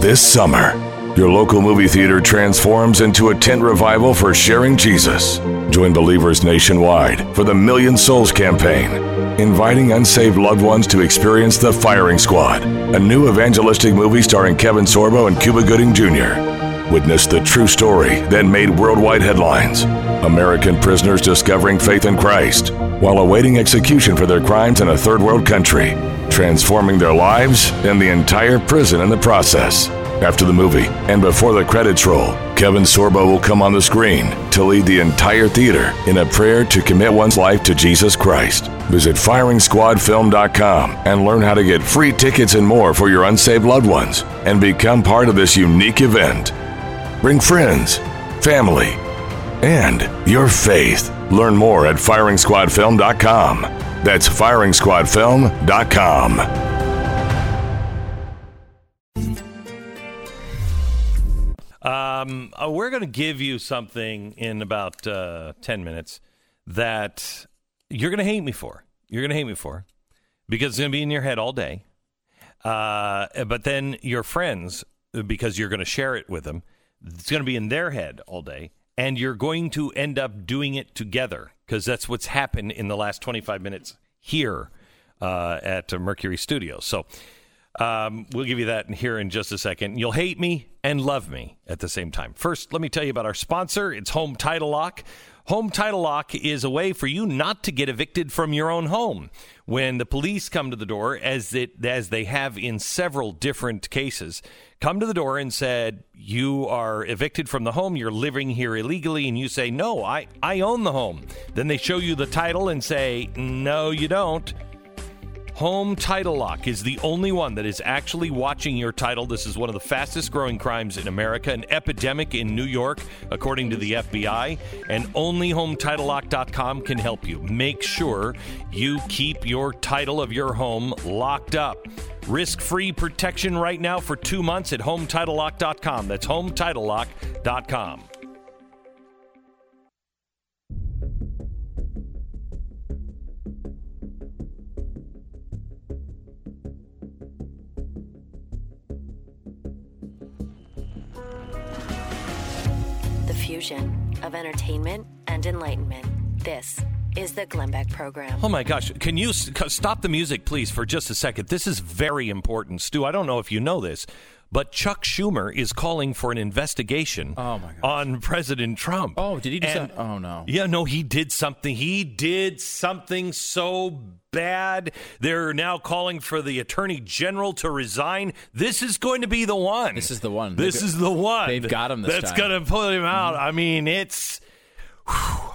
This summer, your local movie theater transforms into a tent revival for sharing Jesus. Join believers nationwide for the Million Souls campaign, inviting unsaved loved ones to experience The Firing Squad, a new evangelistic movie starring Kevin Sorbo and Cuba Gooding Jr. Witness the true story that made worldwide headlines. American prisoners discovering faith in Christ while awaiting execution for their crimes in a third world country, transforming their lives and the entire prison in the process. After the movie and before the credits roll, Kevin Sorbo will come on the screen to lead the entire theater in a prayer to commit one's life to Jesus Christ. Visit FiringSquadFilm.com and learn how to get free tickets and more for your unsaved loved ones and become part of this unique event. Bring friends, family, and your faith. Learn more at FiringSquadFilm.com. That's FiringSquadFilm.com. Um, uh, we're going to give you something in about uh, 10 minutes that you're going to hate me for. You're going to hate me for because it's going to be in your head all day. Uh, but then your friends, because you're going to share it with them, it's going to be in their head all day. And you're going to end up doing it together because that's what's happened in the last 25 minutes here uh, at Mercury Studios. So, um, we'll give you that here in just a second. You'll hate me and love me at the same time. First, let me tell you about our sponsor. It's Home Title Lock. Home Title Lock is a way for you not to get evicted from your own home. When the police come to the door, as it as they have in several different cases, come to the door and said, You are evicted from the home, you're living here illegally, and you say, No, I, I own the home. Then they show you the title and say, No, you don't. Home Title Lock is the only one that is actually watching your title. This is one of the fastest growing crimes in America, an epidemic in New York, according to the FBI. And only HomeTitleLock.com can help you. Make sure you keep your title of your home locked up. Risk free protection right now for two months at HomeTitleLock.com. That's HomeTitleLock.com. fusion of entertainment and enlightenment. This is the Glenn Beck Program. Oh my gosh. Can you stop the music, please, for just a second? This is very important. Stu, I don't know if you know this, but Chuck Schumer is calling for an investigation Oh, on President Trump. Oh, did he do And- something? Oh, no. Yeah, no, he did something. He did something so bad. They're now calling for the attorney general to resign. This is going to be the one. This is the one. This They've- is the one. they've got him this That's. Mm-hmm. going to put him out. I mean, it's. whew.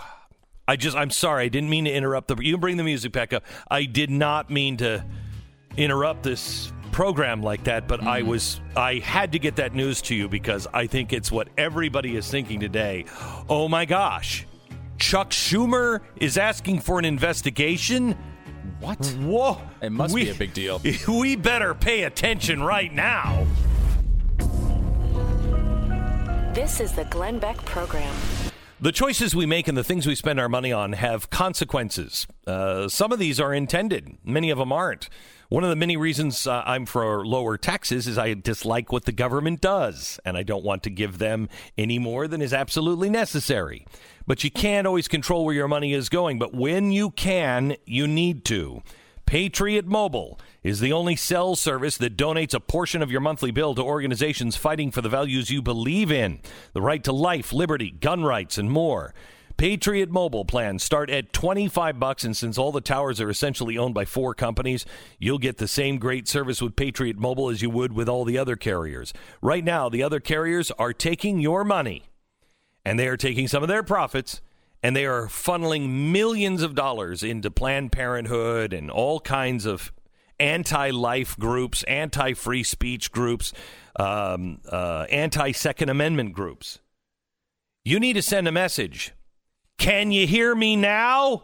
I just, I'm sorry. I didn't mean to interrupt the. You can bring the music back up. I did not mean to interrupt this program like that, but I Mm-hmm. was, I had to get that news to you because I think it's what everybody is thinking today. Oh my gosh. Chuck Schumer is asking for an investigation. What? Whoa. It must We- be a big deal. We better pay attention right now. This is the Glenn Beck Program. The choices we make and the things we spend our money on have consequences. Uh, some of these are intended, many of them aren't. One of the many reasons uh, I'm for lower taxes is I dislike what the government does, and I don't want to give them any more than is absolutely necessary. But you can't always control where your money is going, but when you can, you need to. Patriot Mobile is the only cell service that donates a portion of your monthly bill to organizations fighting for the values you believe in the right to life, liberty, gun rights, and more. Patriot Mobile plans start at 25 bucks and since all the towers are essentially owned by four companies, you'll get the same great service with Patriot Mobile as you would with all the other carriers. Right now, the other carriers are taking your money and they are taking some of their profits and they are funneling millions of dollars into Planned Parenthood and all kinds of anti life groups, anti free speech groups, um, uh, anti Second Amendment groups. You need to send a message. Can you hear me now?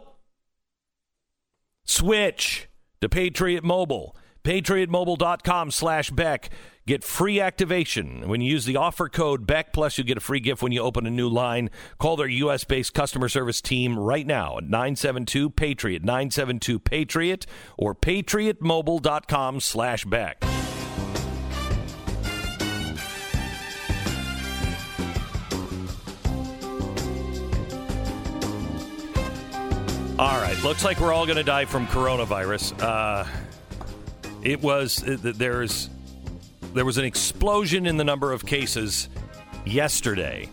Switch to Patriot Mobile. PatriotMobile.com slash Beck. Get free activation. When you use the offer code Beck, plus you get a free gift when you open a new line. Call their U.S. based customer service team right now at 972 Patriot, 972 Patriot, or PatriotMobile.com slash Beck. All right, looks like we're all going to die from coronavirus. Uh, it was there's there was an explosion in the number of cases yesterday.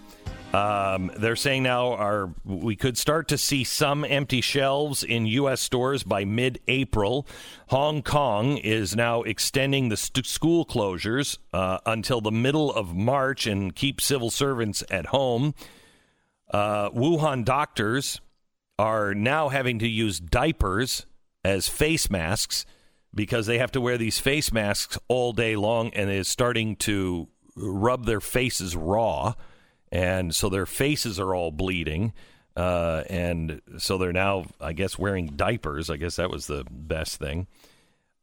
Um, they're saying now our we could start to see some empty shelves in U.S. stores by mid-April. Hong Kong is now extending the st- school closures uh, until the middle of March and keep civil servants at home. Uh, Wuhan doctors are now having to use diapers as face masks because they have to wear these face masks all day long and is starting to rub their faces raw. And so their faces are all bleeding. Uh, and so they're now i guess wearing diapers. I guess that was the best thing.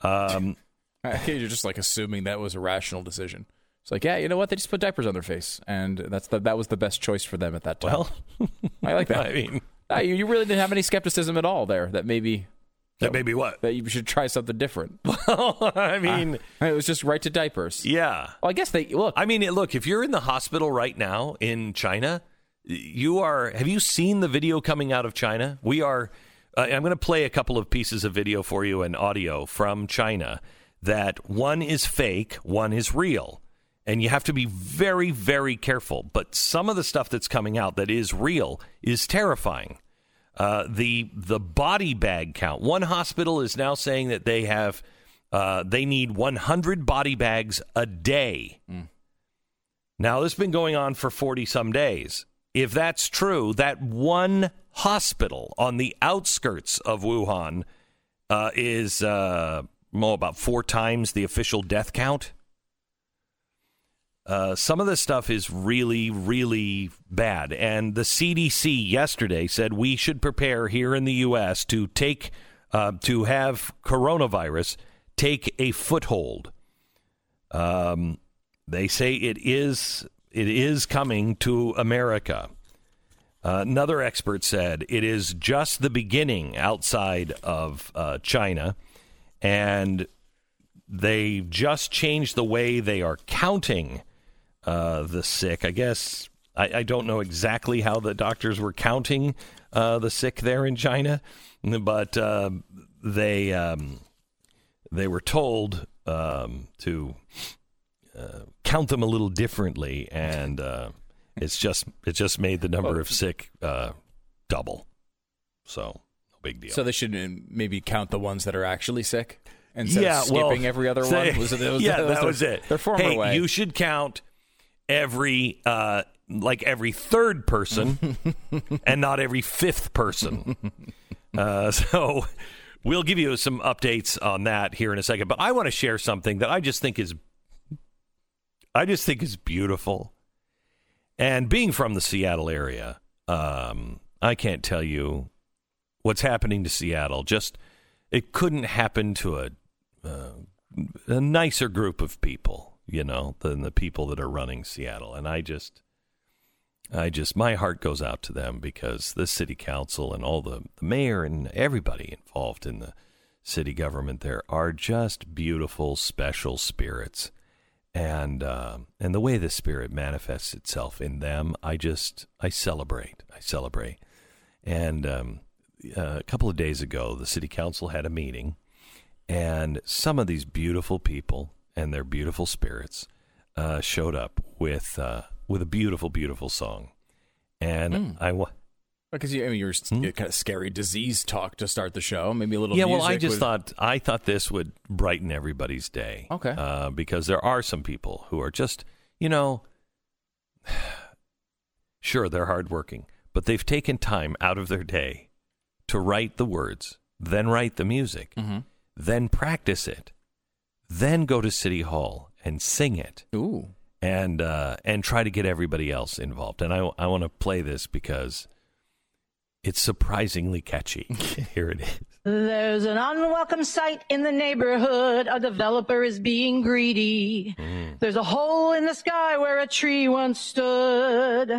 Um, you're just like assuming that was a rational decision. It's like yeah you know what? They just put diapers on their face. And that's the, that was the best choice for them at that time. Well i like that. I mean uh, you, you really didn't have any skepticism at all there that maybe that maybe what that you should try something different. Well, I mean, uh, it was just right to diapers. Yeah. Well, I guess they look. I mean, look, if you're in the hospital right now in China, you are. Have you seen the video coming out of China? We are. Uh, I'm going to play a couple of pieces of video for you and audio from China. That one is fake, one is real. And you have to be very, very careful. But some of the stuff that's coming out that is real is terrifying. Uh, the the body bag count. One hospital is now saying that they have uh, they need 100 body bags a day. Mm. Now this has been going on for 40 some days. If that's true, that one hospital on the outskirts of Wuhan uh, is uh, well, about four times the official death count. Uh, some of this stuff is really, really bad. And the CDC yesterday said we should prepare here in the U.S. to take, uh, to have coronavirus take a foothold. Um, they say it is, it is coming to America. Uh, another expert said it is just the beginning outside of uh, China, and they just changed the way they are counting uh, the sick. I guess I, I, don't know exactly how the doctors were counting uh, the sick there in China, but uh, they um, they were told um, to uh, count them a little differently, and uh, it's just it just made the number of sick uh, double. So no big deal. So they should maybe count the ones that are actually sick. Instead yeah, of skipping well, every other say, one. Was it, was, yeah, that was, that was it. Their former hey, way. You should count every uh, like every third person and not every fifth person. Uh, so we'll give you some updates on that here in a second. But I want to share something that I just think is I just think is beautiful. And being from the Seattle area, um, I can't tell you what's happening to Seattle. Just it couldn't happen to a uh, a nicer group of people you know, than the people that are running Seattle. And I just, I just, my heart goes out to them because the city council and all the, the mayor and everybody involved in the city government there are just beautiful, special spirits. And uh, and the way the spirit manifests itself in them, I just I celebrate. I celebrate. And um, uh, a couple of days ago, the city council had a meeting, and some of these beautiful people and their beautiful spirits uh, showed up with uh, with a beautiful, beautiful song. And mm. I wa- because you, I mean, you're hmm? kind of scary disease talk to start the show. Maybe a little. Yeah, well, I just would... thought I thought this would brighten everybody's day. Okay, uh, because there are some people who are just, you know, sure they're hardworking, but they've taken time out of their day to write the words, then write the music, mm-hmm. then practice it, then go to City Hall and sing it. Ooh. And uh, and try to get everybody else involved. And I, I want to play this because it's surprisingly catchy. Here it is. There's an unwelcome sight in the neighborhood. A developer is being greedy. Mm. There's a hole in the sky where a tree once stood.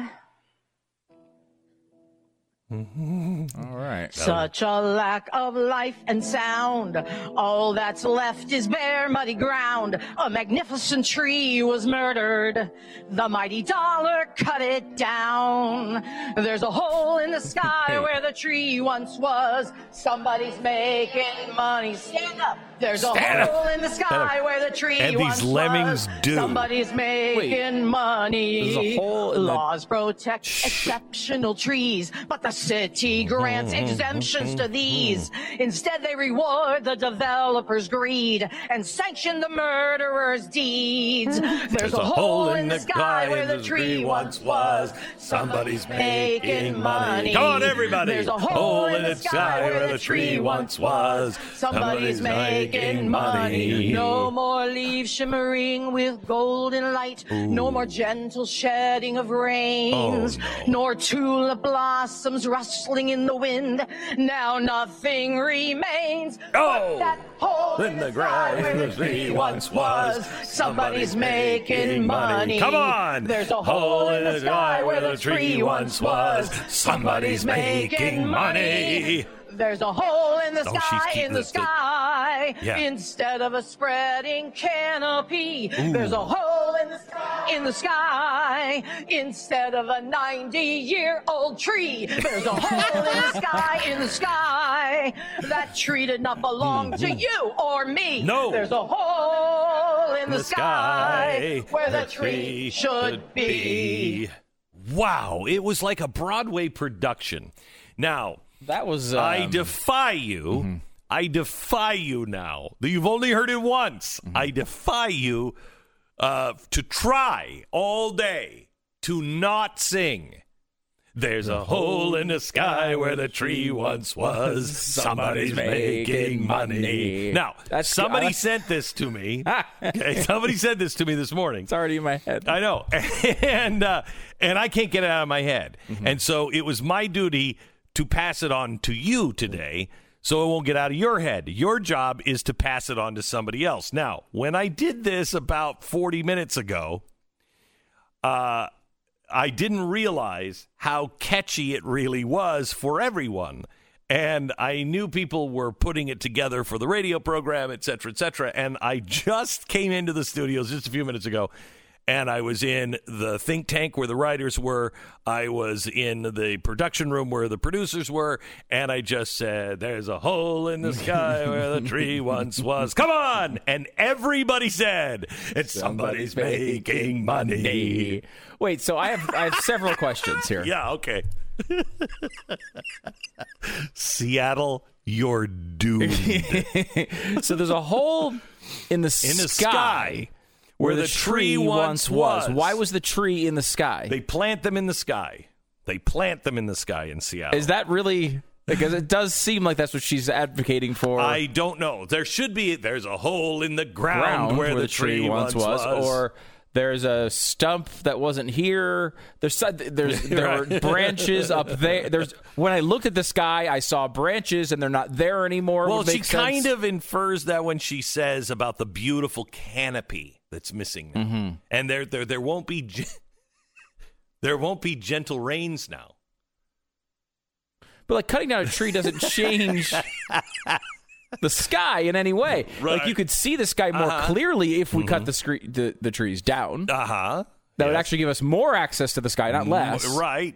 All right. Such a lack of life and sound. All that's left is bare, muddy ground. A magnificent tree was murdered. The mighty dollar cut it down. There's a hole in the sky where the tree once was. Somebody's making money. Stand up. There's a Stand up. hole in the sky up. where the tree And these once lemmings was. do. Somebody's making money. There's a hole in the- Laws protect exceptional trees, but the city mm-hmm, grants mm-hmm, exemptions to mm-hmm. these. Instead, they reward the developer's greed and sanction the murderer's deeds. There's, a, hole in the sky where the tree once was. Somebody's making money. Come on, everybody. There's a hole in the sky where the tree once was. Somebody's making money. No more leaves shimmering with golden light. No more gentle shedding of rains. Oh, Nor tulip blossoms rustling in the wind. Now nothing remains. Oh! but that hole In the ground where the tree once was. Somebody's making money. Come on! There's a hole in the sky where the tree once was. Somebody's making money. There's a hole in the Oh, sky, in the sky. Yeah. Instead of a spreading canopy, there's a hole in the sky, in the sky. Instead of a 90-year-old tree, there's a hole in the sky, in the sky. That tree did not belong to mm-hmm. you or me. No. There's a hole in the, the sky, sky where the the tree should be. Wow, it was like a Broadway production. Now, That was. Um, I defy you. I defy you now. You've only heard it once. I defy you uh, to try all day to not sing. There's a hole in the sky where the tree once was. Somebody's making money. Now, That's- somebody I sent this to me. Okay, somebody said this to me this morning. it's already in my head. I know, and uh, and I can't get it out of my head, Mm-hmm. and so it was my duty to pass it on to you today, so it won't get out of your head. Your job is to pass it on to somebody else. Now, when I did this about forty minutes ago, uh, I didn't realize how catchy it really was for everyone. And I knew people were putting it together for the radio program, et cetera, et cetera. And I just came into the studios just a few minutes ago. And I was in the think tank where the writers were. I was in the production room where the producers were. And I just said, There's a hole in the sky where the tree once was. Come on. And everybody said, It's somebody's making money. Wait, so I have I have several questions here. Yeah, okay. Seattle, you're doomed. So there's a hole in the In the sky, sky where the tree once was. Why was the tree in the sky? They plant them in the sky. They plant them in the sky in Seattle. Is that really because it does seem like that's what she's advocating for? I don't know. There should be. There's a hole in the ground, ground where, the, tree, once was, or there's a stump that wasn't here. There's there's there are Right. branches up there. There's when I looked at the sky, I saw branches, and they're not there anymore. well, she sense. kind of infers that when she says about the beautiful canopy that's missing now, Mm-hmm. and there, there, there won't be, ge- there won't be gentle rains now. But like cutting down a tree doesn't change the sky in any way. Like you could see the sky more Uh-huh. clearly if we cut the, scre- the the trees down. Uh huh. That would actually give us more access to the sky, not less. Right.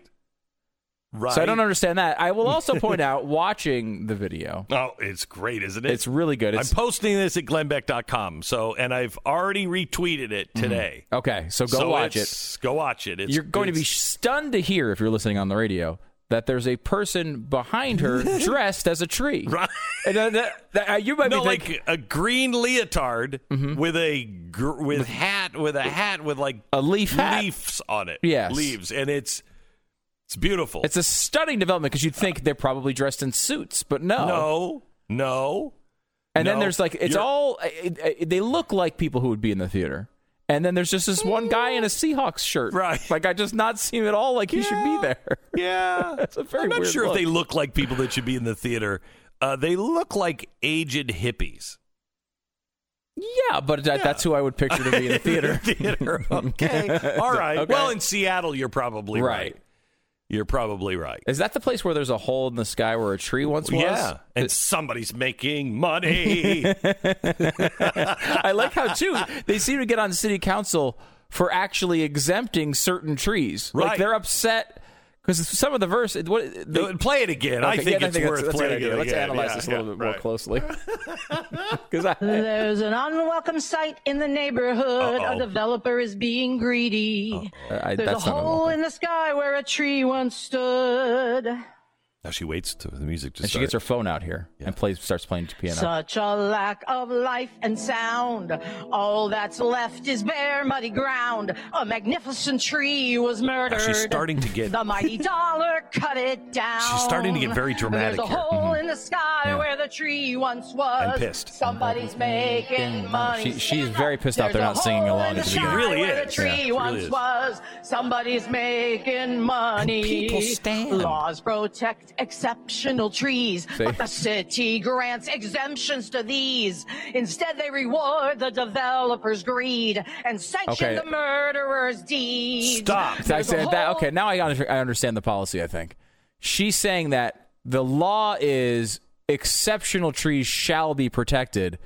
Right. So I don't understand that. I will also point out, watching the video, Oh, it's great, isn't it? it's really good. I'm posting this at glennbeck.com. So, and I've already retweeted it today. okay. So go So watch it. Go watch it. It's, You're going to be stunned to hear if you're listening on the radio that there's a person behind her dressed as a tree. Right. And, uh, that- that- uh, you might no, be thinking, like a green leotard with a gr- with hat with a hat with like A leaf hat. leaves on it. Yes. leaves, and it's it's beautiful. it's a stunning development because you'd think they're probably dressed in suits, but no. no, no. And then there's like it's you're- all it, it- they look like people who would be in the theater. And then there's just this one guy in a Seahawks shirt. Right. Like I just not seem at all like he should be there. Yeah, That's a very I'm not sure look. if they look like people that should be in the theater. Uh, they look like aged hippies. Yeah, but that, that's who I would picture to be in the theater. theater. Okay. All right. Okay. Well, in Seattle, you're probably right. Right. You're probably right. Is that the place where there's a hole in the sky where a tree once was? Yeah, and somebody's making money. I like how too they seem to get on city council for actually exempting certain trees. Like Right. they're upset because some of the verse. What, they, Play it again. I think yeah, it's that's- worth that's playing idea. it Let's again. analyze Yeah, this a yeah, little bit more right. closely. Because I, There's an unwelcome sight in the neighborhood. Uh-oh. A developer is being greedy. Oh, uh, I, There's a hole unwelcome. in the sky where a tree once stood. Now she waits to the music to And she gets her phone out here and plays, starts playing piano. Such a lack of life and sound. All that's left is bare, muddy ground. A magnificent tree was murdered. Now she's starting to get- The mighty dollar cut it down. She's starting to get very dramatic There's a here. Mm-hmm. hole in the sky where the tree once was. I'm pissed. Somebody's making money. She- she's very up. pissed off they're not singing along in the the sky beginning. She really where is. The tree Yeah, she once really is. was. Somebody's making money. people stand. Laws protect exceptional trees, See? but the city grants exemptions to these. Instead, they reward the developer's greed and sanction Okay. the murderer's deed. Stop. I There's a said that. Okay, now I under, I understand the policy. I think she's saying that the law is exceptional trees shall be protected.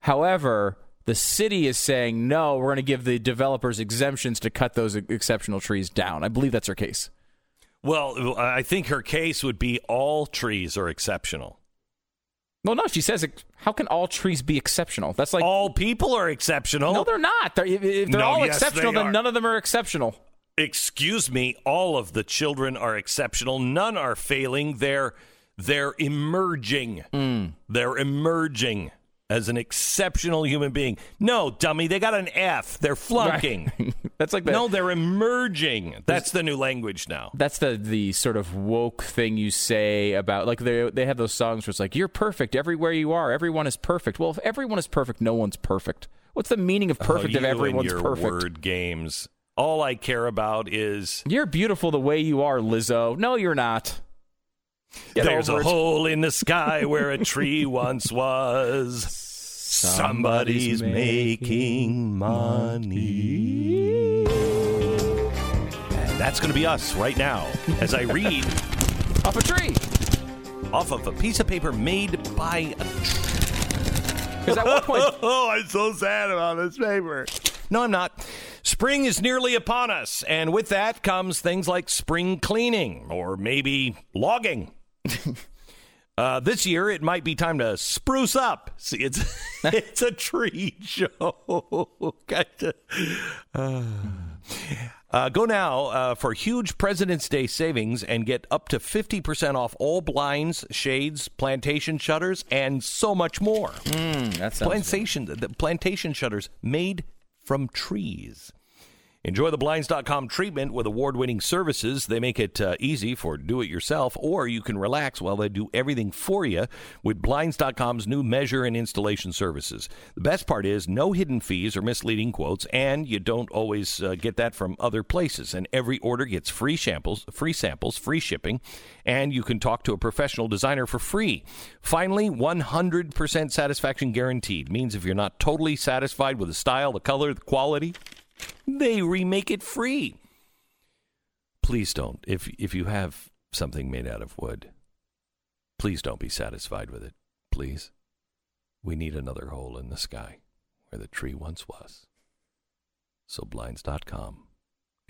However, the city is saying no. We're going to give the developers exemptions to cut those exceptional trees down. I believe that's her case. Well, I think her case would be all trees are exceptional. Well, no, she says, how can all trees be exceptional? That's like all people are exceptional. no, they're not. They're, if they're No, all yes, exceptional, they then none of them are exceptional. Excuse me, all of the children are exceptional. None are failing. They're they're emerging. Hmm. They're emerging as an exceptional human being. No, dummy, they got an F. They're flunking. That's like the, no, they're emerging. That's the new language now. that's the the sort of woke thing you say about like they they have those songs where it's like you're perfect everywhere you are everyone is perfect well if everyone is perfect no one's perfect what's the meaning of oh, perfect oh, if everyone's your perfect word games. All I care about is you're beautiful the way you are Lizzo no you're not Get there's a it. hole in the sky where a tree once was. Somebody's making money. And that's going to be us right now as I read off a tree off of a piece of paper made by a because at one point Oh, I'm so sad about this paper. No, I'm not. Spring is nearly upon us, and with that comes things like spring cleaning or maybe logging. uh, this year, it might be time to spruce up. See, it's it's a tree show. Gotcha. Uh, uh, go now uh, for huge President's Day savings and get up to 50% off all blinds, shades, plantation shutters, and so much more that sounds plantation the plantation shutters made from trees. Enjoy the blinds.com treatment with award-winning services. They make it uh, easy for do it yourself or you can relax while they do everything for you with blinds.com's new measure and installation services. The best part is no hidden fees or misleading quotes and you don't always uh, get that from other places and every order gets free samples, free samples, free shipping and you can talk to a professional designer for free. Finally, 100% satisfaction guaranteed means if you're not totally satisfied with the style, the color, the quality, they remake it free. Please don't. If if you have something made out of wood, please don't be satisfied with it. Please. We need another hole in the sky where the tree once was. So blinds.com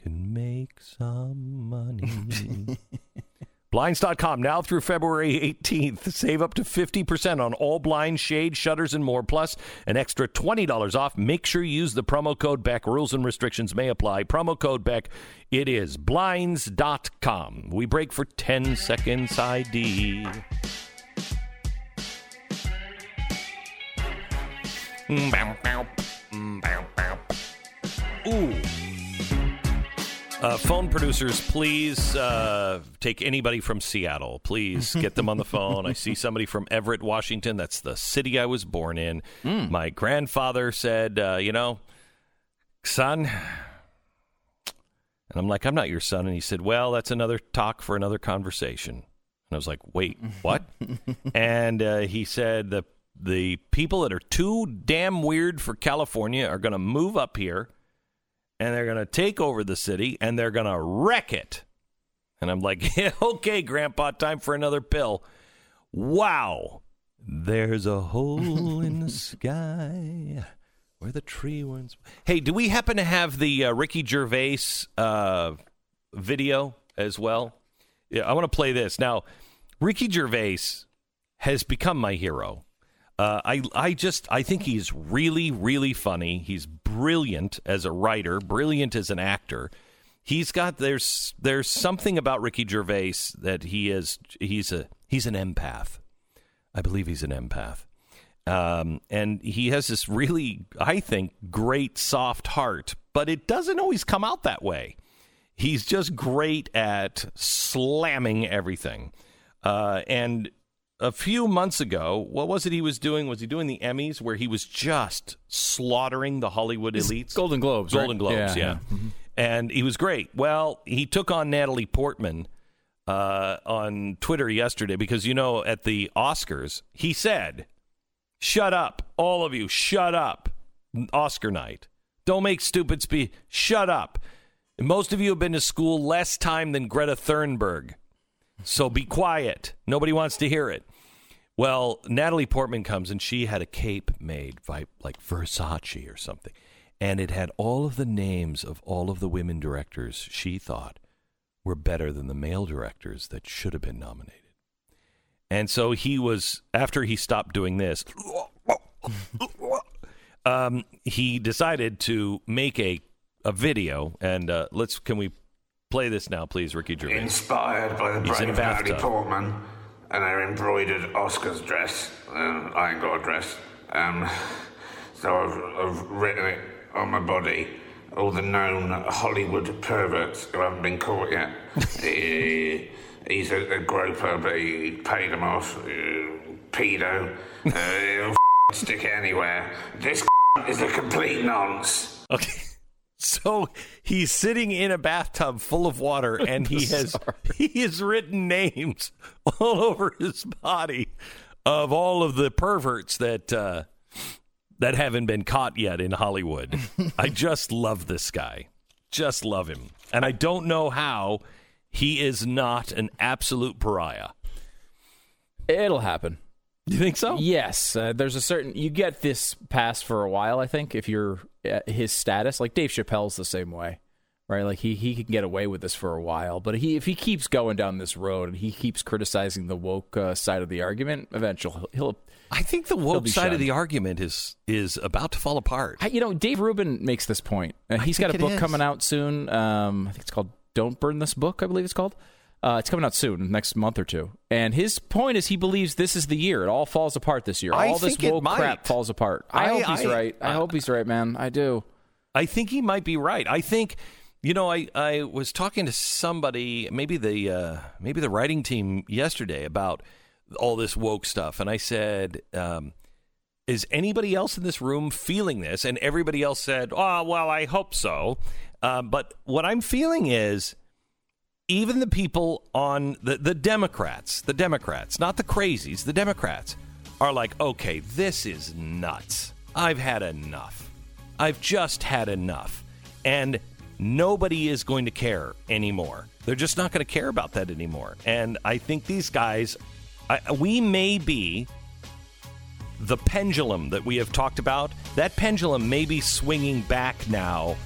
can make some money. Blinds.com now through February 18th. Save up to 50% on all blinds, shade, shutters, and more, plus an extra $20 off. Make sure you use the promo code BECK. Rules and restrictions may apply. Promo code BECK. It is Blinds.com. We break for 10 seconds ID. Mm, mm. Ooh. Uh, phone producers, please uh, take anybody from Seattle. Please get them on the phone. I see somebody from Everett, Washington. That's the city I was born in. My grandfather said, uh, you know, son. And I'm like, I'm not your son. And he said, well, that's another talk for another conversation. And I was like, wait, what? and uh, he said, the, the people that are too damn weird for California are going to move up here and they're going to take over the city and they're going to wreck it. And I'm like, okay, Grandpa, time for another pill. Wow. There's a hole in the sky where the tree once. Hey, do we happen to have the uh, Ricky Gervais uh, video as well? Yeah, I want to play this. Now, Ricky Gervais has become my hero. Uh, I I just I think he's really really funny. He's brilliant as a writer, brilliant as an actor. He's got there's there's something about Ricky Gervais that he is he's a he's an empath. I believe he's an empath. Um, and he has this really, I think, great soft heart, but it doesn't always come out that way. He's just great at slamming everything. Uh, and a few months ago, what was it he was doing? Was he doing the Emmys where he was just slaughtering the Hollywood elites? Golden Globes. Golden right? Globes, yeah. yeah. Mm-hmm. And he was great. Well, he took on Natalie Portman uh, on Twitter yesterday because, you know, at the Oscars, he said, Shut up. All of you, shut up. Oscar night. Don't make stupid speech. Shut up. Most of you have been to school less time than Greta Thunberg. So be quiet. Nobody wants to hear it. Well, Natalie Portman comes and she had a cape made by like Versace or something. And it had all of the names of all of the women directors she thought were better than the male directors that should have been nominated. And so he was, after he stopped doing this, um, he decided to make a, a video. And uh, let's, can we play this now, please, Ricky Gervais? Inspired by the He's in a brave Natalie. Portman and I embroidered Oscars dress. Um, I ain't got a dress. Um, so I've, I've written it on my body. All the known Hollywood perverts who haven't been caught yet. He- he's a, a groper, but he paid them off. Uh, pedo. Uh, he'll stick it anywhere. This is a complete nonce. Okay. So he's sitting in a bathtub full of water and he has he has written names all over his body of all of the perverts that uh, that haven't been caught yet in Hollywood. I just love this guy. Just love him. And I don't know how he is not an absolute pariah. It'll happen. You think so? Yes, uh, there's a certain you get this pass for a while. I think if you're his status, like Dave Chappelle's the same way, right? Like he he can get away with this for a while, but he if he keeps going down this road and he keeps criticizing the woke uh, side of the argument, eventually he'll. I think the woke side of the argument is is about to fall apart. I, you know, Dave Rubin makes this point. Uh, he's got a book coming out soon. Um, I think it's called "Don't Burn This Book." I believe it's called. Uh, it's coming out soon, next month or two. And his point is, he believes this is the year. It all falls apart this year. I all this think it woke crap falls apart. I, I- hope he's I- right. I uh, hope he's right, man. I do. I think he might be right. I think, you know, I, I was talking to somebody, maybe the uh, maybe the writing team yesterday about all this woke stuff, and I said, um, "Is anybody else in this room feeling this?" And everybody else said, "Oh, well, I hope so." Um, but what I'm feeling is. Even the people on the, the Democrats, the Democrats, not the crazies, the Democrats, are like, okay, this is nuts. I've had enough. I've just had enough. And nobody is going to care anymore. They're just not going to care about that anymore. And I think these guys, I, we may be the pendulum that we have talked about. That pendulum may be swinging back now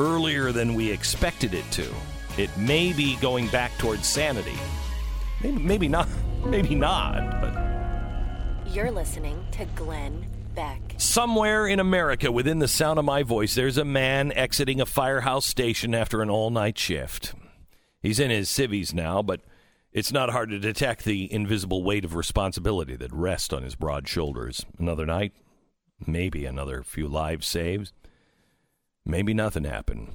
earlier than we expected it to. It may be going back towards sanity. Maybe, maybe not. Maybe not. But You're listening to Glenn Beck. Somewhere in America, within the sound of my voice, there's a man exiting a firehouse station after an all night shift. He's in his civvies now, but it's not hard to detect the invisible weight of responsibility that rests on his broad shoulders. Another night, maybe another few lives saved, maybe nothing happened.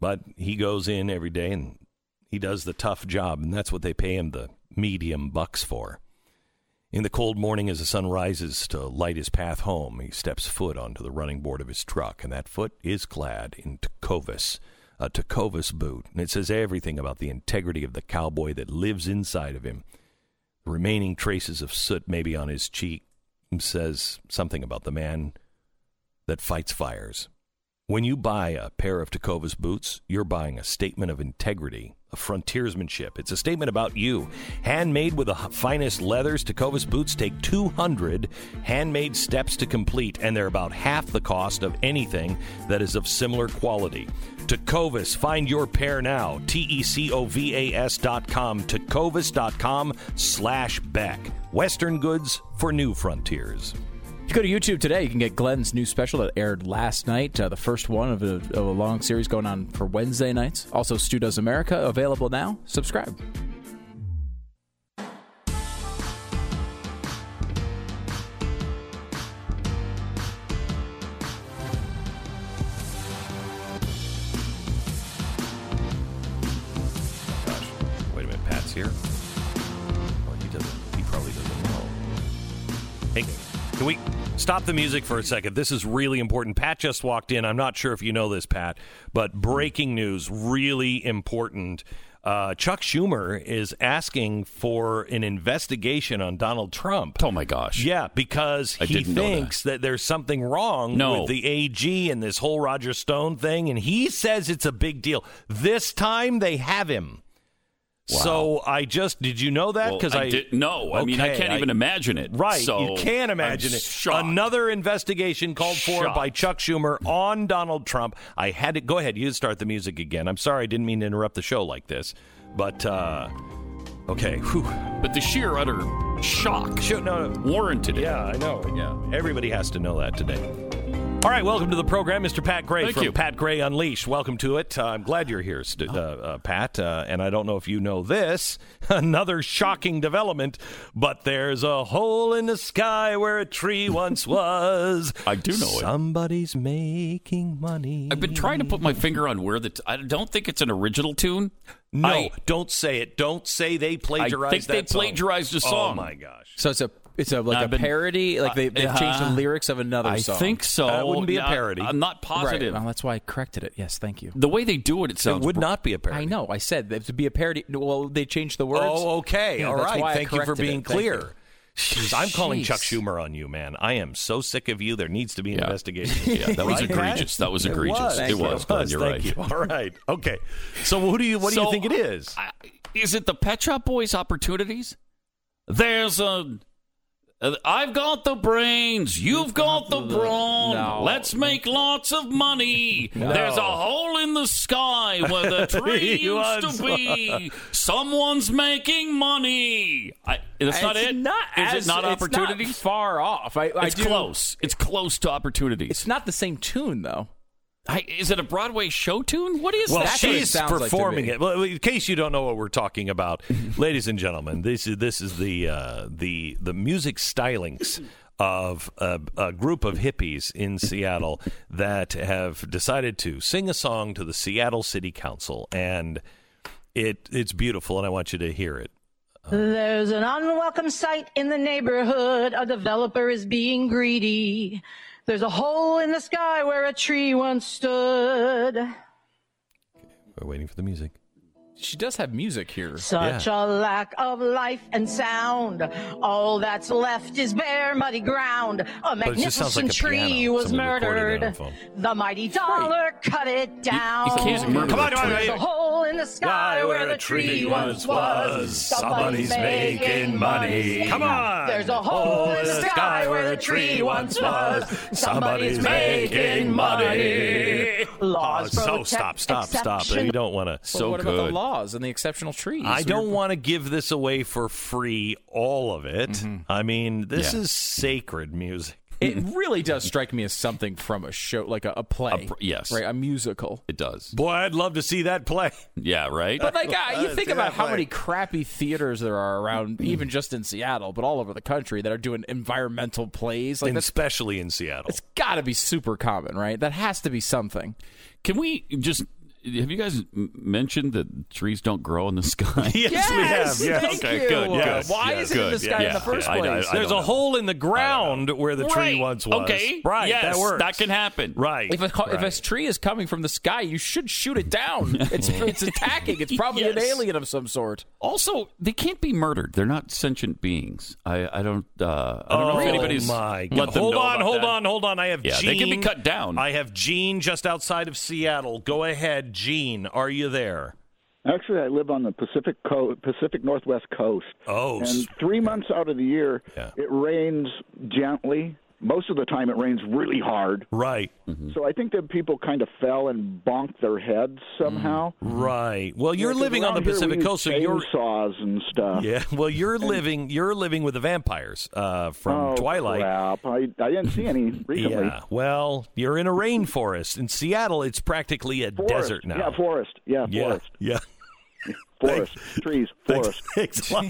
But he goes in every day and he does the tough job, and that's what they pay him the medium bucks for. In the cold morning, as the sun rises to light his path home, he steps foot onto the running board of his truck, and that foot is clad in Tecovas, a Tecovas boot, and it says everything about the integrity of the cowboy that lives inside of him. The remaining traces of soot maybe on his cheek says something about the man that fights fires. When you buy a pair of Tecovas boots, you're buying a statement of integrity of frontiersmanship. It's a statement about you. Handmade with the finest leathers, Tecovas boots take 200 handmade steps to complete, and they're about half the cost of anything that is of similar quality. Tecovas, find your pair now. T E C O V A S dot com. Tecovas dot com slash Beck. Western goods for new frontiers. If you go to YouTube today, you can get Glenn's new special that aired last night, uh, the first one of a, of a long series going on for Wednesday nights. Also, Stu Does America, available now. Subscribe. Stop the music for a second? This is really important. Pat just walked in. I'm not sure if you know this, Pat, but breaking news, really important. Uh, Chuck Schumer is asking for an investigation on Donald Trump. Oh my gosh. Yeah, because I he didn't that. thinks that. there's something wrong No. with the AG and this whole Roger Stone thing, and he says it's a big deal. This time they have him. So I just did you know that? Well, Because I, I, did no. I mean, I can't even imagine it. Right, So you can't imagine I'm it. shocked. Another investigation called for Shocked. by Chuck Schumer on Donald Trump. I had to go ahead. You start the music again. I'm sorry, I didn't mean to interrupt the show like this, but uh, okay. Whew. But the sheer utter shock no, no. warranted it. Yeah, I know. Yeah, everybody has to know that today. All right, welcome to the program, Mr. Pat Gray Thank from you. Pat Gray Unleashed. Welcome to it. Uh, I'm glad you're here, uh, uh, Pat. Uh, and I don't know if you know this, another shocking development, but there's a hole in the sky where a tree once was. I do know it. Somebody's making money. I've been trying to put my finger on where the. T- I don't think it's an original tune. No, I- don't say it. Don't say they plagiarized think they that song. plagiarized a Oh my gosh. So it's a it's a like I've a been- parody. Like they they've changed the uh, lyrics of another song. I song. think so. That wouldn't be a parody. I'm not Right. positive. Well, that's why I corrected it. Yes, thank you. The way they do it, it It would not be a parody. I know. I said that to be a parody. Well, they changed the words. Oh, okay. Yeah, All that's why I Thank you for corrected being it. Thank clear. Jeez, I'm calling Chuck Jeez. Schumer on you, man. I am so sick of you. There needs to be an Yeah. investigation. Yeah, that was Right, egregious. That was egregious. was. It Thank you. was, Glenn, you're Thank right. you. All right. Okay. So who do you what do you think it is? I- is it the Pet Shop Boys opportunities? There's a. uh, I've got the brains. You've got the brawn. No. Let's make lots of money. There's a hole in the sky where the tree used to be. Someone's making money. I, that's not It's it. Not Is as- it not it's opportunities? far off. I, I it's do- close. It's close to opportunities. It's not the same tune though. I, is it a Broadway show tune? What is Well, that? what it she's sounds like performing me. it. Well, in case you don't know what we're talking about, ladies and gentlemen, this is this is the uh, the the music stylings of a, a group of hippies in Seattle that have decided to sing a song to the Seattle City Council, and it it's beautiful, and I want you to hear it. There's an unwelcome sight in the neighborhood. A developer is being greedy. There's a hole in the sky where a tree once stood. We're waiting for the music. She does have music here. Such a lack of life and sound. All that's left is bare, muddy ground. A it just sounds like magnificent a tree was Somebody recorded it on murdered. The mighty dollar cut it down. can't murder Come on, on, There's a hole in the sky where the tree once was. Somebody's making money. Come on. There's a hole in the sky where the tree once was. Somebody's making money. Laws Oh, so protect stop, stop, stop. exception- You don't want to. So what about good. The laws and the exceptional trees? I don't We're- want to give this away for free, all of it. I mean, this Yeah. is sacred music. It really does strike me as something from a show, like a, a play. pr- yes. right, a musical. It does. Boy, I'd love to see that play. Yeah, right? But like, uh, you think about how play. many crappy theaters there are around, even just in Seattle, but all over the country that are doing environmental plays. Like especially in Seattle. it's got to be super common, right? That has to be something. Can we just. Have you guys mentioned that trees don't grow in the sky? yes, Yes, we have. Yes. thank Okay, you. good, good. Why Yeah, is it in the good. sky in the first yeah, I- I- place? I There's a know. hole in the ground where the tree once was. Okay. Right. Yes, that works. that can happen. Right. If a, co- if a tree is coming from the sky, you should shoot it down. It's it's attacking. It's probably an alien of some sort. Also, they can't be murdered. They're not sentient beings. I, I don't. Uh, I don't know Oh, if anybody's my let God. them Hold know on, about hold that. on, hold on. I have Yeah, Gene. they can be cut down. I have Gene just outside of Seattle. Go ahead, Gene. Are you there? Actually, I live on the Pacific co- Pacific Northwest coast. Oh, and three months out of the year, Yeah. it rains gently. Most of the time, it rains really hard. right, So I think that people kind of fell and bonked their heads somehow. right. Well, you're Yeah, 'cause living on the around here we Pacific Coast, so you're saws and stuff. yeah. Well, you're living you're living with the vampires uh, from oh, Twilight. Crap. I, I didn't see any recently. Yeah. Well, you're in a rainforest. In Seattle, it's practically a Forest. desert now. Yeah, forest. Yeah, Yeah. forest. Yeah. Forest. Trees. Forest. Thanks a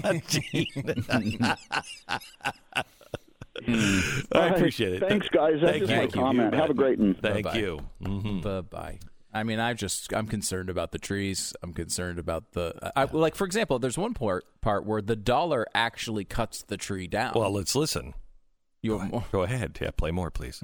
lot, Gene. All I appreciate it. Thanks, guys. That's Thank just you. my Thank you. comment. You Have a great one. Thank Bye-bye. you. Mhm. Bye bye. I mean, I just I'm concerned about the trees. I'm concerned about the I, like for example, there's one part part where the dollar actually cuts the tree down. Well, let's listen. you have more. Go ahead. Yeah, play more, please.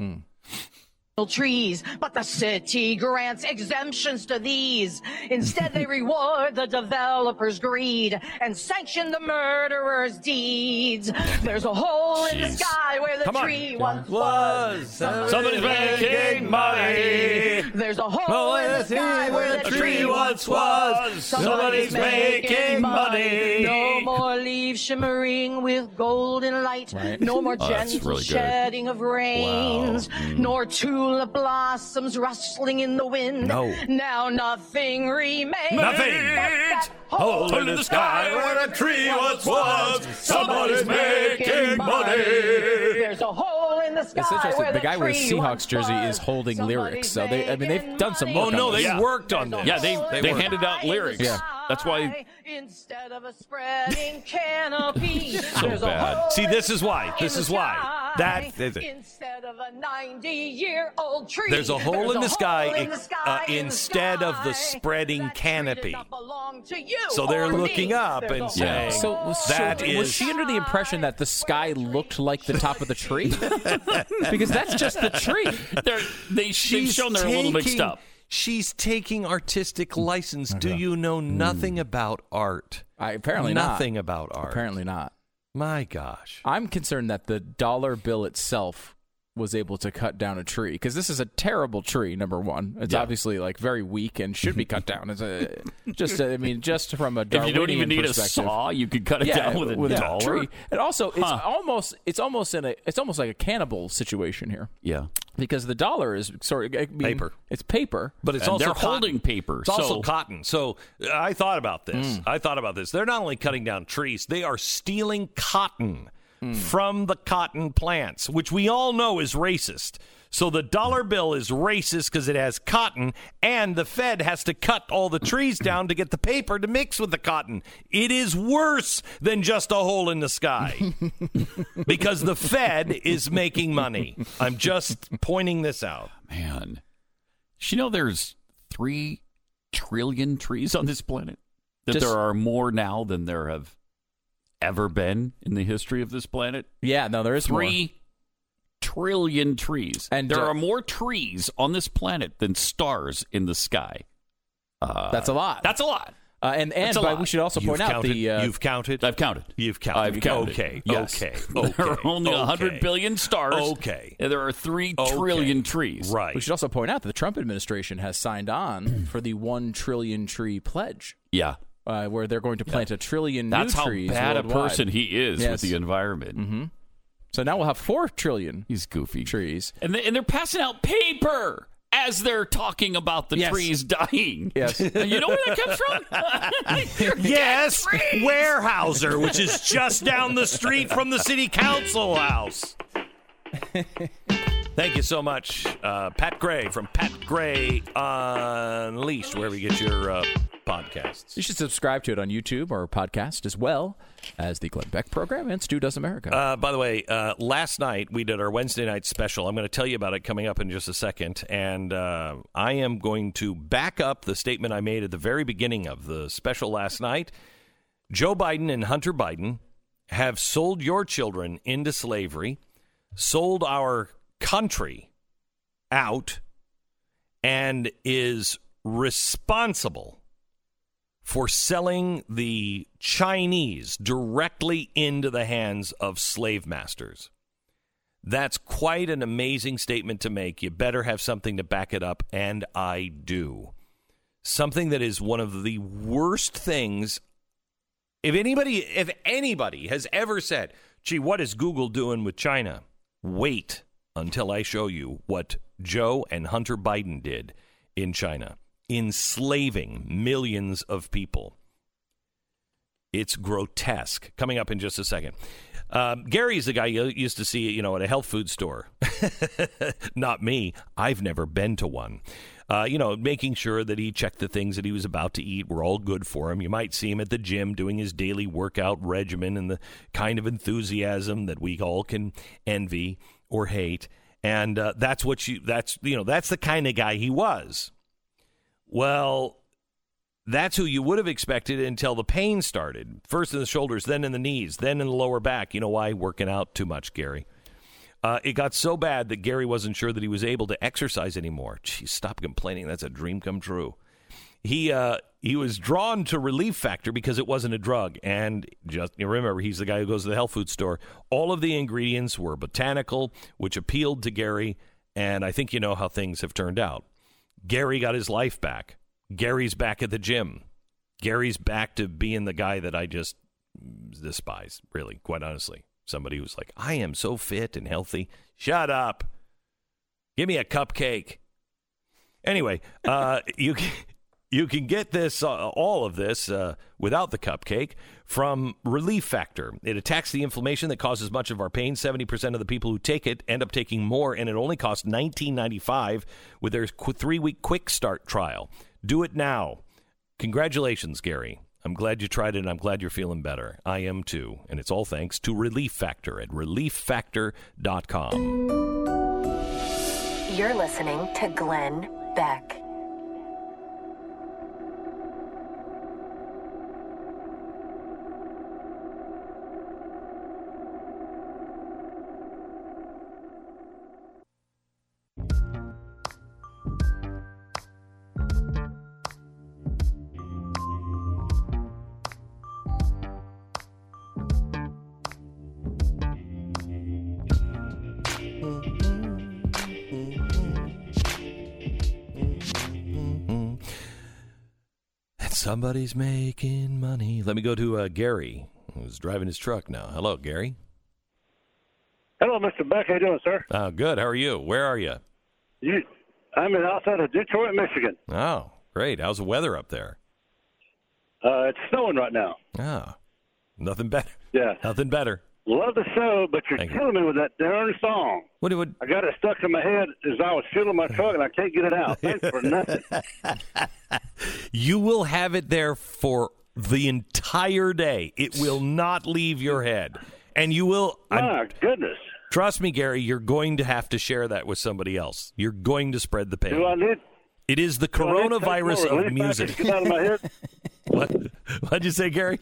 Trees, but the city grants exemptions to these. Instead, they reward the developer's greed and sanction the murderer's deeds. There's a hole in the sky where the Come on. tree once was. Somebody's making money. There's a hole oh, in the sky where the tree once was. Somebody's making money. No more leaves shimmering with golden light. Right. No more Oh, gentle really good. shedding of rains. Mm. Nor tulip blossoms rustling in the wind. No. Now nothing remains. Nothing. but that Hole in the sky where a tree once was. Somebody's making money. There's a hole in the sky It's interesting. where The guy wearing tree Seahawks jersey was. is holding lyrics, so they- I mean, they've done some work Oh no, on they this. worked on this. Yeah, they they worked. handed out lyrics. Yeah. That's why instead of a spreading canopy, there's bad. hole See, this is why. This is why. That- is it. instead of a 90-year-old tree, There's a hole there's in the sky, hole in the ex- sky uh, in the instead of the spreading canopy. did not belong to you So they're or me. looking up There's and saying, hole So, was, That so is- was she under the impression that the sky looked like the top of the tree? because that's just the tree. they're they they've shown they're a little mixed up. She's taking artistic mm. license. Do you know mm. nothing about art? I, apparently not. nothing about art. Apparently not. My gosh. I'm concerned that the dollar bill itself was able to cut down a tree because this is a terrible tree. Number one, it's Yeah. obviously like very weak and should be cut down. It's a, just, I mean, just from a If you don't even need a saw, you could cut it yeah, down with a with a dollar. tree. And also, it's almost it's almost in a it's almost like a cannibal situation here Yeah, because the dollar is sort of I mean, Paper. It's paper, But it's And also holding paper, It's also cotton. So uh, I thought about this. Mm. I thought about this. They're not only cutting down trees, they are stealing cotton Mm. from the cotton plants, which we all know is racist. So the dollar bill is racist because it has cotton, and the Fed has to cut all the trees down to get the paper to mix with the cotton. It is worse than just a hole in the sky because the Fed is making money. I'm just pointing this out. man. Did you know there's three trillion trees on this planet? That Just- there are more now than there have ever been in the history of this planet. yeah, no, there is more. Three trillion trees, And, there uh, are more trees on this planet than stars in the sky. Uh, That's a lot. That's a lot. Uh, and and That's but we should also You've point out counted, the uh, you've counted. I've counted. You've counted. I've counted. Okay. Yes. Okay. there are only a Okay. hundred billion stars. Okay. And there are three Okay. trillion trees. Right. we should also point out that the Trump administration has signed on for the one trillion tree pledge, Yeah. uh, where they're going to plant a trillion That's new how trees bad a person he is Yes. with the environment. Mm-hmm. So now we'll have four trillion He's goofy. trees. And, they, and they're passing out paper as they're talking about the Yes. trees dying. Yes. And you know where that comes from? Yes, Weyerhaeuser, which is just down the street from the city council house. Thank you so much, uh, Pat Gray from Pat Gray Unleashed, wherever you get your uh, podcasts. You should subscribe to it on YouTube or podcast as well as the Glenn Beck program and Stu Does America. Uh, by the way, uh, last night we did our Wednesday night special. I'm going to tell you about it coming up in just a second. And uh, I am going to back up the statement I made at the very beginning of the special last night. Joe Biden and Hunter Biden have sold your children into slavery, sold our country out, and is responsible for selling the Chinese directly into the hands of slave masters. That's quite an amazing statement to make. You better have something to back it up, and I do. something that is one of the worst things. If anybody, if anybody has ever said, "Gee, what is Google doing with China?" Wait until I show you what Joe and Hunter Biden did in China, enslaving millions of people. It's grotesque. Coming up in just a second. Um, Gary's the guy you used to see, you know, at a health food store. Not me. I've never been to one. Uh, you know, making sure that he checked the things that he was about to eat were all good for him. You might see him at the gym doing his daily workout regimen and the kind of enthusiasm that we all can envy or hate. And uh, that's what you, that's, you know, that's the kind of guy he was. Well, that's who you would have expected until the pain started. First in the shoulders, then in the knees, then in the lower back. You know why? Working out too much, Gary. Uh, it got so bad that Gary wasn't sure that he was able to exercise anymore. Geez, stop complaining. That's a dream come true. He uh, he was drawn to Relief Factor because it wasn't a drug, and just you remember he's the guy who goes to the health food store. All of the ingredients were botanical, which appealed to Gary, and I think you know how things have turned out. Gary got his life back. Gary's back at the gym. Gary's back to being the guy that I just despise, really, quite honestly. Somebody who's like, I am so fit and healthy. Shut up. Give me a cupcake. Anyway, uh, you you can get this uh, all of this uh, without the cupcake from Relief Factor. It attacks the inflammation that causes much of our pain. Seventy percent of the people who take it end up taking more, and it only costs nineteen ninety five with their three week quick start trial. Do it now. Congratulations, Gary. I'm glad you tried it and I'm glad you're feeling better. I am too. And it's all thanks to Relief Factor at relieffactor.com. You're listening to Glenn Beck. Somebody's making money. Let me go to uh, Gary, who's driving his truck now. Hello, Gary. Hello, Mr. Beck. How you doing, sir? Uh, good. How are you? Where are you? You, I'm in outside of Detroit, Michigan. Oh, great. How's the weather up there? Uh, it's snowing right now. Oh, nothing better. Yeah. Nothing better. Love the show, but you're Thank you. killing me with that darn song. What do I got it stuck in my head as I was fueling my truck, and I can't get it out. Thanks for nothing. You will have it there for the entire day. It will not leave your head. And you will. I'm- goodness. trust me, Gary, you're going to have to share that with somebody else. You're going to spread the pain. Do I need? It is the do I need to take coronavirus of music. Get out of my head? what? What'd you say, Gary?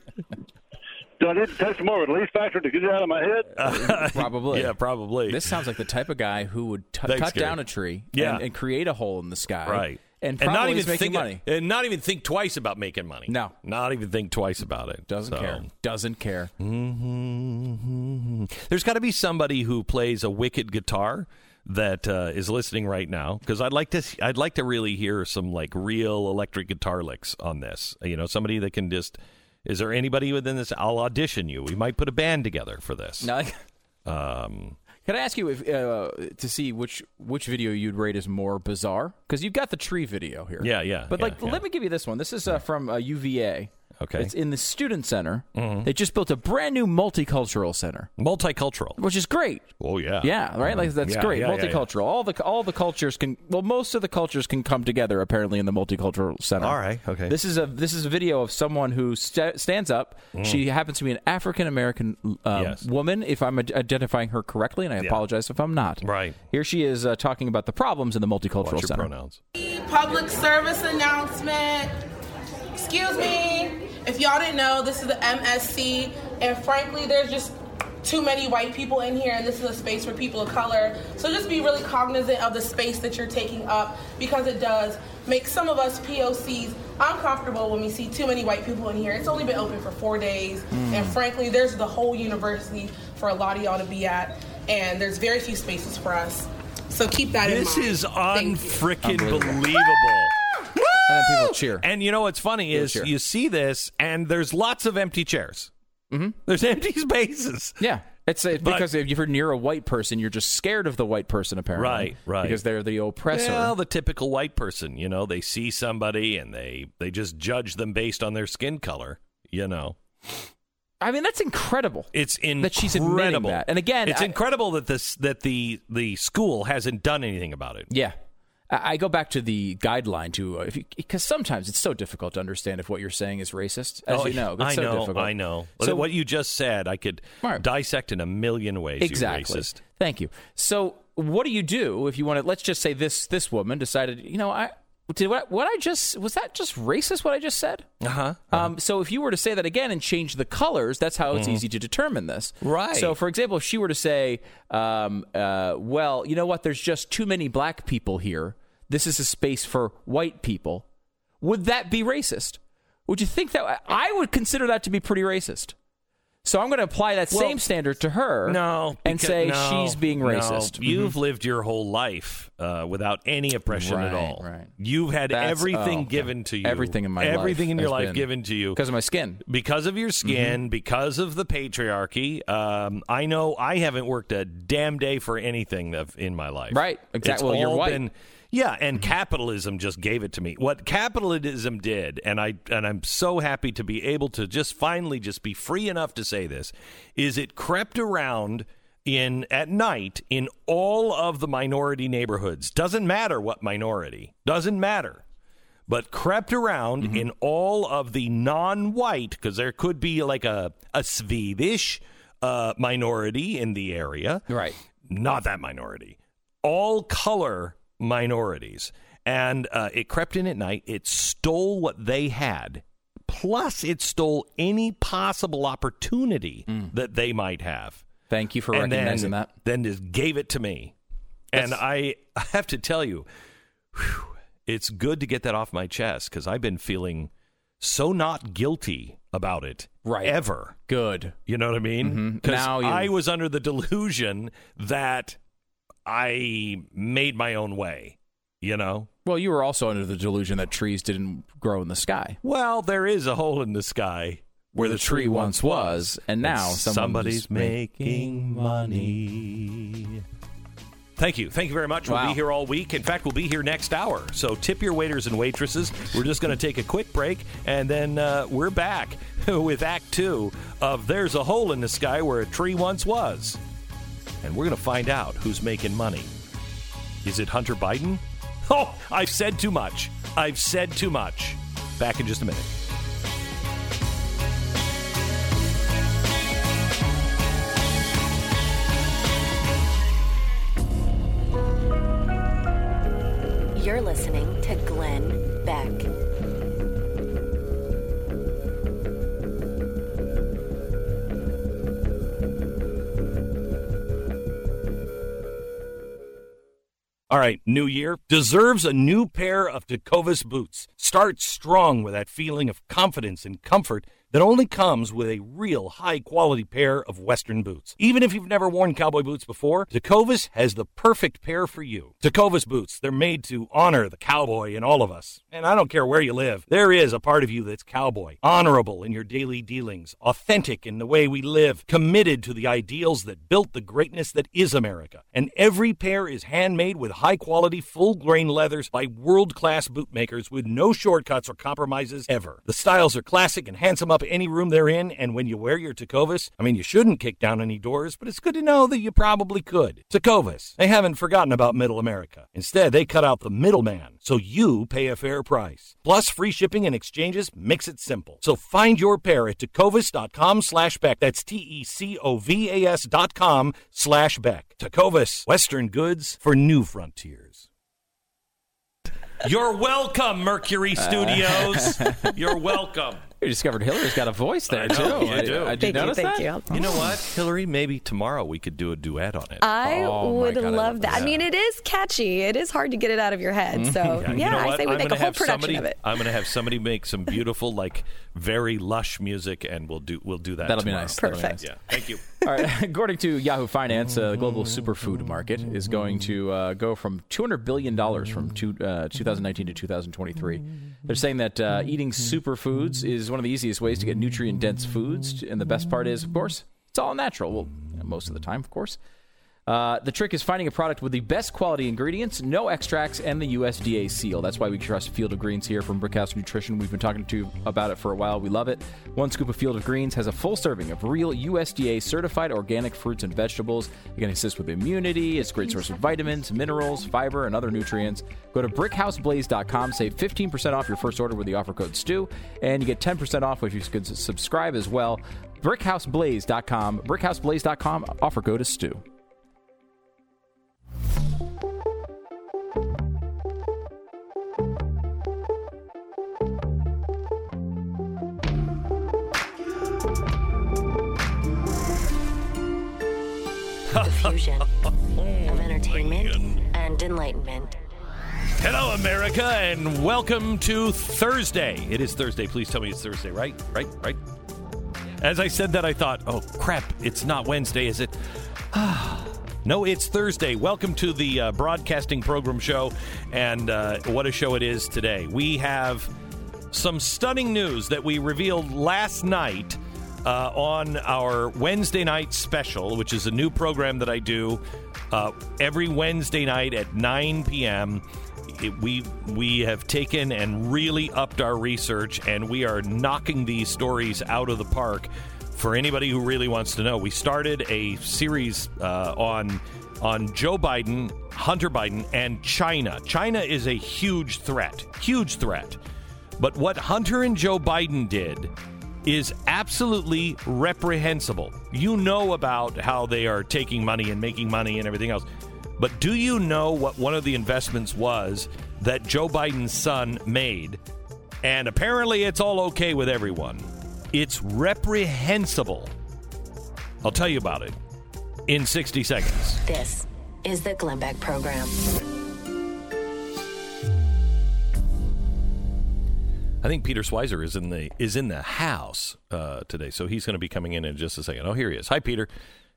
Do I need to take some more relief factor to get it out of my head? Probably. Yeah, probably. This sounds like the type of guy who would t- Thanks, cut Gary. down a tree Yeah. and, and create a hole in the sky. right. And, not even think money. and not even think twice about making money. No. not even think twice about it. Doesn't So- care. Doesn't care. Mhm. There's got to be somebody who plays a wicked guitar that uh, is listening right now because I'd like to I'd like to really hear some like real electric guitar licks on this. You know, somebody that can just. Is there anybody within this? I'll audition you. We might put a band together for this. Now, Um, can I ask you if uh, to see which which video you'd rate as more bizarre? Because you've got the tree video here. Yeah, yeah, But yeah, like, yeah. let me give you this one. This is uh, from uh, UVA. Okay. Mm-hmm. It's in the student center. They just built a brand new multicultural center, multicultural. which is great. Oh yeah. Yeah, right. Like that's Yeah, great. yeah, yeah, yeah. multicultural. All the all the cultures can. Well, most of the cultures can come together apparently in the multicultural center. All right, okay. This is a this is a video of someone who sta stands up. She happens to be an African American um, Mm. Yes. woman, if I'm ad- identifying her correctly, and I apologize if I'm not. Right. Here she is uh, talking about the problems in the multicultural Watch your center. pronouns. Public service announcement. Excuse me. If y'all didn't know, this is the MSC, and frankly, there's just too many white people in here, and this is a space for people of color. So just be really cognizant of the space that you're taking up because it does make some of us POCs uncomfortable when we see too many white people in here. It's only been open for four days, hmm. and frankly, there's the whole university for a lot of y'all to be at, and there's very few spaces for us. So keep that in mind. This is Thank you. unfrickin' believable. And then people cheer. And you know what's funny is cheer. you see this, and there's lots of empty chairs. Mm-hmm. There's empty spaces. Yeah. It's uh, But- because if you're near a white person, you're just scared of the white person, apparently. Right, right. Because they're the oppressor. Well, the typical white person, you know, they see somebody and they they just judge them based on their skin color. You know, I mean, that's incredible. it's incredible That she's admitting that. And again, it's I- incredible that this that the the school hasn't done anything about it. Yeah. I go back to the guideline to uh, because sometimes it's so difficult to understand if what you're saying is racist. As Oh, you know, it's I so know, difficult. I know. So what you just said, I could Right. dissect in a million ways. you exactly. racist. Thank you. So, what do you do if you want to? Let's just say this this woman decided. You know, I did what, what I just was that just racist? What I just said? Uh huh. Um, so if you were to say that again and change the colors, that's how it's easy to determine this. Right. So, for example, if she were to say, um, uh, "Well, you know what? There's just too many black people here. This is a space for white people," would that be racist? Would you think that? I would consider that to be pretty racist. So I'm going to apply that Well, same standard to her. No, and because- say no, she's being no. racist. Mm-hmm. You've lived your whole life uh, without any oppression at Right, all. right. You've had That's- everything oh, given to you. Everything in my life everything in your life been- given to you because of my skin. because of your skin, because of the patriarchy. Um, I know I haven't worked a damn day for anything in my life. Right. Exactly. It's well, you're white. been- yeah, and capitalism just gave it to me. What capitalism did, and I and I'm so happy to be able to just finally just be free enough to say this, is it crept around in at night in all of the minority neighborhoods. Doesn't matter what minority. Doesn't matter but crept around Mm-hmm. in all of the non-white because there could be like a a Swedish uh, minority in the area, Right. Not that minority, all color minorities, and uh, it crept in at night. It stole what they had, plus it stole any possible opportunity that they might have Thank you Mm. for and recognizing then, that. Then just gave it to me. And I, I have to tell you, whew, it's good to get that off my chest because I've been feeling so not guilty about it Right. ever. Good. You know what I mean? Because Now you- I was under the delusion that I made my own way. You know? Well, you were also under the delusion that trees didn't grow in the sky. Well, there is a hole in the sky where the, tree once was, and now somebody's making making money. Thank you. Thank you very much. We'll Wow. be here all week. In fact, we'll be here next hour. So tip your waiters and waitresses. We're just going to take a quick break, and then uh, we're back with Act Two of There's a Hole in the Sky Where a Tree Once Was. And we're going to find out who's making money. Is it Hunter Biden? Oh, I've said too much. I've said too much. Back in just a minute. You're listening to Glenn Beck. All right, new year deserves a new pair of Tecovas boots. Start strong with that feeling of confidence and comfort that only comes with a real high quality pair of Western boots. Even if you've never worn cowboy boots before, Tecovas has the perfect pair for you. Tecovas boots, they're made to honor the cowboy in all of us. And I don't care where you live, there is a part of you that's cowboy, honorable in your daily dealings, authentic in the way we live, committed to the ideals that built the greatness that is America. And every pair is handmade with high quality, full grain leathers by world class bootmakers with no shortcuts or compromises ever. The styles are classic and handsome up any room they're in, and when you wear your Tecovas, I mean, you shouldn't kick down any doors, but it's good to know that you probably could. Tecovas, they haven't forgotten about middle America. Instead, they cut out the middleman, so you pay a fair price. Plus, free shipping and exchanges makes it simple. So find your pair at tecovas.com slash Beck. That's E T-E-C-O-V-A-S dot com slash Beck. Tecovas, Western goods for new frontiers. You're welcome, Mercury uh. Studios. You're welcome. You discovered Hillary's got a voice there I know, too. you do. I, I, did Thank you, notice thank that? you. You know what, Hillary? Maybe tomorrow we could do a duet on it. I Oh, my would God, I love love that. I mean, it is catchy. It is hard to get it out of your head. So, yeah, you know I what? say we I'm make a gonna whole have production somebody, of it. I'm going to have somebody make some beautiful, like very lush music, and we'll do we'll do that. That'll be tomorrow. nice. That'll be Perfect. nice. Yeah. Thank you. All right. According to Yahoo Finance, uh, the global superfood market is going to uh, go from $200 billion from two, uh, 2019 to 2023. They're saying that uh, eating superfoods is one of the easiest ways to get nutrient dense foods. And the best part is, of course, it's all natural. Well, most of the time, of course. Uh, the trick is finding a product with the best quality ingredients, no extracts, and the USDA seal. That's why we trust Field of Greens here from Brickhouse Nutrition. We've been talking to you about it for a while. We love it. One scoop of Field of Greens has a full serving of real USDA certified organic fruits and vegetables. It can assist with immunity. It's a great source of vitamins, minerals, fiber, and other nutrients. Go to brickhouseblaze.com, save 15% off your first order with the offer code STEW, and you get 10% off if you subscribe as well. Brickhouseblaze.com, brickhouseblaze.com, offer code is STEW. The fusion of entertainment and enlightenment. Hello, America, and welcome to Thursday. It is Thursday. Please tell me it's Thursday, right? Right? Right? As I said that, I thought, oh, crap, it's not Wednesday, is it? no, it's Thursday. Welcome to the uh, broadcasting program show, and uh, what a show it is today. We have some stunning news that we revealed last night uh, on our Wednesday night special, which is a new program that I do uh, every Wednesday night at 9 p.m. It, we we have taken and really upped our research, and we are knocking these stories out of the park. For anybody who really wants to know, we started a series uh, on on Joe Biden, Hunter Biden, and China. China is a huge threat, huge threat. But what Hunter and Joe Biden did is absolutely reprehensible. You know about how they are taking money and making money and everything else. But do you know what one of the investments was that Joe Biden's son made? And apparently it's all okay with everyone. It's reprehensible. I'll tell you about it in 60 seconds. This is the Glenn Beck Program. I think Peter Schweizer is in the is in the house uh, today, so he's going to be coming in in just a second. Oh, here he is. Hi, Peter.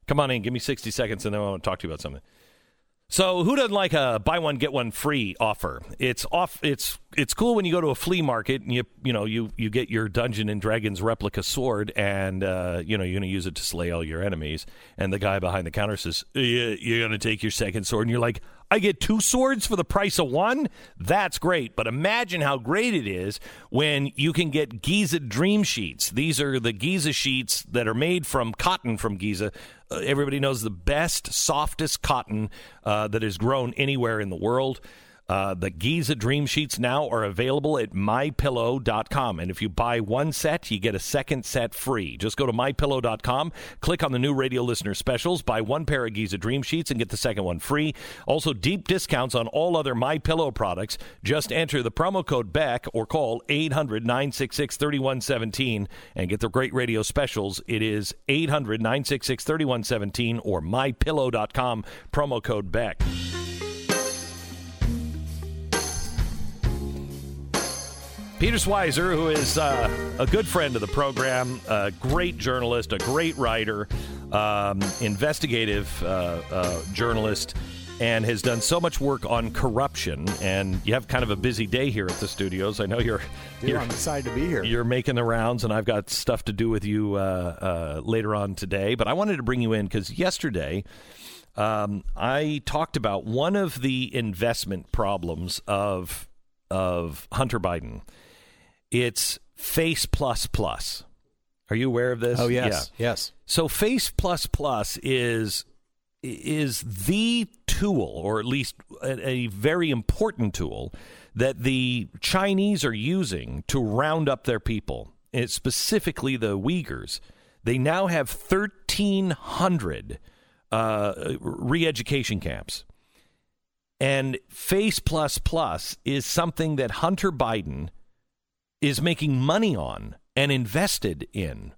Come on in. Give me sixty seconds, and then I want to talk to you about something. So, who doesn't like a buy one get one free offer? It's off. It's it's cool when you go to a flea market and you you know you you get your Dungeon and Dragons replica sword, and uh, you know you're going to use it to slay all your enemies. And the guy behind the counter says, "You're going to take your second sword," and you're like, I get two swords for the price of one. That's great. But imagine how great it is when you can get Giza Dream Sheets. These are the Giza sheets that are made from cotton from Giza. Uh, everybody knows the best, softest cotton uh, that is grown anywhere in the world. Uh, the Giza Dream Sheets now are available at mypillow.com. And if you buy one set, you get a second set free. Just go to mypillow.com, click on the new radio listener specials, buy one pair of Giza Dream Sheets, and get the second one free. Also, deep discounts on all other My Pillow products. Just enter the promo code BECK or call 800 966 3117 and get the great radio specials. It is 800 966 3117 or mypillow.com, promo code BECK. Peter Schweizer, who is uh, a good friend of the program, a great journalist, a great writer, um, investigative uh, uh, journalist, and has done so much work on corruption. And you have kind of a busy day here at the studios. I know you're. Dude, you're I'm excited to be here. You're making the rounds, and I've got stuff to do with you uh, uh, later on today. But I wanted to bring you in because yesterday. Um, I talked about one of the investment problems of of Hunter Biden. It's Face Plus Plus. Are you aware of this? Oh yes, yeah. yes. So Face Plus Plus is is the tool, or at least a, a very important tool that the Chinese are using to round up their people, it's specifically the Uyghurs. They now have thirteen hundred uh, re-education camps. And Face Plus Plus is something that Hunter Biden is making money on and invested in.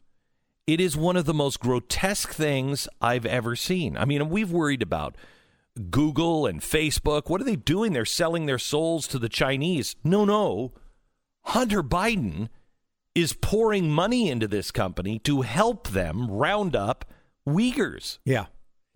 It is one of the most grotesque things I've ever seen. I mean, we've worried about Google and Facebook. What are they doing? They're selling their souls to the Chinese. No, no. Hunter Biden is pouring money into this company to help them round up Uyghurs. Yeah.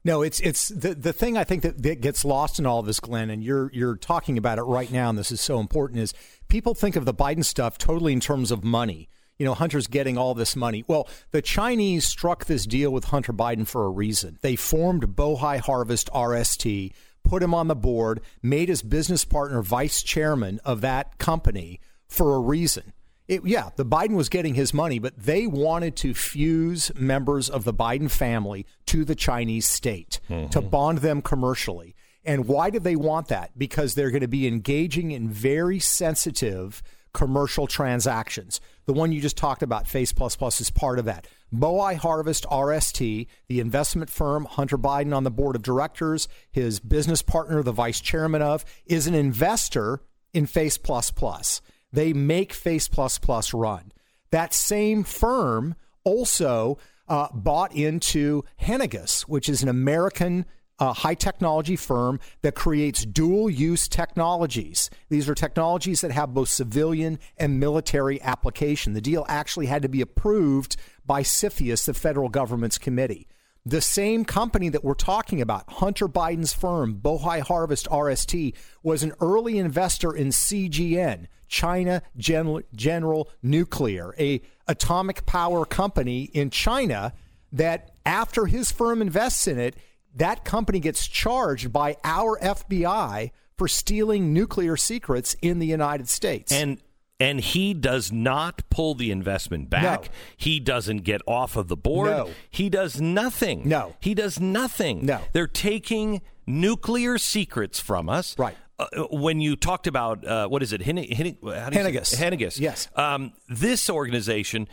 No, it's it's the the thing I think that, that gets lost in all of this, Glenn, and you're you're talking about it right now, and this is so important. Is people think of the Biden stuff totally in terms of money. You know, Hunter's getting all this money. Well, the Chinese struck this deal with Hunter Biden for a reason. They formed Bohai Harvest RST, put him on the board, made his business partner vice chairman of that company for a reason. It, yeah, the Biden was getting his money, but they wanted to fuse members of the Biden family to the Chinese state to mm-hmm. bond them commercially. And why did they want that? Because they're going to be engaging in very sensitive commercial transactions. The one you just talked about, Face Plus Plus, is part of that. Bohai Harvest RST, the investment firm Hunter Biden on the board of directors, his business partner, the vice chairman of, is an investor in Face Plus Plus. They make Face Plus Plus run. That same firm also uh, bought into Henniges, which is an American uh, high technology firm that creates dual use technologies. These are technologies that have both civilian and military application. The deal actually had to be approved by CFIUS, the federal government's committee. The same company that we're talking about, Hunter Biden's firm, Bohai Harvest RST, was an early investor in CGN, China General, General Nuclear, a atomic power company in China that after his firm invests in it, that company gets charged by our FBI for stealing nuclear secrets in the United States. And and he does not pull the investment back. No. He doesn't get off of the board. No. He does nothing. No. He does nothing. No. They're taking nuclear secrets from us. Right. Uh, when you talked about uh, what is it, Hen- Hen- how do you say- Henniges. Henniges. Yes. Um, this organization,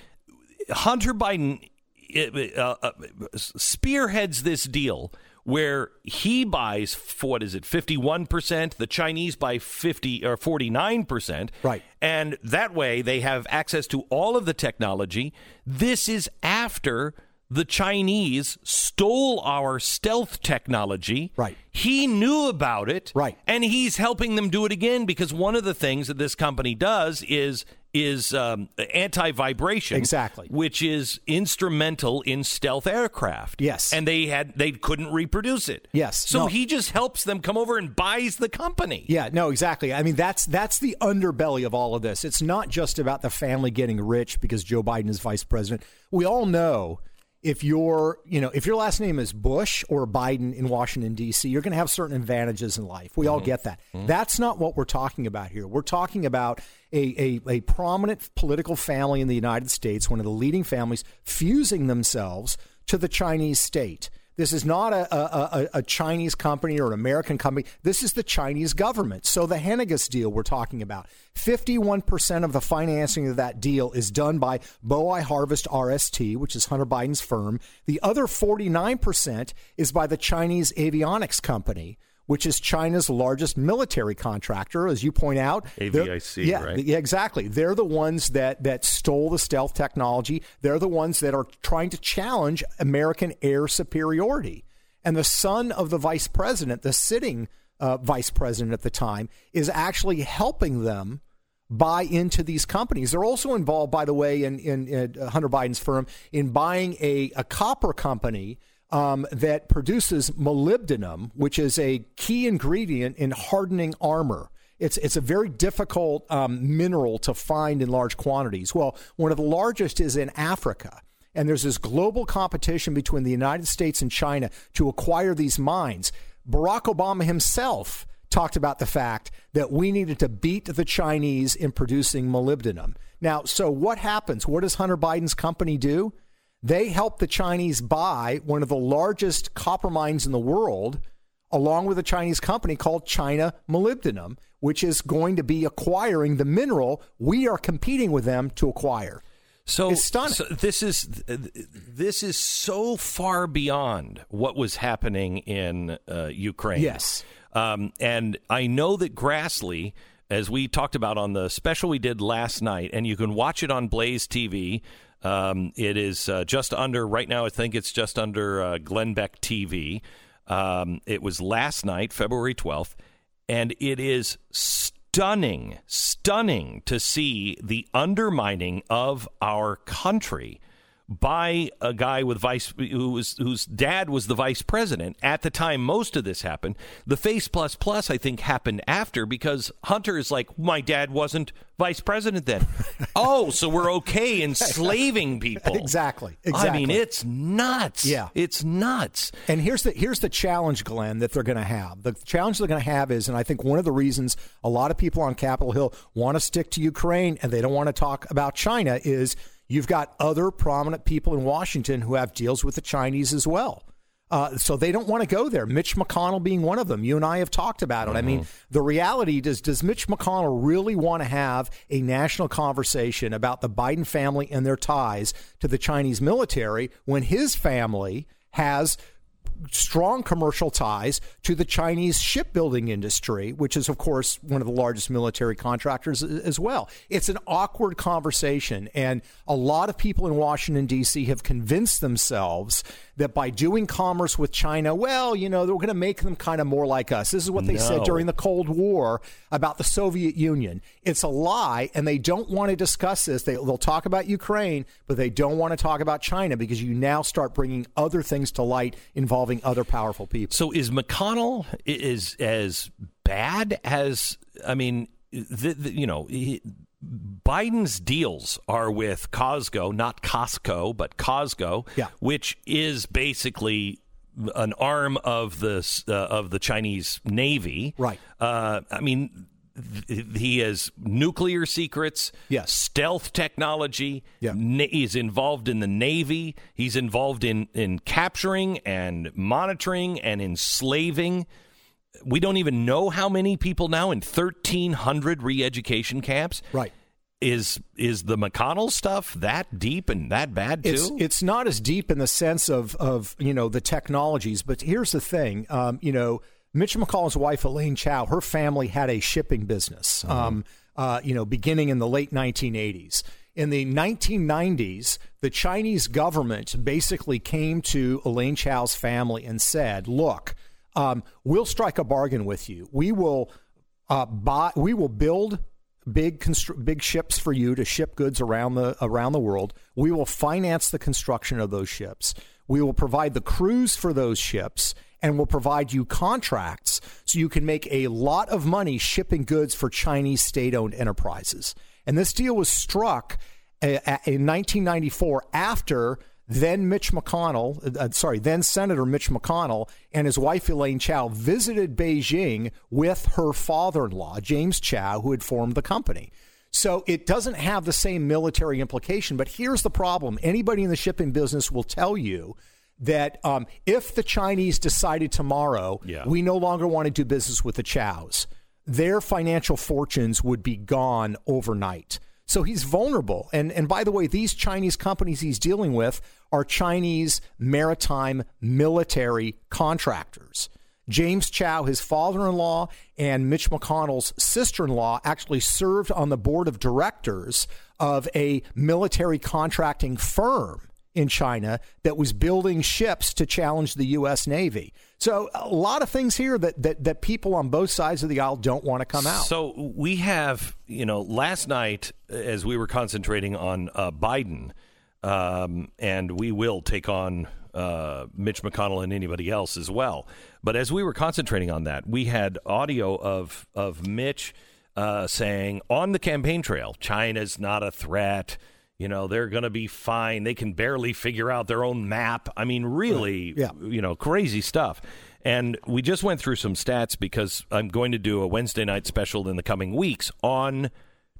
Hunter Biden, uh, uh, spearheads this deal where he buys for what is it 51% the chinese buy 50 or 49% Right. and that way they have access to all of the technology this is after the chinese stole our stealth technology Right. he knew about it Right. and he's helping them do it again because one of the things that this company does is is um, anti-vibration Exactly. which is instrumental in stealth aircraft Yes. and they had they couldn't reproduce it Yes. so No. he just helps them come over and buys the company Yeah, no, exactly. I mean, that's that's the underbelly of all of this. It's not just about the family getting rich because Joe Biden is vice president. We all know if your you know if your last name is Bush or Biden in Washington D.C., you're going to have certain advantages in life. We all mm-hmm. get that. Mm-hmm. That's not what we're talking about here. We're talking about a, a a prominent political family in the United States, one of the leading families, fusing themselves to the Chinese state. This is not a, a, a, Chinese company or an American company. This is the Chinese government. So the Henniges deal we're talking about, 51% of the financing of that deal is done by Bohai Harvest RST, which is Hunter Biden's firm. The other 49% is by the Chinese avionics company, which is China's largest military contractor, as you point out. AVIC, yeah, right? yeah, exactly. They're the ones that that stole the stealth technology. They're the ones that are trying to challenge American air superiority. And the son of the vice president, the sitting uh, vice president at the time, is actually helping them buy into these companies. They're also involved, by the way, in, in, in Hunter Biden's firm in buying a, a copper company um, that produces molybdenum, which is a key ingredient in hardening armor. It's it's a very difficult um, mineral to find in large quantities. Well, one of the largest is in Africa. And there's this global competition between the United States and China to acquire these mines. Barack Obama himself talked about the fact that we needed to beat the Chinese in producing molybdenum. Now, so what happens? What does Hunter Biden's company do? They help the Chinese buy one of the largest copper mines in the world, along with a Chinese company called China Molybdenum, which is going to be acquiring the mineral we are competing with them to acquire. So, so this is this is so far beyond what was happening in uh, Ukraine. Yes. um, and I know that Grassley, as we talked about on the special we did last night, and you can watch it on Blaze TV. Um, it is uh, just under right now. I think it's just under uh, Beck TV. Um, it was last night, February twelfth, and it is stunning, stunning to see the undermining of our country by a guy with vice who was whose dad was the vice president at the time most of this happened. The face plus plus I think happened after because Hunter is like my dad wasn't vice president then. oh, so we're okay enslaving people. Exactly. Exactly. I mean, it's nuts. Yeah. It's nuts. And here's the here's the challenge, Glenn, that they're going to have. The challenge they're going to have is, and I think one of the reasons a lot of people on Capitol Hill want to stick to Ukraine and they don't want to talk about China is you've got other prominent people in Washington who have deals with the Chinese as well. Uh, so they don't want to go there. Mitch McConnell being one of them. You and I have talked about it. I mean, the reality does does Mitch McConnell really want to have a national conversation about the Biden family and their ties to the Chinese military when his family has strong commercial ties to the Chinese shipbuilding industry, which is, of course, one of the largest military contractors as well. It's an awkward conversation. And a lot of people in Washington, D.C. have convinced themselves that by doing commerce with China, well, you know, they're going to make them kind of more like us. This is what they said during the Cold War about the Soviet Union. It's a lie, and they don't want to discuss this. They, they'll talk about Ukraine, but they don't want to talk about China because you now start bringing other things to light involving other powerful people. So is McConnell is as bad as I mean, the, the, you know, he, Biden's deals are with Costco, not Costco, but COSCO, Yeah. which is basically an arm of the uh, of the Chinese Navy. Right. Uh, I mean, th- he has nuclear secrets, Yes. stealth technology. Yeah. Na- he's involved in the Navy. He's involved in, in capturing and monitoring and enslaving. We don't even know how many people now in 1,300 re education camps. Right. Is is the McConnell stuff that deep and that bad too? It's it's not as deep in the sense of of you know the technologies, but here's the thing. Um, you know, Mitch McConnell's wife Elaine Chao, her family had a shipping business. Um, uh, you know, beginning in the late 1980s. In the 1990s, the Chinese government basically came to Elaine Chao's family and said, "Look, um, we'll strike a bargain with you. We will uh, buy. We will build big big ships for you to ship goods around the around the world. We will finance the construction of those ships. We will provide the crews for those ships." And we'll provide you contracts so you can make a lot of money shipping goods for Chinese state owned enterprises. And this deal was struck uh, in 1994 after then Mitch McConnell, uh, sorry, then Senator Mitch McConnell and his wife Elaine Chao visited Beijing with her father in law, James Chao, who had formed the company. So it doesn't have the same military implication. But here's the problem anybody in the shipping business will tell you that um, if the Chinese decided tomorrow, Yeah. we no longer want to do business with the Chaos, their financial fortunes would be gone overnight. So he's vulnerable. And and by the way, these Chinese companies he's dealing with are Chinese maritime military contractors. James Chao, his father-in-law, and Mitch McConnell's sister-in-law actually served on the board of directors of a military contracting firm in China that was building ships to challenge the U.S. Navy. So a lot of things here that, that, that people on both sides of the aisle don't want to come out. So we have, you know, last night as we were concentrating on uh, Biden, um, and we will take on uh, Mitch McConnell and anybody else as well. But as we were concentrating on that, we had audio of of Mitch uh, saying on the campaign trail, China's not a threat. You know, they're going to be fine. They can barely figure out their own map. I mean, really, Yeah. you know, crazy stuff. And we just went through some stats because I'm going to do a Wednesday night special in the coming weeks on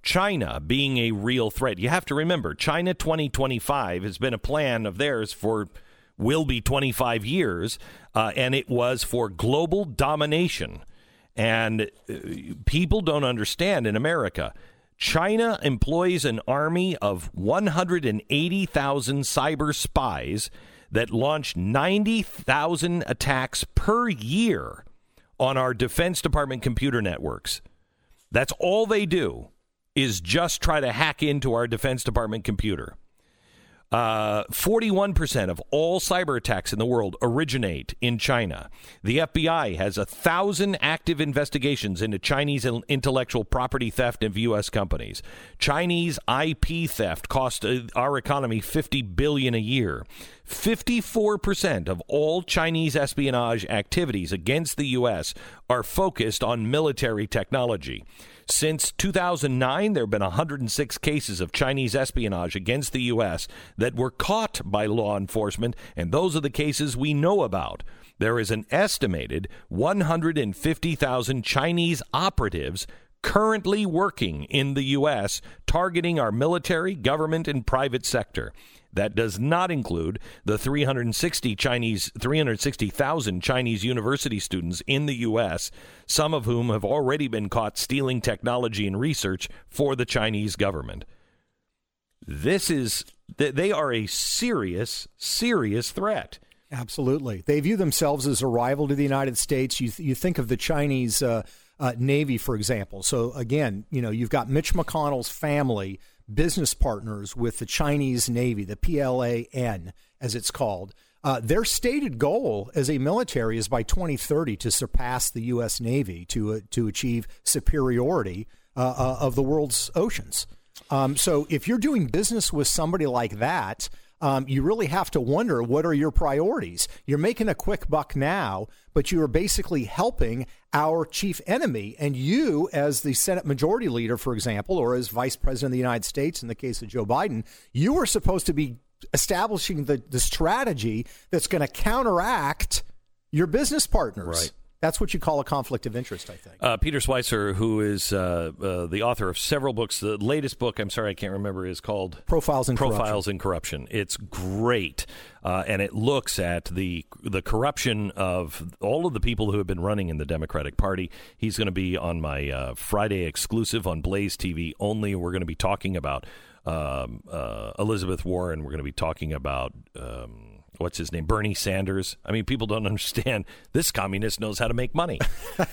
China being a real threat. You have to remember, China 2025 has been a plan of theirs for will be 25 years, uh, and it was for global domination. And uh, people don't understand in America. China employs an army of 180,000 cyber spies that launch 90,000 attacks per year on our Defense Department computer networks. That's all they do is just try to hack into our Defense Department computer. Uh, 41% of all cyber attacks in the world originate in China. The FBI has a thousand active investigations into Chinese intellectual property theft of U.S. companies. Chinese IP theft cost uh, our economy 50 billion a year. 54% of all Chinese espionage activities against the U.S. are focused on military technology. Since 2009, there have been 106 cases of Chinese espionage against the U.S. that were caught by law enforcement, and those are the cases we know about. There is an estimated 150,000 Chinese operatives currently working in the U.S., targeting our military, government, and private sector. That does not include the 360 Chinese 360,000 Chinese university students in the US, some of whom have already been caught stealing technology and research for the Chinese government. This is they are a serious serious threat. Absolutely. They view themselves as a rival to the United States. You, you think of the Chinese uh, uh, Navy, for example. So, again, you know, you've got Mitch McConnell's family business partners with the Chinese Navy, the PLAN, as it's called. Uh, their stated goal as a military is by 2030 to surpass the U.S. Navy to uh, to achieve superiority uh, uh, of the world's oceans. Um, so, if you're doing business with somebody like that, um, you really have to wonder what are your priorities. You're making a quick buck now, but you are basically helping our chief enemy. And you, as the Senate Majority Leader, for example, or as Vice President of the United States in the case of Joe Biden, you are supposed to be establishing the, the strategy that's going to counteract your business partners. Right. That's what you call a conflict of interest, I think. Uh, Peter Schweizer, who is uh, uh, the author of several books, the latest book, I'm sorry, I can't remember, is called Profiles in Profiles Corruption. in Corruption. It's great, uh, and it looks at the the corruption of all of the people who have been running in the Democratic Party. He's going to be on my uh, Friday exclusive on Blaze TV only. We're going to be talking about um, uh, Elizabeth Warren. We're going to be talking about. Um, what's his name? Bernie Sanders. I mean, people don't understand this communist knows how to make money.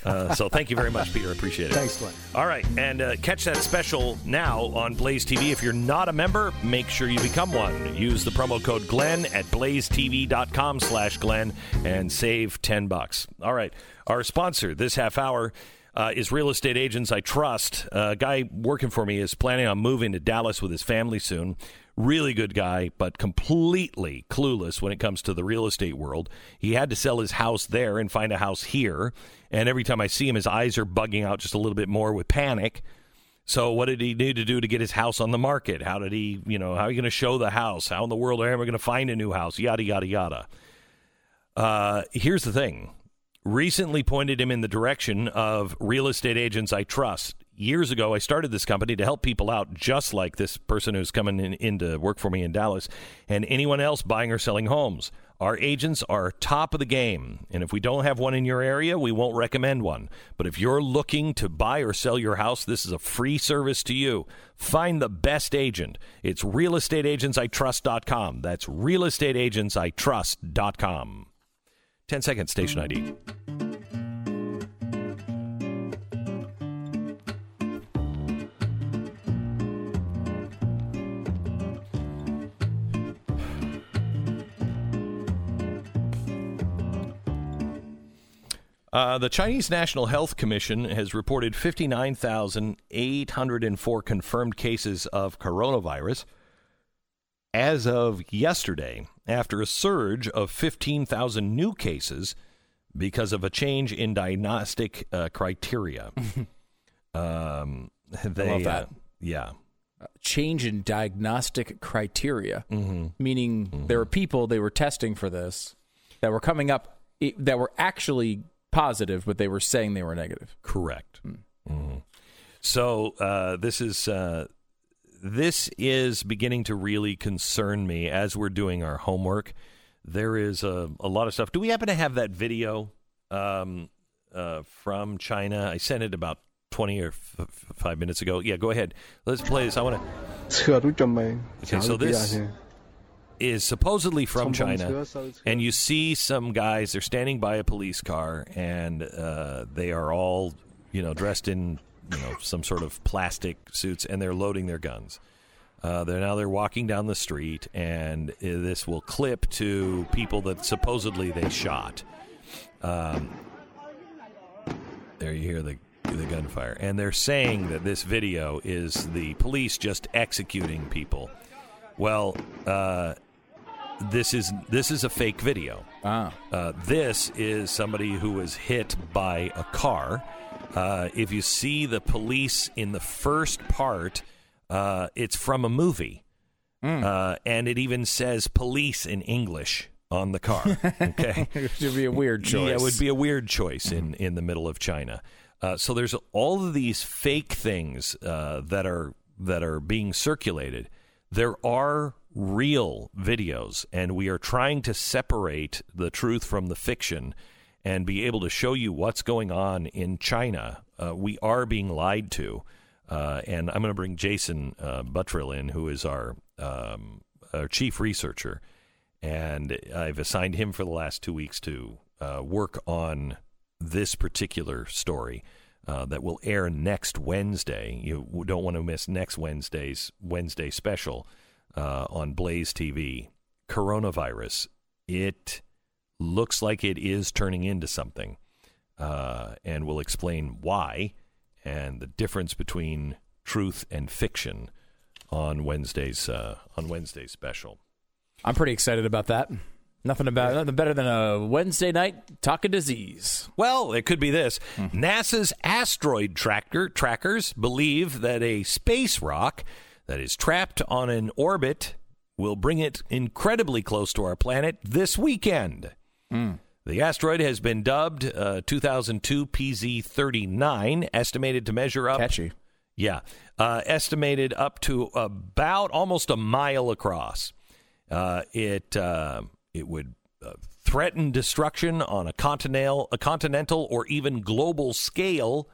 Uh, so thank you very much, Peter. Appreciate it. Thanks, Glenn. All right, and uh, catch that special now on Blaze TV. If you're not a member, make sure you become one. Use the promo code Glenn at blazetv.com slash Glenn and save 10 bucks. All right, our sponsor this half hour uh, is Real Estate Agents I Trust. Uh, a guy working for me is planning on moving to Dallas with his family soon. Really good guy, but completely clueless when it comes to the real estate world. He had to sell his house there and find a house here. And every time I see him, his eyes are bugging out just a little bit more with panic. So what did he need to do to get his house on the market? How did he, you know, how are you going to show the house? How in the world am I going to find a new house? Yada yada yada. Uh, here's the thing. Recently pointed him in the direction of real estate agents I trust. Years ago, I started this company to help people out, just like this person who's coming in, in to work for me in Dallas, and anyone else buying or selling homes. Our agents are top of the game, and if we don't have one in your area, we won't recommend one. But if you're looking to buy or sell your house, this is a free service to you. Find the best agent. It's realestateagentsitrust.com. That's realestateagentsitrust.com. 10 seconds, station ID. Uh, the Chinese National Health Commission has reported 59,804 confirmed cases of coronavirus as of yesterday, after a surge of 15,000 new cases because of a change in diagnostic uh, criteria. um, they, love that. uh, yeah. change in diagnostic criteria, Mm-hmm. meaning there were people they were testing for this that were coming up that were actually positive, but they were saying they were negative. Correct. Mm. Mm. So uh, this is uh, this is beginning to really concern me as we're doing our homework. There is a, a lot of stuff. Do we happen to have that video um, uh, from China? I sent it about 20 or f- f- five minutes ago. Yeah, go ahead. Let's play this. I want to. Okay, so this is supposedly from China, and you see some guys. They're standing by a police car, and uh, they are all you know dressed in you know some sort of plastic suits, and they're loading their guns. Uh, they're now they're walking down the street, and uh, this will clip to people that supposedly they shot. Um, there you hear the the gunfire, and they're saying that this video is the police just executing people. Well, uh, this is this is a fake video. Ah. Uh, this is somebody who was hit by a car. Uh, if you see the police in the first part, uh, it's from a movie, uh, and it even says "police" in English on the car. Okay, it should be a weird choice. yeah, it would be a weird choice in, in the middle of China. Uh, so there's all of these fake things uh, that are that are being circulated. There are real videos, and we are trying to separate the truth from the fiction and be able to show you what's going on in China. Uh, we are being lied to, uh, and I'm going to bring Jason uh, Buttrill in, who is our um, our chief researcher and I've assigned him for the last two weeks to uh, work on this particular story uh, that will air next Wednesday. You don't want to miss next Wednesday's Wednesday special uh, on Blaze TV. Coronavirus. It looks like it is turning into something, uh, and we'll explain why and the difference between truth and fiction on Wednesday's uh, on Wednesday's special. I'm pretty excited about that. Nothing about nothing better than a Wednesday night talking disease. Well, it could be this. NASA's asteroid tracker trackers believe that a space rock that is trapped on an orbit will bring it incredibly close to our planet this weekend. The asteroid has been dubbed uh, 2002 PZ39, estimated to measure up. Catchy. Yeah, uh, estimated up to about almost a mile across. Uh, it uh, it would uh, threaten destruction on a continental, a continental, or even global scale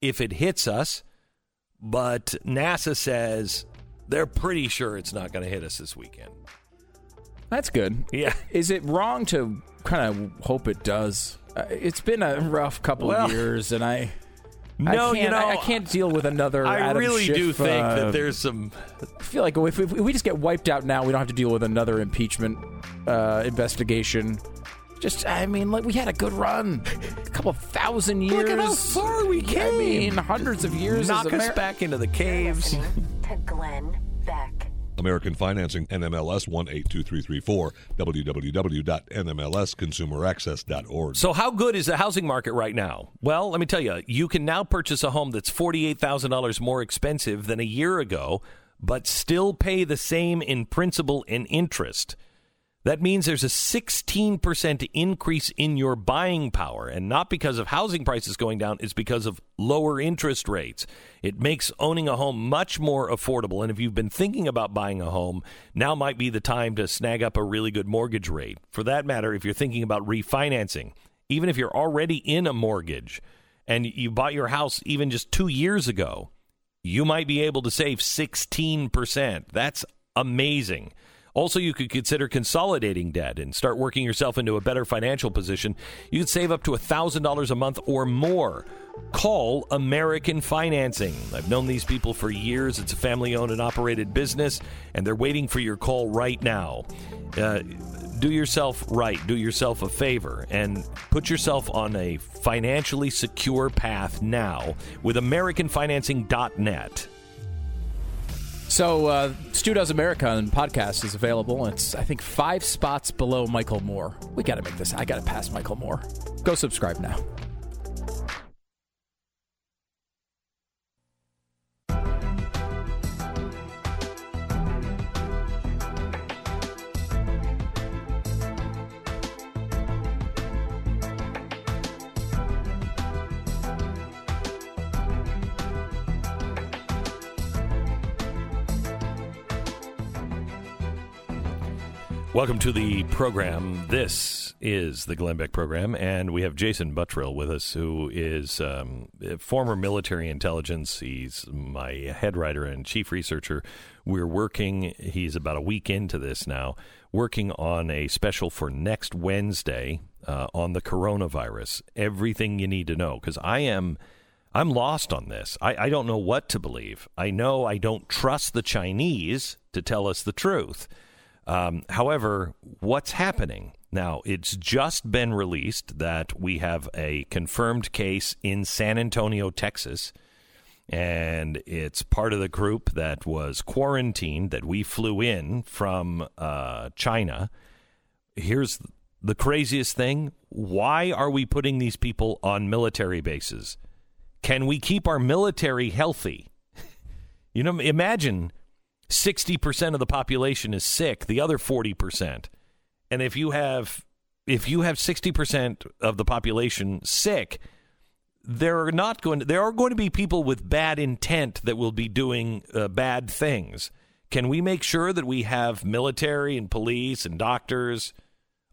if it hits us. But NASA says they're pretty sure it's not going to hit us this weekend. That's good. Yeah. Is it wrong to kind of hope it does? Uh, it's been a rough couple Well, of years, and I. No, I you can't, know, I, I can't deal with another. I Adam really do think uh, that there's some. I feel like if, if we just get wiped out now, we don't have to deal with another impeachment uh, investigation. Just, I mean, like we had a good run, a couple thousand years. Look at how far we came. I came. mean, hundreds of years. Knock as us Ameri- back into the caves. to Glenn Beck. American Financing, NMLS 182334, www.nmlsconsumeraccess.org. So, how good is the housing market right now? Well, let me tell you, you can now purchase a home that's $48,000 more expensive than a year ago, but still pay the same in principal and interest. That means there's a 16% increase in your buying power, and not because of housing prices going down, it's because of lower interest rates. It makes owning a home much more affordable, and if you've been thinking about buying a home, now might be the time to snag up a really good mortgage rate. For that matter, if you're thinking about refinancing, even if you're already in a mortgage and you bought your house even just two years ago, you might be able to save 16%. That's amazing. Also, you could consider consolidating debt and start working yourself into a better financial position. You could save up to $1,000 a month or more. Call American Financing. I've known these people for years. It's a family owned and operated business, and they're waiting for your call right now. Uh, do yourself right, do yourself a favor, and put yourself on a financially secure path now with AmericanFinancing.net. So, uh, Stu Does America on podcast is available. It's, I think, five spots below Michael Moore. We got to make this. I got to pass Michael Moore. Go subscribe now. Welcome to the program. This is the Glenn Beck program, and we have Jason Buttrill with us, who is um, former military intelligence. He's my head writer and chief researcher. We're working, he's about a week into this now, working on a special for next Wednesday uh, on the coronavirus. Everything you need to know, because I am. I'm lost on this. I, I don't know what to believe. I know I don't trust the Chinese to tell us the truth. Um, however, what's happening? Now, it's just been released that we have a confirmed case in San Antonio, Texas, and it's part of the group that was quarantined that we flew in from uh, China. Here's the craziest thing why are we putting these people on military bases? Can we keep our military healthy? You know, imagine 60% of the population is sick, the other 40%. And if you have if you have 60% of the population sick, there are not going to, there are going to be people with bad intent that will be doing uh, bad things. Can we make sure that we have military and police and doctors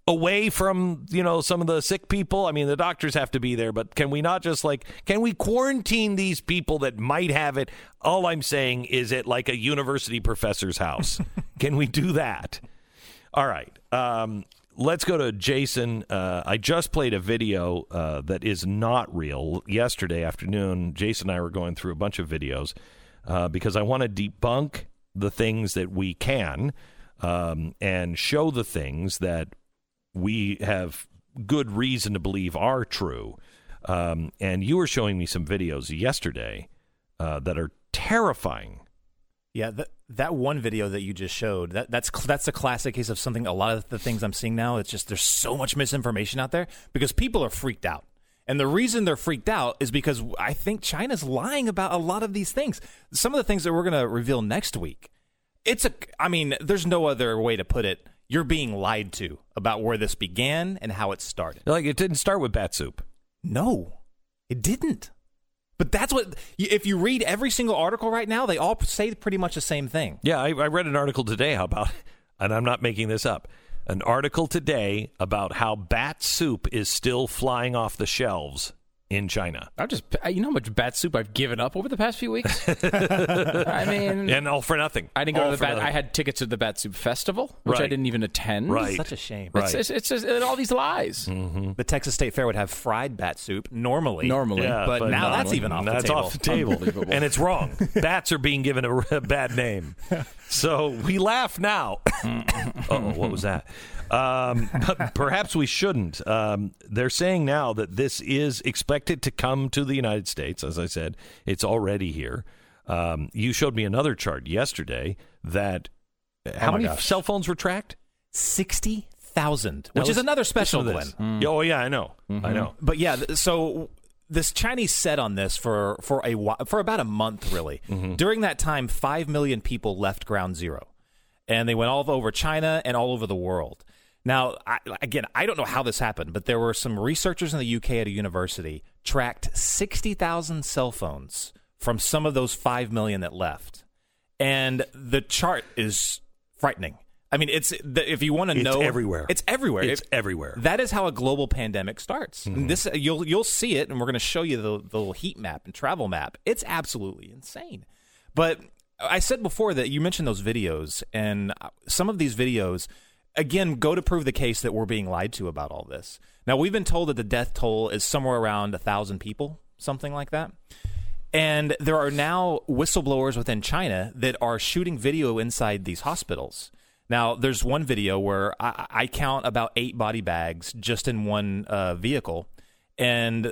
away from you know some of the sick people. I mean the doctors have to be there but can we not just like can we quarantine these people that might have it? All i'm saying is it like a university professor's house. Can we do that? All right. Um, let's go to jason. Uh, i just played a video uh, that is not real. Yesterday afternoon jason and i were going through a bunch of videos uh, because i want to debunk the things that we can um, and show the things that we have good reason to believe are true. Um, and you were showing me some videos yesterday uh, that are terrifying. Yeah, that that one video that you just showed that that's that's a classic case of something. A lot of the things I'm seeing now, it's just there's so much misinformation out there because people are freaked out. And the reason they're freaked out is because I think China's lying about a lot of these things. Some of the things that we're going to reveal next week. It's a I mean, there's no other way to put it you're being lied to about where this began and how it started. Like it didn't start with bat soup. No, it didn't. But that's what, if you read every single article right now, they all say pretty much the same thing. Yeah, I, I read an article today how about, and I'm not making this up, an article today about how bat soup is still flying off the shelves in China. I just, you know how much bat soup I've given up over the past few weeks. I mean, and all for nothing. I didn't go All to the bat. nothing. I had tickets to the Bat Soup Festival, which I didn't even attend. Right. Such a shame. It's, it's, it's, just- all these lies. Mm-hmm. The Texas State Fair would have fried bat soup normally. Normally. Yeah, but, now not- that's even off that's the table. off the table, Unbelievable. and it's wrong. Bats are being given a, a bad name, so we laugh now. oh, what was that? Um, but perhaps we shouldn't. Um, they're saying now that this is expected to come to the United States. As I said, it's already here. Um, you showed me another chart yesterday that how my many gosh. cell phones were tracked? Sixty thousand, which is another special, one. this. Oh yeah, I know. I know. But yeah, th- so this Chinese set on this for for a while, for about a month, really. During that time, five million people left Ground Zero, and they went all over China and all over the world. Now, I, again, I don't know how this happened, but there were some researchers in the UK at a university tracked sixty thousand cell phones from some of those five million that left, and the chart is frightening. I mean, it's if you want to It's know everywhere. it's everywhere. It's It- everywhere. that is how a global pandemic starts. Mm-hmm. This you'll you'll see it, and we're going to show you the, the little heat map and travel map. It's absolutely insane. But I said before that you mentioned those videos, and some of these videos again go to prove the case that we're being lied to about all this. Now we've been told that the death toll is somewhere around a thousand people, something like that. And there are now whistleblowers within China that are shooting video inside these hospitals. Now, there's one video where I, I count about eight body bags just in one uh, vehicle, and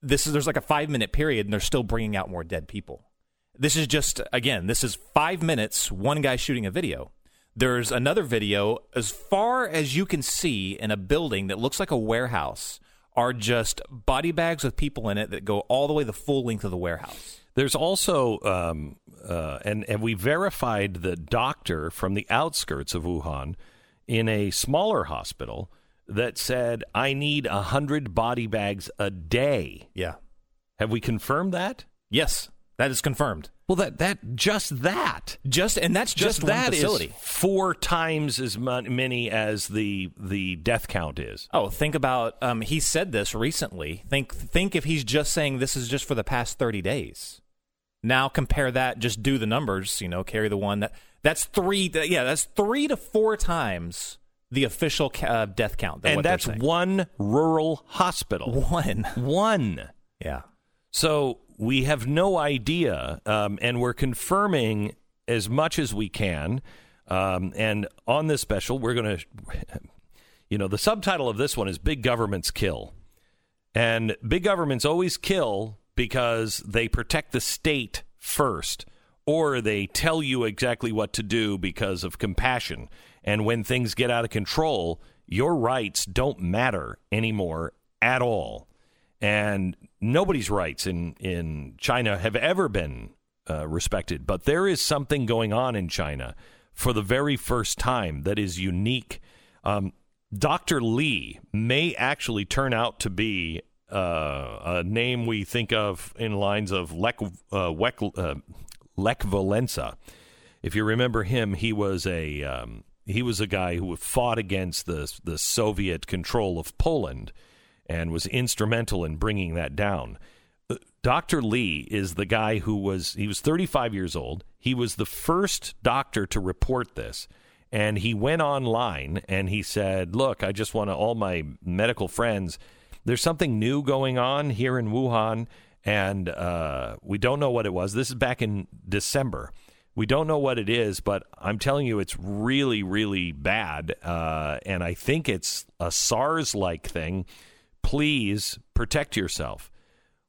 this is there's like a five minute period, and they're still bringing out more dead people. This is just again, this is five minutes, one guy shooting a video. There's another video as far as you can see in a building that looks like a warehouse are just body bags with people in it that go all the way the full length of the warehouse. There's also, um, uh, and and we verified the doctor from the outskirts of Wuhan in a smaller hospital that said, "I need a hundred body bags a day." Yeah. Have we confirmed that? Yes, that is confirmed. Well, that that just that Just and that's just, one that is four times as many as the the death count is. Oh, think about um, he said this recently. Think think if he's just saying this is just for the past thirty days. Now compare that. Just do the numbers. You know, carry the one that that's three. Yeah, that's three to four times the official ca- uh, death count. and that's one rural hospital. One. One. Yeah. So we have no idea, um, and we're confirming as much as we can. Um, and on this special, we're going to, you know, the subtitle of this one is Big Governments Kill. And big governments always kill because they protect the state first, or they tell you exactly what to do because of compassion. And when things get out of control, your rights don't matter anymore at all. And nobody's rights in, in China have ever been uh, respected. But there is something going on in China for the very first time that is unique. Um, Dr. Lee may actually turn out to be uh, a name we think of in lines of Lech, uh, Lech, uh, Lech Walesa. If you remember him, he was a um, he was a guy who fought against the the Soviet control of Poland and was instrumental in bringing that down. Uh, Dr. Lee is the guy who was he was 35 years old. He was the first doctor to report this. And he went online and he said, "Look, I just want to all my medical friends there's something new going on here in Wuhan, and uh, we don't know what it was. This is back in December. We don't know what it is, but I'm telling you, it's really, really bad. Uh, and I think it's a SARS like thing. Please protect yourself.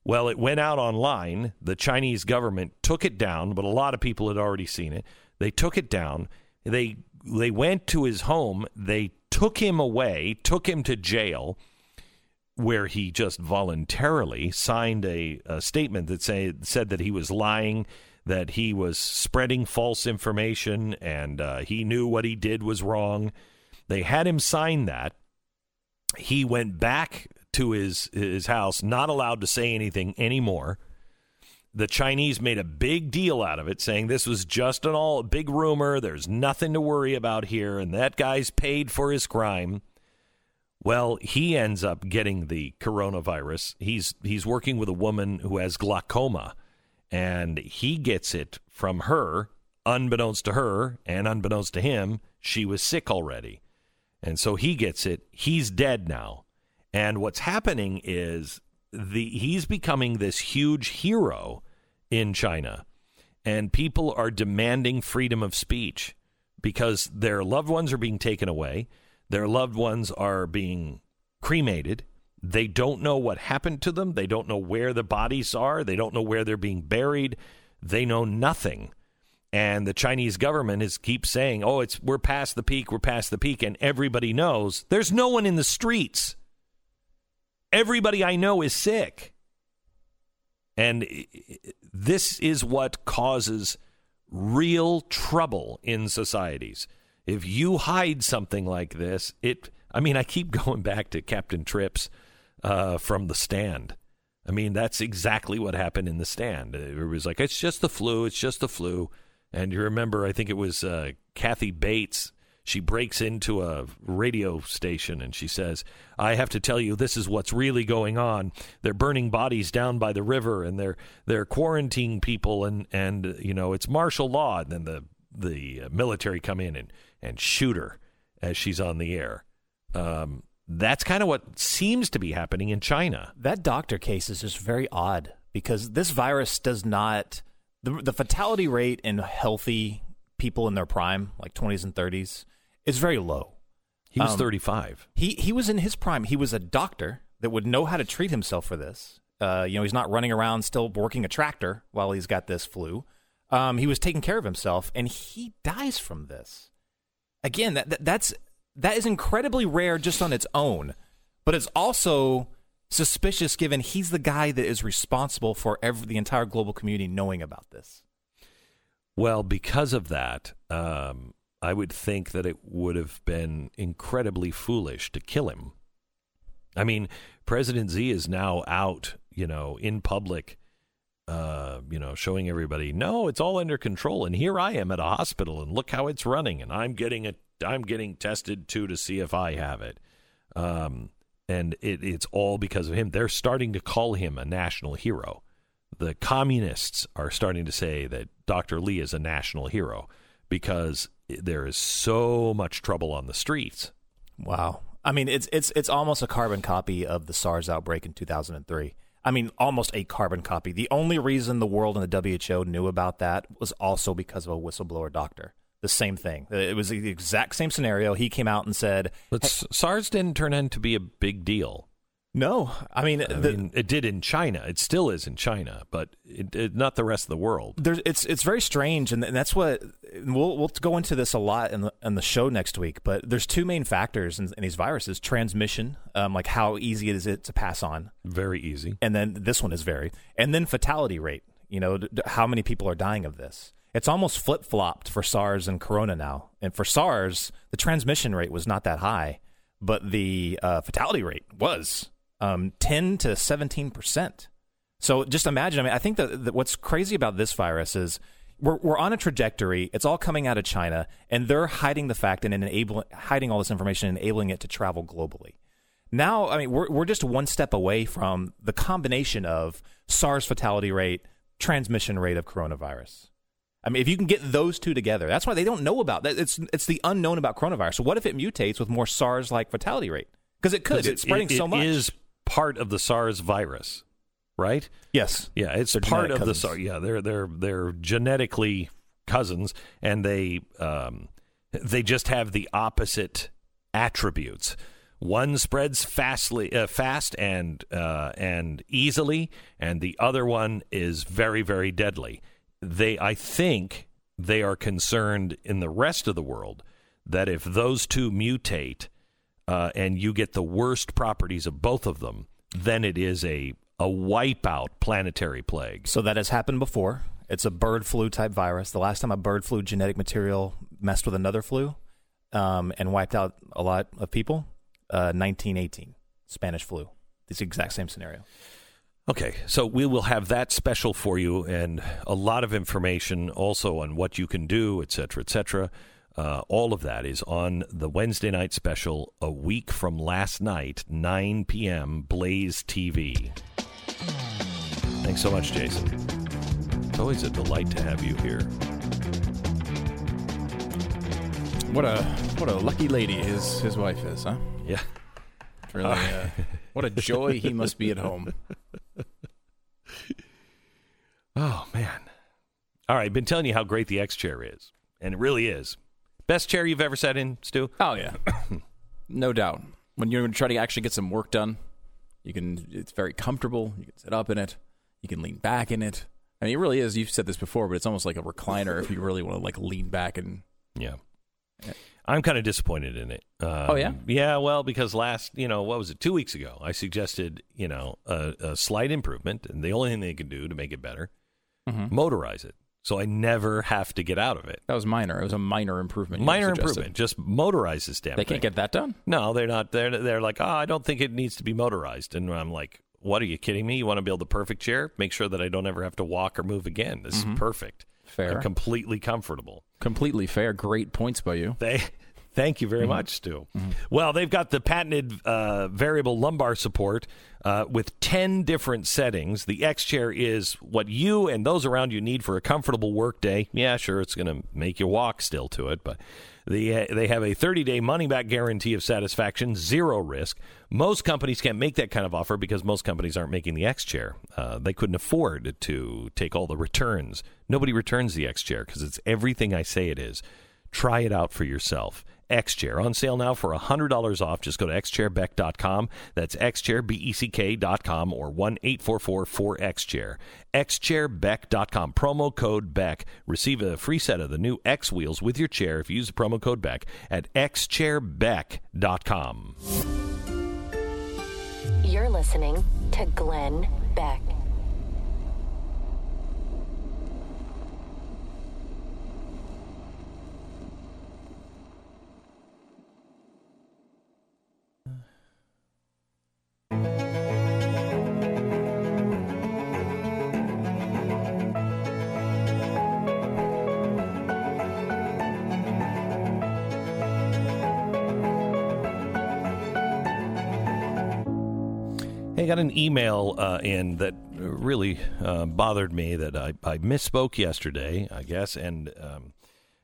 Well, it went out online. The Chinese government took it down, but a lot of people had already seen it. They took it down. They they went to his home. They took him away, took him to jail where he just voluntarily signed a, a statement that say, said that he was lying, that he was spreading false information, and uh, he knew what he did was wrong. They had him sign that. He went back to his his house, not allowed to say anything anymore. The Chinese made a big deal out of it, saying this was just an all big rumor. There's nothing to worry about here, and that guy's paid for his crime. Well, he ends up getting the coronavirus. He's he's working with a woman who has glaucoma, and he gets it from her, unbeknownst to her and unbeknownst to him. She was sick already, and so he gets it. He's dead now, and what's happening is the he's becoming this huge hero in China, and people are demanding freedom of speech because their loved ones are being taken away their loved ones are being cremated. They don't know what happened to them. They don't know where the bodies are. They don't know where they're being buried. They know nothing. And the Chinese government is keeps saying, "Oh, it's we're past the peak. We're past the peak." And everybody knows there's no one in the streets. Everybody I know is sick. And this is what causes real trouble in societies if you hide something like this, it. I mean, I keep going back to Captain Trips uh, from the stand. I mean, that's exactly what happened in the stand. It was like, it's just the flu. It's just the flu. And you remember, I think it was uh, Kathy Bates. She breaks into a radio station and she says, I have to tell you, this is what's really going on. They're burning bodies down by the river and they're, they're quarantining people and, and, you know, it's martial law. And then the, the military come in and and shoot her as she's on the air. Um, that's kind of what seems to be happening in China. That doctor case is just very odd because this virus does not the the fatality rate in healthy people in their prime, like 20s and 30s, is very low. He was Um, 35. He he was in his prime. He was a doctor that would know how to treat himself for this. Uh, you know, he's not running around still working a tractor while he's got this flu. Um, he was taking care of himself, and he dies from this. Again, that, that that's that is incredibly rare just on its own, but it's also suspicious given he's the guy that is responsible for every, the entire global community knowing about this. Well, because of that, um, I would think that it would have been incredibly foolish to kill him. I mean, President Z is now out, you know, in public, uh, you know, showing everybody, no, it's all under control. And here I am at a hospital, and look how it's running, and I'm getting it, I'm getting tested too to see if I have it. Um, and it, it's all because of him. They're starting to call him a national hero. The communists are starting to say that Dr. Lee is a national hero because there is so much trouble on the streets. Wow. I mean, it's it's it's almost a carbon copy of the SARS outbreak in 2003. I mean, almost a carbon copy. The only reason the world and the WHO knew about that was also because of a whistleblower doctor. The same thing. It was the exact same scenario. He came out and said, But S- SARS didn't turn into be a big deal. "No, I mean, I the, mean, it did in China. It still is in China, but it, it, not the rest of the world. there's it's it's very strange, and, and that's what we'll we'll go into this a lot in the in the show next week. But there's two main factors in, in these viruses: transmission, um, like how easy is it to pass on, Very easy. and then this one is very, and then fatality rate. You know, d- d- how many people are dying of this? It's almost flip flopped for SARS and Corona now. And for SARS, the transmission rate was not that high, but the uh, fatality rate was um, 10 to 17 percent. So just imagine. I mean, I think that, that what's crazy about this virus is we're we're on a trajectory. It's all coming out of China, and they're hiding the fact and enabling hiding all this information, and enabling it to travel globally. Now, I mean, we're we're just one step away from the combination of SARS fatality rate, transmission rate of coronavirus. I mean, if you can get those two together, that's why they don't know about that. It's it's the unknown about coronavirus. So what if it mutates with more SARS-like fatality rate? Because it could. 'Cause It's spreading it- so much. It is part of the SARS virus, right? Yes. Yeah, it's They're part of the. SARS. Yeah, they're they're they're genetically cousins, and they um, they just have the opposite attributes. One spreads fastly, uh, fast and uh, and easily, and the other one is very, very deadly. They, I think, they are concerned in the rest of the world that if those two mutate uh, and you get the worst properties of both of them, then it is a a wipeout planetary plague. So that has happened before. It's a bird flu type virus. The last time a bird flu genetic material messed with another flu um, and wiped out a lot of people, uh, 1918, Spanish flu. It's the exact same scenario. Okay, so we will have that special for you and a lot of information also on what you can do, et cetera, et cetera. Uh, all of that is on the Wednesday night special a week from last night, 9 p.m., Blaze TV. Thanks so much, Jason. It's always a delight to have you here. What a what a lucky lady his his wife is, huh? Yeah. Really, uh, what a joy he must be at home. Oh, man. All right, been telling you how great the X chair is, and it really is. Best chair you've ever sat in, Stu? Oh yeah, no doubt. When you're trying to actually get some work done, you can. It's very comfortable. You can sit up in it. You can lean back in it. I mean, it really is. You've said this before, but it's almost like a recliner if you really want to like lean back and. Yeah. I'm kind of disappointed in it. Um, Oh, yeah? yeah. Well, because last, you know, what was it? Two weeks ago, I suggested, you know, a, a slight improvement, and the only thing they could do to make it better, Mhm. motorize it, so I never have to get out of it. That was minor. It was a minor improvement. Minor improvement. Just motorize this damn They thing. can't get that done. No, they're not. They're they're like, oh, I don't think it needs to be motorized, and I'm like, what are you kidding me? You want to build the perfect chair? Make sure that I don't ever have to walk or move again. This Mhm. is perfect. Fair. I'm completely comfortable. Completely fair. Great points by you. They, thank you very Mm-hmm. much, Stu. Well, they've got the patented uh, variable lumbar support uh, with 10 different settings. The X chair is what you and those around you need for a comfortable work day. Yeah, sure, it's going to make you walk still to it, but the, uh, they have a 30 day money back guarantee of satisfaction, zero risk. Most companies can't make that kind of offer because most companies aren't making the X chair. Uh, they couldn't afford to take all the returns. Nobody returns the X chair because it's everything I say it is. Try it out for yourself. X-Chair on sale now for $100 off. Just go to xchairbeck.com. That's xchairbeck.com or 1-844-4XChair. xchairbeck.com. Promo code BECK. Receive a free set of the new X wheels with your chair if you use the promo code BECK at xchairbeck.com. You're listening to Glenn Beck. Hey, I got an email uh, in that really uh, bothered me that I, I misspoke yesterday, I guess, and um,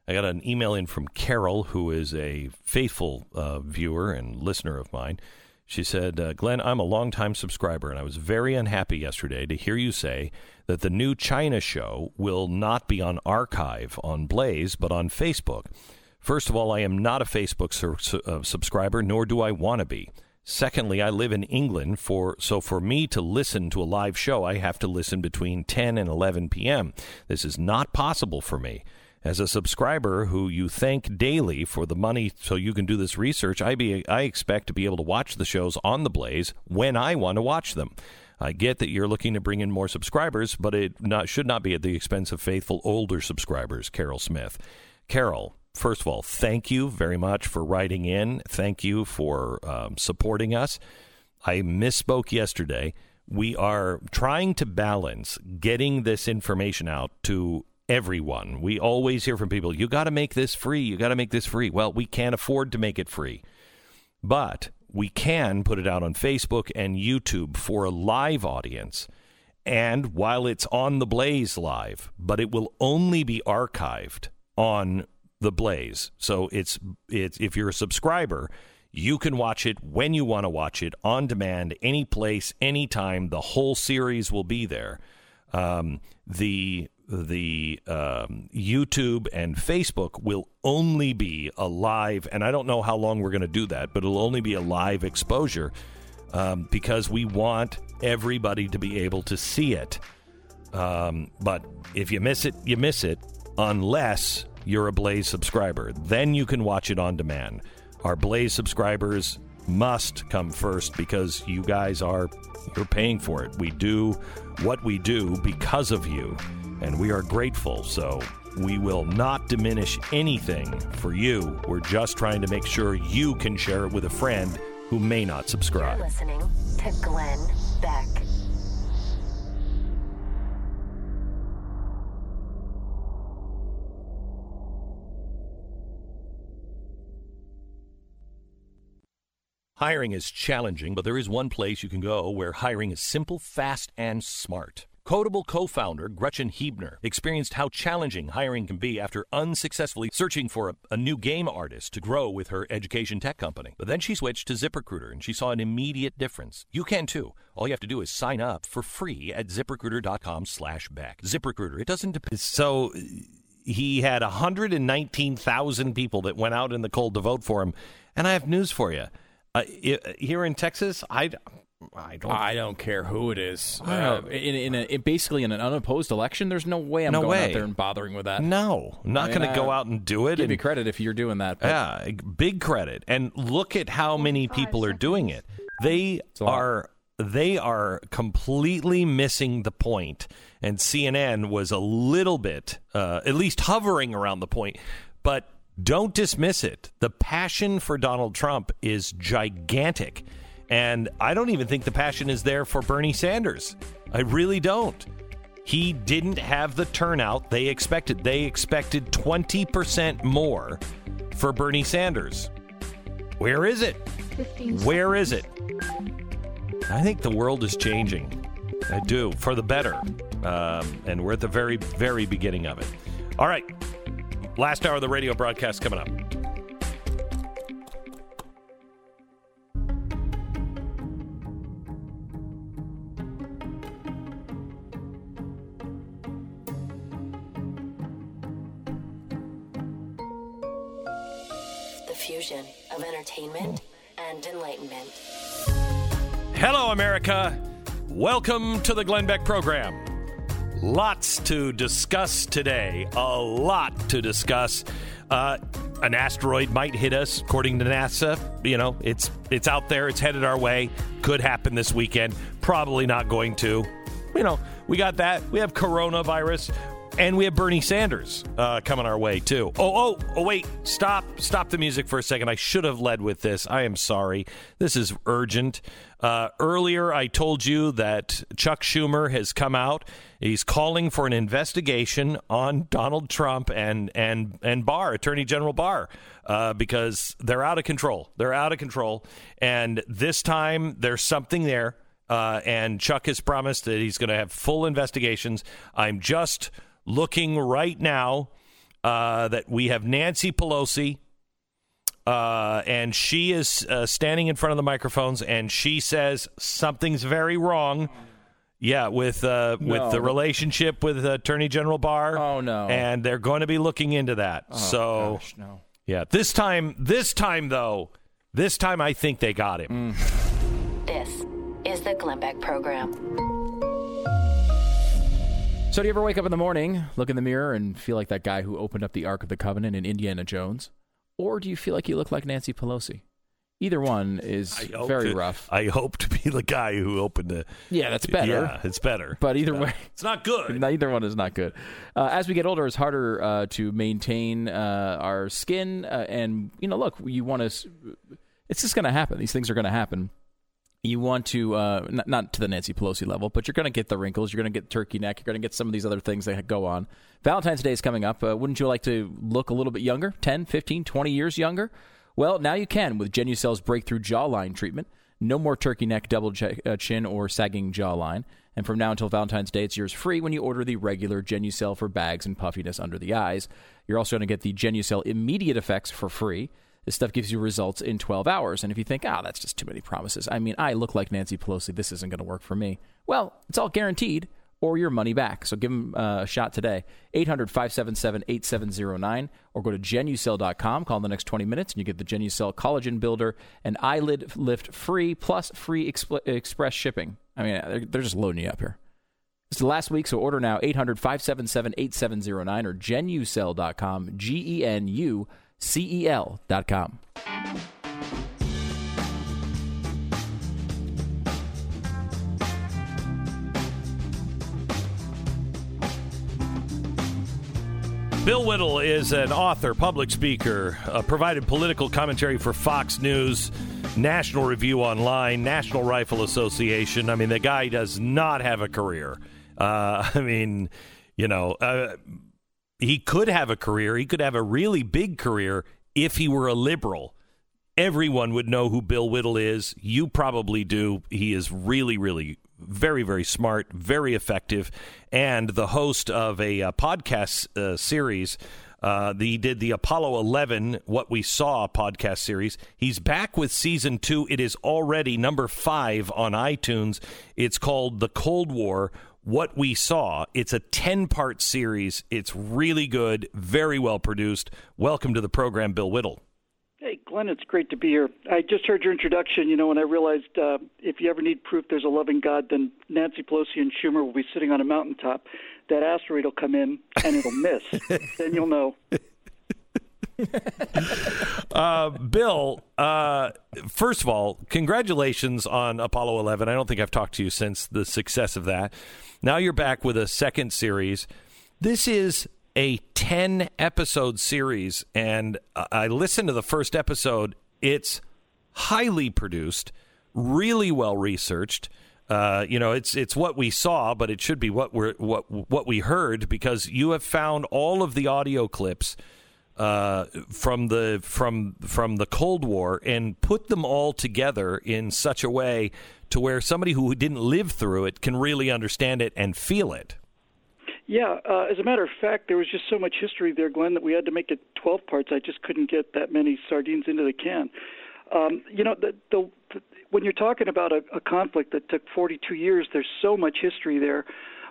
I got an email in from Carol, who is a faithful uh, viewer and listener of mine. She said, uh, Glenn, I'm a longtime subscriber, and I was very unhappy yesterday to hear you say that the new China show will not be on archive on Blaze, but on Facebook. First of all, I am not a Facebook sur- su- uh, subscriber, nor do I want to be. Secondly, I live in England, for so for me to listen to a live show, I have to listen between 10 and 11 p.m. This is not possible for me. As a subscriber who you thank daily for the money so you can do this research, I be I expect to be able to watch the shows on the Blaze when I want to watch them. I get that you're looking to bring in more subscribers, but it not, should not be at the expense of faithful older subscribers. Carol Smith. Carol, first of all, thank you very much for writing in. Thank you for um, supporting us. I misspoke yesterday. We are trying to balance getting this information out to everyone. We always hear from people, you got to make this free. You got to make this free. Well, we can't afford to make it free. But we can put it out on Facebook and YouTube for a live audience. And while it's on the Blaze live, but it will only be archived on the Blaze. So it's it's if you're a subscriber, you can watch it when you want to watch it on demand, any place, anytime. The whole series will be there. Um, the the um, YouTube and Facebook will only be a live, and I don't know how long we're going to do that, but it'll only be a live exposure um, because we want everybody to be able to see it. Um, but if you miss it, you miss it, unless you're a Blaze subscriber. Then you can watch it on demand. Our Blaze subscribers must come first because you guys are you're paying for it. We do what we do because of you, and we are grateful. So we will not diminish anything for you. We're just trying to make sure you can share it with a friend who may not subscribe. You're listening to Glenn Beck. Hiring is challenging, but there is one place you can go where hiring is simple, fast, and smart. Kodable co founder Gretchen Huebner experienced how challenging hiring can be after unsuccessfully searching for a, a, new game artist to grow with her education tech company. But then she switched to ZipRecruiter and she saw an immediate difference. You can too. All you have to do is sign up for free at ziprecruiter.com slash back. ZipRecruiter, it doesn't depend. So he had 119,000 people that went out in the cold to vote for him. And I have news for you. Uh, here in Texas, I, I don't. I don't care who it is. Uh, in, in, a, in basically in an unopposed election, there's no way I'm No going way. out there and bothering with that. No, not I mean, going to go out and do it. Give and, you credit if you're doing that. But Yeah, big credit. And look at how many people are doing it. They are they are completely missing the point. And CNN was a little bit, uh, at least hovering around the point, but don't dismiss it. The passion for Donald Trump is gigantic. And I don't even think the passion is there for Bernie Sanders. I really don't. He didn't have the turnout they expected. They expected 20% more for Bernie Sanders. Where is it? Where is it? I think the world is changing. I do, for the better. Um, and we're at the very, very beginning of it. All right. Last hour of the radio broadcast coming up. The fusion of entertainment and enlightenment. Hello, America. Welcome to the Glenn Beck program. Lots to discuss today. A lot to discuss. Uh, an asteroid might hit us, according to NASA. You know, it's it's out there. It's headed our way. Could happen this weekend. Probably not going to. You know, we got that. We have coronavirus. And we have Bernie Sanders uh, coming our way too. Oh, oh, oh! Wait, stop, stop the music for a second. I should have led with this. I am sorry. This is urgent. Uh, earlier, I told you that Chuck Schumer has come out. He's calling for an investigation on Donald Trump and and and Barr, Attorney General Barr, uh, because they're out of control. They're out of control, and this time there's something there. Uh, and Chuck has promised that he's going to have full investigations. I'm just looking right now uh, that we have Nancy Pelosi uh, and she is uh, standing in front of the microphones, and she says something's very wrong. Yeah, with uh, with the relationship with Attorney General Barr. Oh, no. And they're going to be looking into that. Oh, so gosh, no. yeah, this time, this time though, this time I think they got him. This is the Glenn Beck Program. So, do you ever wake up in the morning, look in the mirror, and feel like that guy who opened up the Ark of the Covenant in Indiana Jones? Or do you feel like you look like Nancy Pelosi? Either one is very to- rough. I hope to be the guy who opened the. Yeah, that's better. Yeah, it's better. But either way, it's not good. Neither one is not good. Uh, as we get older, it's harder uh, to maintain uh, our skin. Uh, and you know, look, you want to. It's just going to happen. These things are going to happen. You want to uh, not, not to the Nancy Pelosi level, but you're going to get the wrinkles. You're going to get turkey neck. You're going to get some of these other things that go on. Valentine's Day is coming up. Uh, wouldn't you like to look a little bit younger? 10, 15, 20 years younger? Well, now you can with Genucel's breakthrough jawline treatment. No more turkey neck, double ch- uh, chin, or sagging jawline. And from now until Valentine's Day, it's yours free when you order the regular Genucel for bags and puffiness under the eyes. You're also going to get the Genucel immediate effects for free. This stuff gives you results in 12 hours. And if you think, ah, that's just too many promises. I mean, I look like Nancy Pelosi. This isn't going to work for me. Well, it's all guaranteed or your money back. So give them a shot today. 800 577 8709 or go to genucel.com. Call in the next 20 minutes and you get the Genucel Collagen Builder and Eyelid Lift free plus free expl- express shipping. I mean, they're, they're just loading you up here. Is the last week, so order now 800 577 8709 or genucel.com. G E N U C E L.com. Bill Whittle is an author, public speaker, uh, provided political commentary for Fox News, National Review Online, National Rifle Association. I mean, the guy does not have a career. Uh, I mean, you know, uh, he could have a career. He could have a really big career if he were a liberal. Everyone would know who Bill Whittle is. You probably do. He is really, really very, very smart, very effective, and the host of a uh, podcast uh, series. Uh, the, he did the Apollo 11, What We Saw podcast series. He's back with season two. It is already number five on iTunes. It's called The Cold War, What We Saw. It's a 10 part series. It's really good, very well produced. Welcome to the program, Bill Whittle. Hey, Glenn, it's great to be here. I just heard your introduction, you know, and I realized uh, if you ever need proof there's a loving God, then Nancy Pelosi and Schumer will be sitting on a mountaintop. That asteroid will come in and it'll miss. then you'll know. uh, Bill, uh, first of all, congratulations on Apollo 11. I don't think I've talked to you since the success of that. Now you're back with a second series. This is a 10 episode series, and I listened to the first episode. It's highly produced, really well researched. Uh, you know, it's it's what we saw, but it should be what we what what we heard because you have found all of the audio clips uh, from the from from the Cold War and put them all together in such a way to where somebody who didn't live through it can really understand it and feel it. Yeah, uh, as a matter of fact, there was just so much history there, Glenn, that we had to make it 12 parts. I just couldn't get that many sardines into the can. Um, you know, the, the, the, when you're talking about a, a conflict that took 42 years, there's so much history there.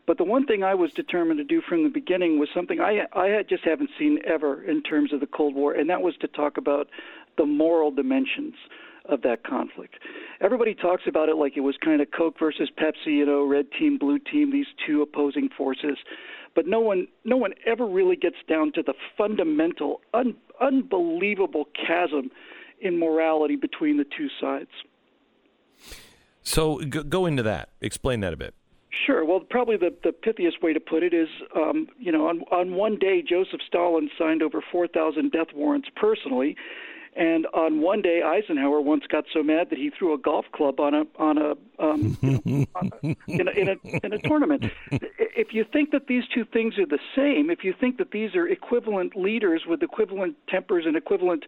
But the one thing I was determined to do from the beginning was something I, I just haven't seen ever in terms of the Cold War, and that was to talk about the moral dimensions of that conflict. Everybody talks about it like it was kind of Coke versus Pepsi, you know, red team, blue team, these two opposing forces. But no one, no one ever really gets down to the fundamental, un, unbelievable chasm in morality between the two sides. So go, go into that. Explain that a bit. Sure. Well, probably the, the pithiest way to put it is, um, you know, on, on one day, Joseph Stalin signed over 4,000 death warrants personally, and on one day, Eisenhower once got so mad that he threw a golf club on a on a, um, you know, on a in a in a in a tournament. If you think that these two things are the same, if you think that these are equivalent leaders with equivalent tempers and equivalent,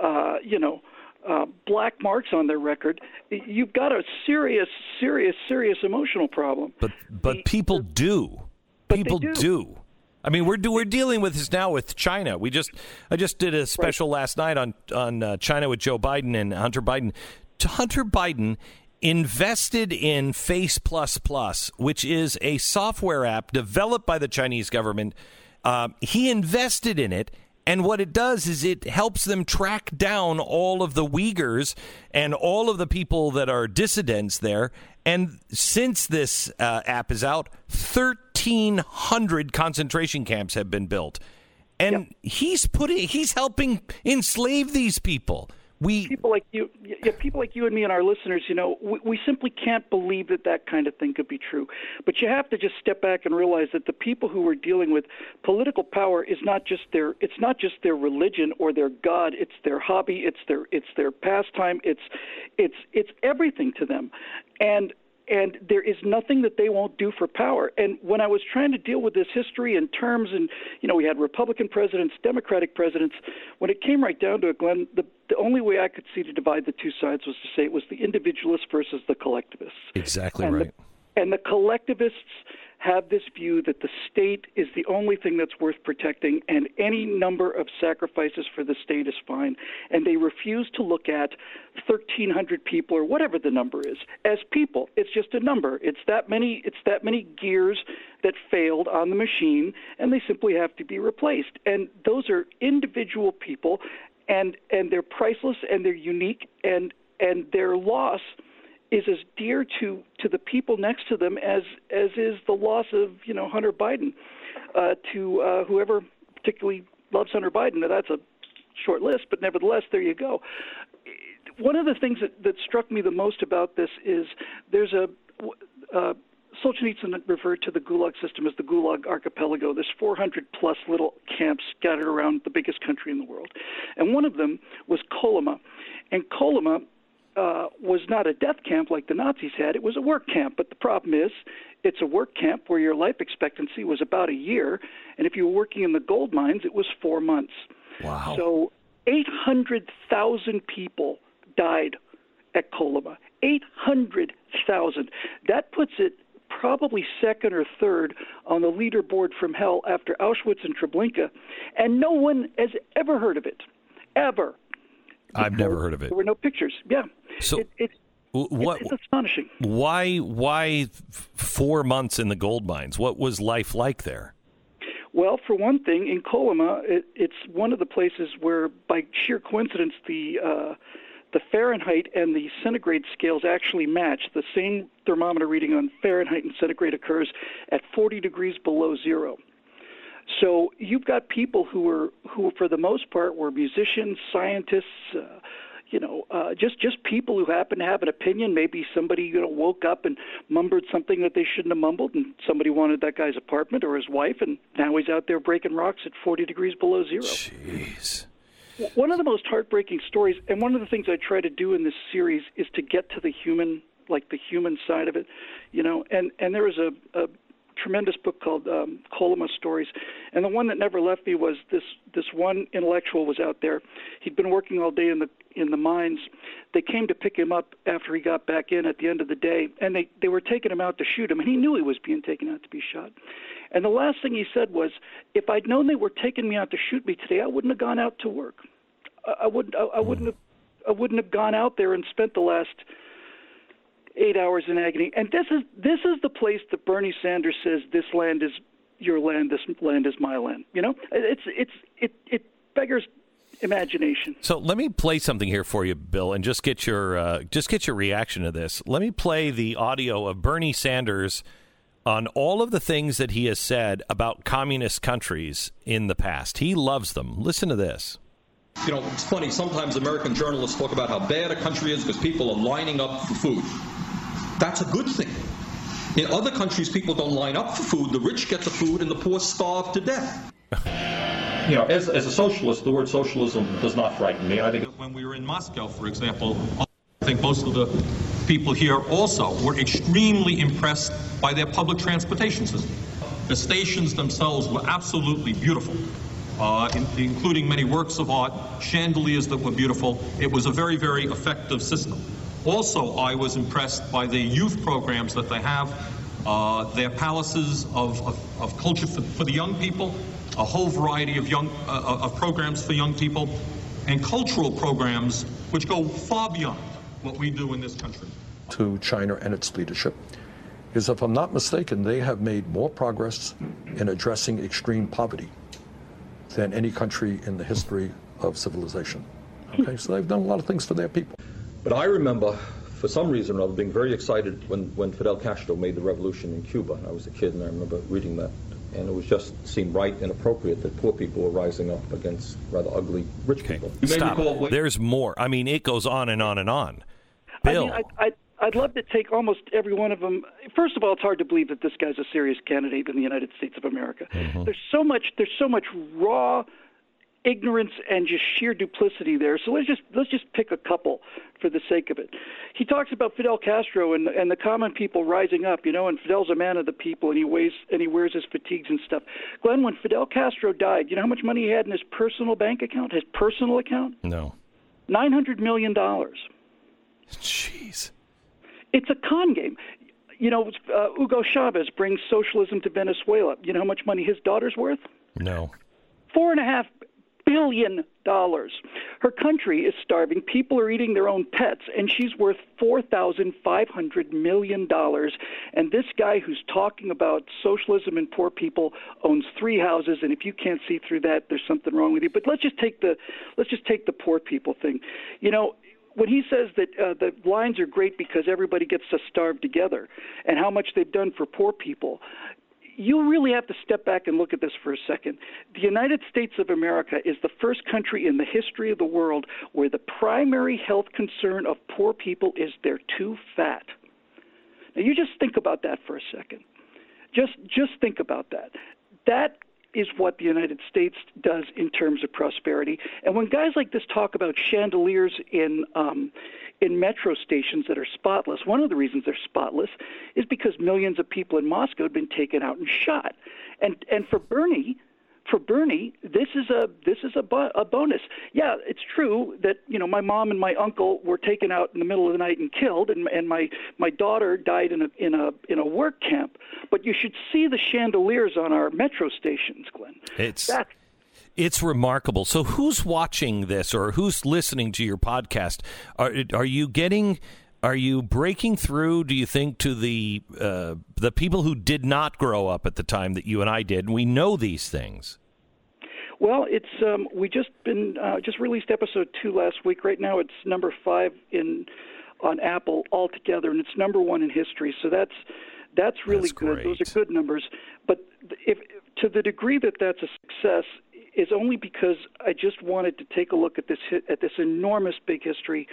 uh, you know. Uh, black marks on their record, you've got a serious, serious, serious emotional problem. But but people do. People do. do. I mean, we're we're dealing with this now with China. We just I just did a special last night on on uh, China with Joe Biden and Hunter Biden. Hunter Biden invested in Face Plus Plus, which is a software app developed by the Chinese government. Uh, he invested in it. And what it does is it helps them track down all of the Uyghurs and all of the people that are dissidents there. And since this uh, app is out, 1,300 concentration camps have been built. And he's putting, he's helping enslave these people. We people like you, yeah, people like you and me and our listeners, you know, we, we simply can't believe that that kind of thing could be true. But you have to just step back and realize that the people who are dealing with political power is not just their, it's not just their religion or their god. It's their hobby. It's their, it's their pastime. It's, it's, it's everything to them. And and there is nothing that they won't do for power. And when I was trying to deal with this history and terms, and you know, we had Republican presidents, Democratic presidents. When it came right down to it, Glenn, the the only way I could see to divide the two sides was to say it was the individualists versus the collectivists. Exactly and right. The, and the collectivists have this view that the state is the only thing that's worth protecting, and any number of sacrifices for the state is fine. And they refuse to look at 1,300 people or whatever the number is as people. It's just a number. It's that many. It's that many gears that failed on the machine, and they simply have to be replaced. And those are individual people, and and they're priceless and they're unique, and and their loss is as dear to to the people next to them as as is the loss of you know Hunter Biden uh, to uh, whoever particularly loves Hunter Biden. Now that's a short list, but nevertheless, there you go. One of the things that, that struck me the most about this is there's a uh, Solzhenitsyn referred to the Gulag system as the Gulag Archipelago. There's 400 plus little camps scattered around the biggest country in the world, and one of them was Kolyma, and Kolyma uh, was not a death camp like the Nazis had. It was a work camp. But the problem is, it's a work camp where your life expectancy was about a year, and if you were working in the gold mines, it was four months. Wow. So 800,000 people died at Kolyma. 800,000. That puts it probably second or third on the leaderboard from hell after Auschwitz and Treblinka, and no one has ever heard of it. Ever. I've never heard of it. There were no pictures. Yeah. So it, it's what? It's astonishing. Why? Why four months in the gold mines? What was life like there? Well, for one thing, in Kolyma, it, it's one of the places where, by sheer coincidence, the uh, the Fahrenheit and the centigrade scales actually match. The same thermometer reading on Fahrenheit and centigrade occurs at 40 degrees below zero. So you've got people who were who, for the most part, were musicians, scientists. Uh, you know, uh, just just people who happen to have an opinion. Maybe somebody you know woke up and mumbled something that they shouldn't have mumbled, and somebody wanted that guy's apartment or his wife, and now he's out there breaking rocks at 40 degrees below zero. Jeez. One of the most heartbreaking stories, and one of the things I try to do in this series, is to get to the human, like the human side of it, you know. And and there was a, a tremendous book called um, Kolyma Stories, and the one that never left me was this this one intellectual was out there. He'd been working all day in the in the mines. They came to pick him up after he got back in at the end of the day, and they they were taking him out to shoot him, and he knew he was being taken out to be shot. And the last thing he said was, "If I'd known they were taking me out to shoot me today, I wouldn't have gone out to work. I, I wouldn't I, I wouldn't have I wouldn't have gone out there and spent the last." Eight hours in agony. And this is this is the place that Bernie Sanders says this land is your land, this land is my land. You know, it's it's it it beggars imagination. So let me play something here for you, Bill, and just get your uh, just get your reaction to this. Let me play the audio of Bernie Sanders on all of the things that he has said about communist countries in the past. He loves them. Listen to this. You know, it's funny. Sometimes American journalists talk about how bad a country is because people are lining up for food. That's a good thing. In other countries, people don't line up for food. The rich get the food and the poor starve to death. you know, as, as a socialist, the word socialism does not frighten me. I think when we were in Moscow, for example, I think most of the people here also were extremely impressed by their public transportation system. The stations themselves were absolutely beautiful. Uh, in, including many works of art, chandeliers that were beautiful. It was a very, very effective system. Also, I was impressed by the youth programs that they have uh, their palaces of, of, of culture for, for the young people, a whole variety of young uh, of programs for young people, and cultural programs which go far beyond what we do in this country. to China and its leadership is, if I'm not mistaken, they have made more progress in addressing extreme poverty than any country in the history of civilization. Okay, so they've done a lot of things for their people. But I remember, for some reason or other, being very excited when, when Fidel Castro made the revolution in Cuba. I was a kid and I remember reading that. And it was just seemed right and appropriate that poor people were rising up against rather ugly rich people. You Stop. recall- There's more. I mean, it goes on and on and on. I Bill. mean, I, I, I'd love to take almost every one of them. First of all, it's hard to believe that this guy's a serious candidate in the United States of America. Mm-hmm. There's so much. There's so much raw ignorance and just sheer duplicity there. So let's just let's just pick a couple for the sake of it. He talks about Fidel Castro and and the common people rising up, you know, and Fidel's a man of the people and he weighs and he wears his fatigues and stuff. Glenn, when Fidel Castro died, you know how much money he had in his personal bank account, his personal account? No. Nine hundred million dollars. Jeez. It's a con game. You know, uh, Hugo Chavez brings socialism to Venezuela. You know how much money his daughter's worth? No. Four and a half billion dollars. Her country is starving. People are eating their own pets, and she's worth four thousand five hundred million dollars. And this guy who's talking about socialism and poor people owns three houses. And if you can't see through that, there's something wrong with you. But let's just take the let's just take the poor people thing. You know, when he says that uh, the lines are great because everybody gets to starve together and how much they've done for poor people, you really have to step back and look at this for a second. The United States of America is the first country in the history of the world where the primary health concern of poor people is they're too fat. Now you just think about that for a second. Just just think about that. That is what the United States does in terms of prosperity. And when guys like this talk about chandeliers in um, in metro stations that are spotless, one of the reasons they're spotless is because millions of people in Moscow had been taken out and shot. And and for Bernie, for Bernie, this is a this is a, bo- a bonus. Yeah, it's true that you know my mom and my uncle were taken out in the middle of the night and killed, and and my my daughter died in a in a in a work camp. But you should see the chandeliers on our metro stations, Glenn. It's That's it's remarkable. So who's watching this or who's listening to your podcast? Are are you getting are you breaking through do you think to the uh, the people who did not grow up at the time that you and I did and we know these things? Well, it's um, we just been uh, just released episode two last week. Right now, it's number five in on Apple altogether, and it's number one in history. So that's that's really That's good. Those are good numbers. But if to the degree that that's a success is only because I just wanted to take a look at this hi- at this enormous big history,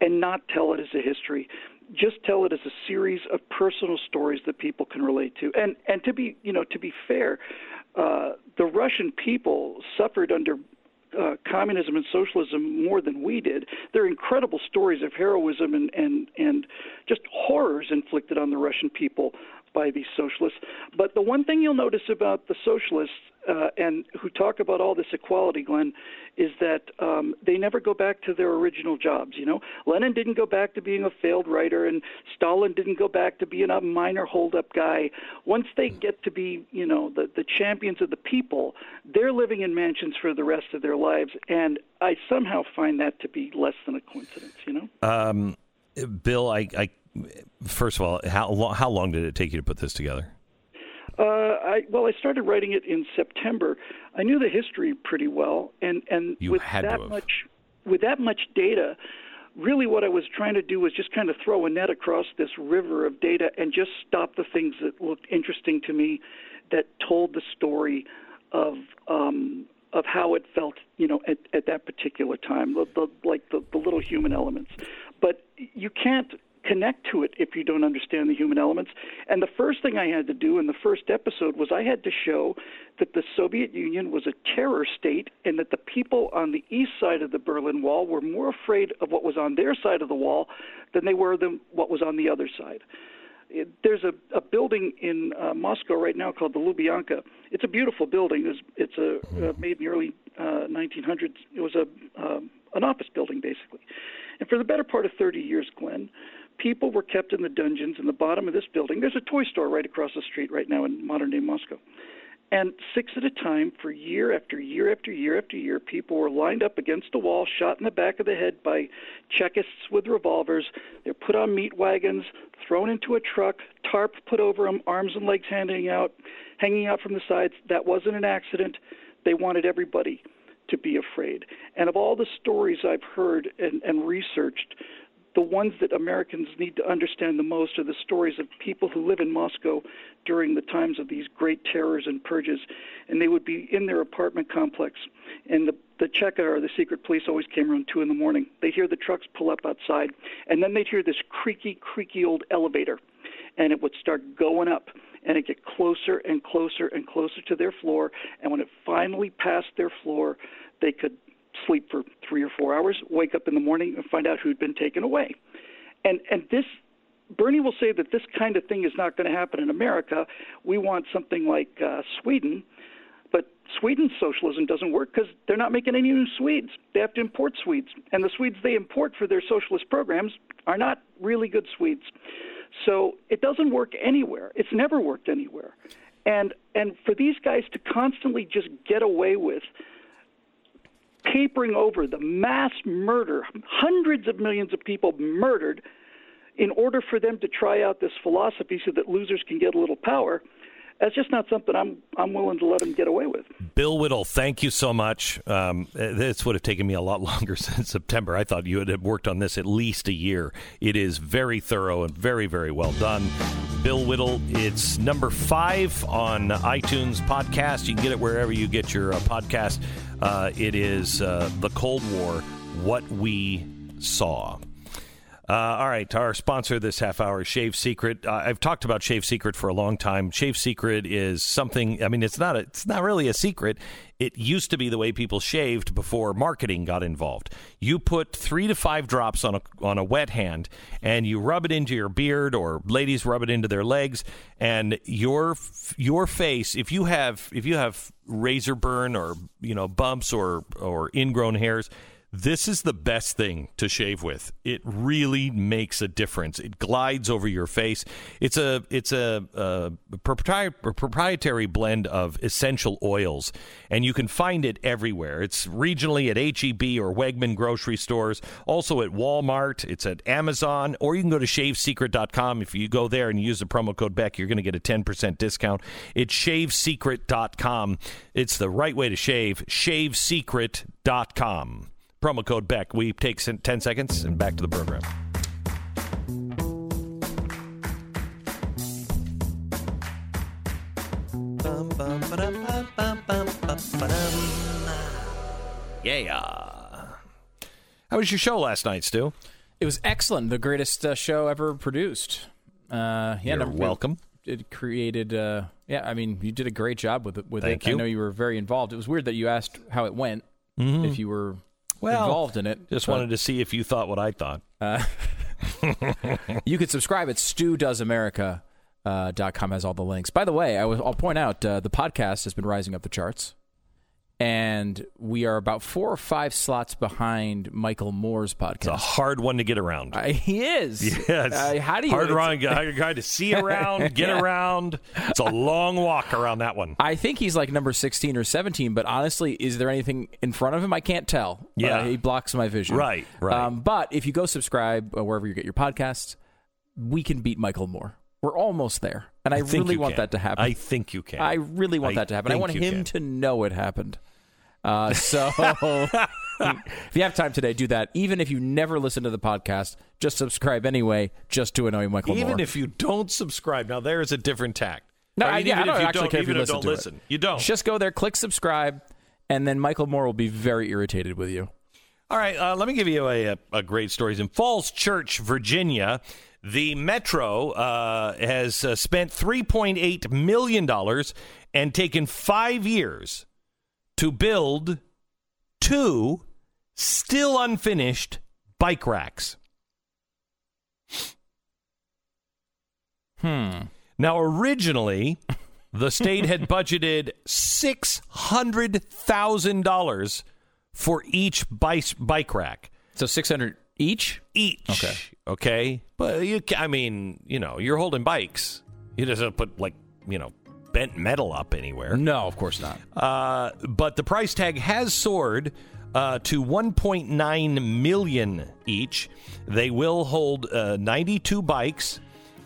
and not tell it as a history. Just tell it as a series of personal stories that people can relate to. And and to be you know to be fair, uh, the Russian people suffered under uh, communism and socialism more than we did. There are incredible stories of heroism and, and, and just horrors inflicted on the Russian people by these socialists. But the one thing you'll notice about the socialists uh, and who talk about all this equality, Glenn, is that um, they never go back to their original jobs. You know, Lenin didn't go back to being a failed writer, and Stalin didn't go back to being a minor hold-up guy. Once they get to be, you know, the the champions of the people, they're living in mansions for the rest of their lives, and I somehow find that to be less than a coincidence. You know. Um, Bill, I, I first of all, how long, how long did it take you to put this together? Uh, I well, I started writing it in September. I knew the history pretty well, and and You with had that much with that much data, really what I was trying to do was just kind of throw a net across this river of data and just stop the things that looked interesting to me, that told the story of um, of how it felt, you know, at, at that particular time, the, the, like the, the little human elements. But you can't connect to it if you don't understand the human elements. And the first thing I had to do in the first episode was I had to show that the Soviet Union was a terror state and that the people on the east side of the Berlin Wall were more afraid of what was on their side of the wall than they were than what was on the other side. It, there's a, a building in uh, Moscow right now called the Lubyanka. It's a beautiful building. It's, it's a uh, made in the early uh, 1900s. It was a um, an office building basically, and for the better part of 30 years, Glenn, people were kept in the dungeons in the bottom of this building. There's a toy store right across the street right now in modern day Moscow. And six at a time, for year after year after year after year, people were lined up against a wall, shot in the back of the head by Chekists with revolvers. They're put on meat wagons, thrown into a truck, tarp put over them, arms and legs hanging out, hanging out from the sides. That wasn't an accident. They wanted everybody to be afraid. And of all the stories I've heard and, and researched, the ones that Americans need to understand the most are the stories of people who live in Moscow during the times of these great terrors and purges. And they would be in their apartment complex, and the the Cheka or the secret police always came around two in the morning. They'd hear the trucks pull up outside, and then they'd hear this creaky, creaky old elevator, and it would start going up, and it'd get closer and closer and closer to their floor. And when it finally passed their floor, they could sleep for three or four hours, wake up in the morning, and find out who'd been taken away. And and this Bernie will say that this kind of thing is not going to happen in America. We want something like uh, Sweden, but Sweden's socialism doesn't work because they're not making any new Swedes. They have to import Swedes, and the Swedes they import for their socialist programs are not really good Swedes. So it doesn't work anywhere. It's never worked anywhere. And and for these guys to constantly just get away with papering over the mass murder, hundreds of millions of people murdered, in order for them to try out this philosophy so that losers can get a little power. That's just not something I'm I'm willing to let them get away with. Bill Whittle, thank you so much. Um, this would have taken me a lot longer since September. I thought you had worked on this at least a year. It is very thorough and very, very well done. Bill Whittle, it's number five on iTunes podcast. You can get it wherever you get your uh, podcast. Uh, it is uh, The Cold War What We Saw. Uh, all right, our sponsor this half hour Shave Secret. Uh, I've talked about Shave Secret for a long time. Shave Secret is something. I mean, it's not. A, it's not really a secret. It used to be the way people shaved before marketing got involved. You put three to five drops on a on a wet hand, and you rub it into your beard, or ladies rub it into their legs, and your your face. If you have if you have razor burn or you know bumps or or ingrown hairs this is the best thing to shave with. It really makes a difference. It glides over your face. It's a it's a, a proprietary blend of essential oils, and you can find it everywhere. It's regionally at HEB or Wegman grocery stores, also at Walmart. It's at Amazon, or you can go to ShaveSecret.com. If you go there and use the promo code Beck, you're going to get a 10% discount. It's ShaveSecret.com. It's the right way to shave. ShaveSecret.com. Promo code Beck. We take 10 seconds and back to the program. Yeah. How was your show last night, Stu? It was excellent. The greatest uh, show ever produced. Uh, yeah, You're never- welcome. It created. Uh, yeah, I mean, you did a great job with it. With Thank it. you. I know you were very involved. It was weird that you asked how it went. Mhm. If you were Well, involved in it, Just but- wanted to see if you thought what I thought. Uh, you could subscribe at studoesamerica.com uh, dot com has all the links. By the way, I was, I'll point out uh, the podcast has been rising up the charts, and we are about four or five slots behind Michael Moore's podcast. It's a hard one to get around. Uh, he is. Yes. Uh, how do you? hard it's- run, hard guy to see around, get Yeah. around. It's a long walk around that one. I think he's like number 16 or 17, but honestly, is there anything in front of him? I can't tell. Yeah. Uh, he blocks my vision. Right, right. Um, but if you go subscribe uh, wherever you get your podcasts, we can beat Michael Moore. We're almost there. And I, I really want can. that to happen. I think you can. I really want I that to happen. I want him can. to know it happened. Uh, so if you have time today, do that. Even if you never listen to the podcast, just subscribe anyway, just to annoy Michael Even Moore. if you don't subscribe, now there is a different tact. No, I, yeah, I don't you actually don't, care if you listen don't listen. it. You don't. Just go there, click subscribe, and then Michael Moore will be very irritated with you. All right, uh, let me give you a, a, a great story. In Falls Church, Virginia, the Metro uh, has uh, spent $3.8 million and taken five years to build two still unfinished bike racks. Hmm. Now, originally, the state had budgeted $600,000 for each bike, bike rack. So 600 Each? Each. Okay. Okay. But you, ca- I mean, you know, you're holding bikes. You doesn't put like, you know, bent metal up anywhere. No, of course not. Uh, but the price tag has soared uh, to 1.9 million each. They will hold uh, 92 bikes,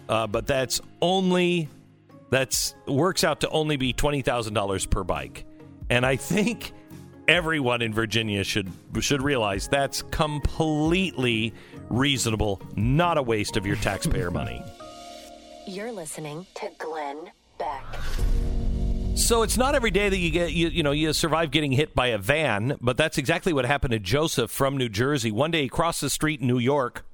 uh, but that's only that's works out to only be twenty thousand dollars per bike. And I think everyone in Virginia should should realize that's completely reasonable, not a waste of your taxpayer money. You're listening to Glenn Beck. So it's not every day that you get you, you know you survive getting hit by a van, but that's exactly what happened to Joseph from New Jersey. One day he crossed the street in New York.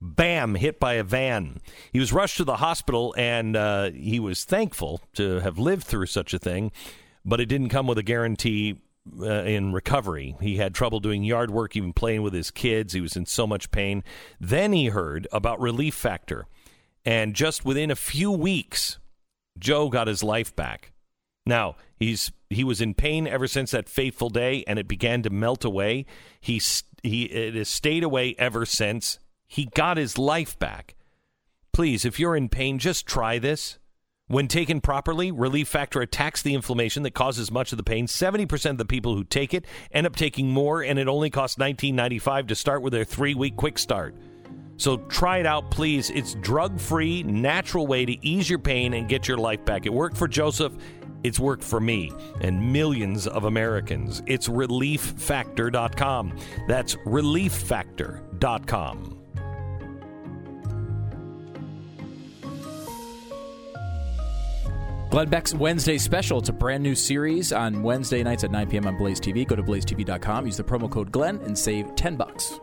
Bam, hit by a van. He was rushed to the hospital and uh, he was thankful to have lived through such a thing, but it didn't come with a guarantee uh, in recovery. He had trouble doing yard work, even playing with his kids. He was in so much pain. Then he heard about Relief Factor. And just within a few weeks, Joe got his life back. Now, he's he was in pain ever since that fateful day and it began to melt away. He he it has stayed away ever since. He got his life back. Please, if you're in pain, just try this. When taken properly, Relief Factor attacks the inflammation that causes much of the pain. 70% of the people who take it end up taking more, and it only costs $19.95 to start with their three week quick start. So try it out, please. It's drug free, natural way to ease your pain and get your life back. It worked for Joseph. It's worked for me and millions of Americans. It's relieffactor.com. That's relieffactor.com. Glenn Beck's Wednesday special. It's a brand new series on Wednesday nights at 9 p.m. on Blaze TV. Go to blazetv.com, use the promo code Glenn, and save 10 bucks.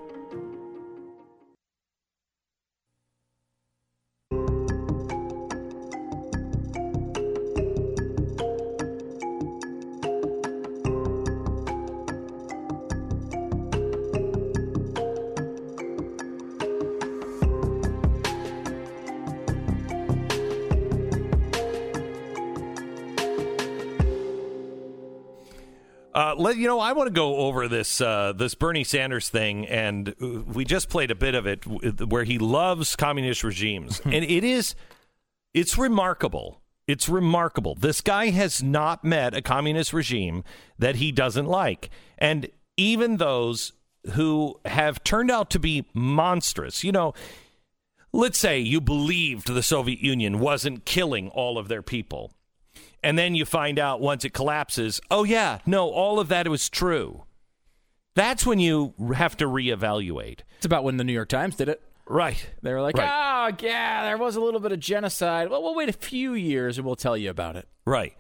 Uh, let you know, I want to go over this uh, this Bernie Sanders thing, and uh, we just played a bit of it where he loves communist regimes, and it is it's remarkable. It's remarkable. This guy has not met a communist regime that he doesn't like, and even those who have turned out to be monstrous. You know, let's say you believed the Soviet Union wasn't killing all of their people. And then you find out once it collapses, oh, yeah, no, all of that was true. That's when you have to reevaluate. It's about when the New York Times did it. Right. They were like, Right. oh, yeah, there was a little bit of genocide. Well, we'll wait a few years and we'll tell you about it. Right.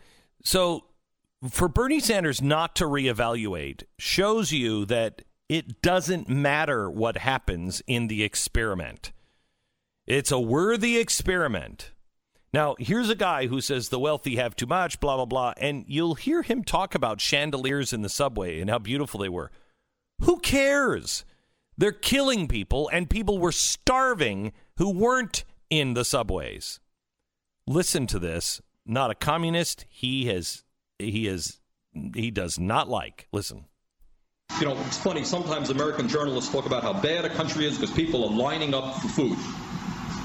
So for Bernie Sanders not to reevaluate shows you that it doesn't matter what happens in the experiment. It's a worthy experiment. Now, here's a guy who says the wealthy have too much, blah, blah, blah. And you'll hear him talk about chandeliers in the subway and how beautiful they were. Who cares? They're killing people, and people were starving who weren't in the subways. Listen to this. Not a communist. He has, he is, he does not like. Listen. You know, it's funny, sometimes American journalists talk about how bad a country is because people are lining up for food.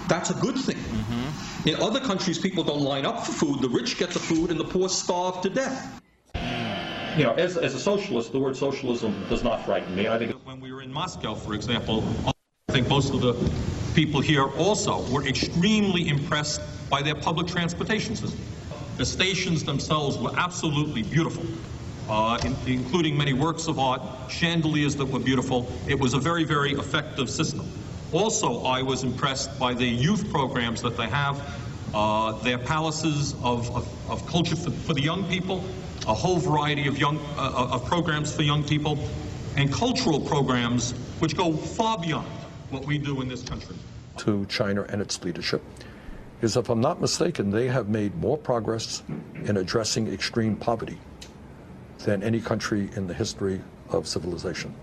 That's a good thing. Mm-hmm. In other countries, people don't line up for food. The rich get the food and the poor starve to death. You know, as, as a socialist, the word socialism does not frighten me. I think When we were in Moscow, for example, I think most of the people here also were extremely impressed by their public transportation system. The stations themselves were absolutely beautiful, uh, in- including many works of art, chandeliers that were beautiful. It was a very, very effective system. Also, I was impressed by the youth programs that they have, uh, their palaces of, of, of culture for, for the young people, a whole variety of young uh, of programs for young people, and cultural programs which go far beyond what we do in this country. to China and its leadership is, if I'm not mistaken, they have made more progress in addressing extreme poverty than any country in the history of civilization.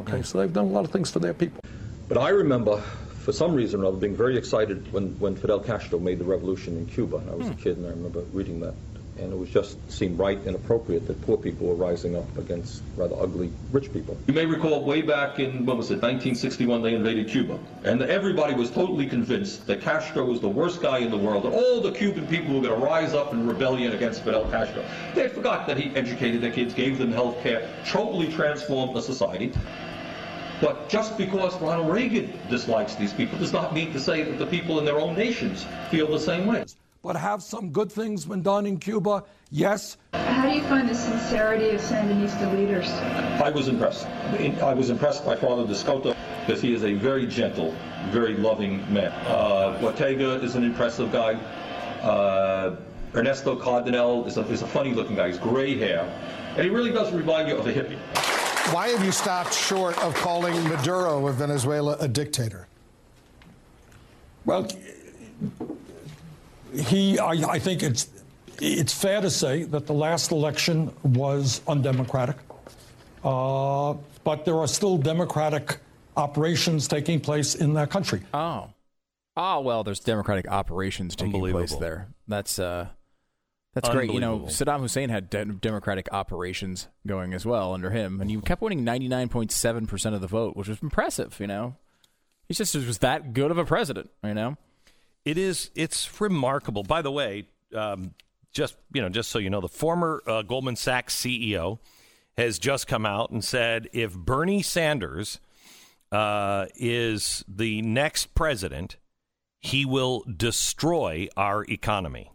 Okay, so they've done a lot of things for their people. But I remember, for some reason or other, being very excited when, when Fidel Castro made the revolution in Cuba. And I was a hmm. kid and I remember reading that. and it was just seemed right and appropriate that poor people were rising up against rather ugly rich people. You may recall way back in, what was it, 1961, they invaded Cuba. And everybody was totally convinced that Castro was the worst guy in the world, and all the Cuban people were going to rise up in rebellion against Fidel Castro. They forgot that he educated their kids, gave them health care, totally transformed the society. But just because Ronald Reagan dislikes these people does not mean to say that the people in their own nations feel the same way. But have some good things been done in Cuba? Yes. How do you find the sincerity of Sandinista leaders? I was impressed. I was impressed by Father d'Escoto because he is a very gentle, very loving man. Uh, Ortega is an impressive guy. Uh, Ernesto Cardenal is a, is a funny looking guy. He's gray hair. And he really does remind you of a hippie. Why have you stopped short of calling Maduro of Venezuela a dictator? Well, he, I, I think it's it's fair to say that the last election was undemocratic, uh, but there are still democratic operations taking place in that country. Oh, oh well, there's democratic operations taking place there. That's uh, that's great. You know, Saddam Hussein had de- democratic operations going as well under him, and he kept winning 99.7 percent of the vote, which was impressive. You know, he just was that good of a president. You know. It is. It's remarkable. By the way, um, just you know, just so you know, the former uh, Goldman Sachs CEO has just come out and said if Bernie Sanders uh, is the next president, he will destroy our economy.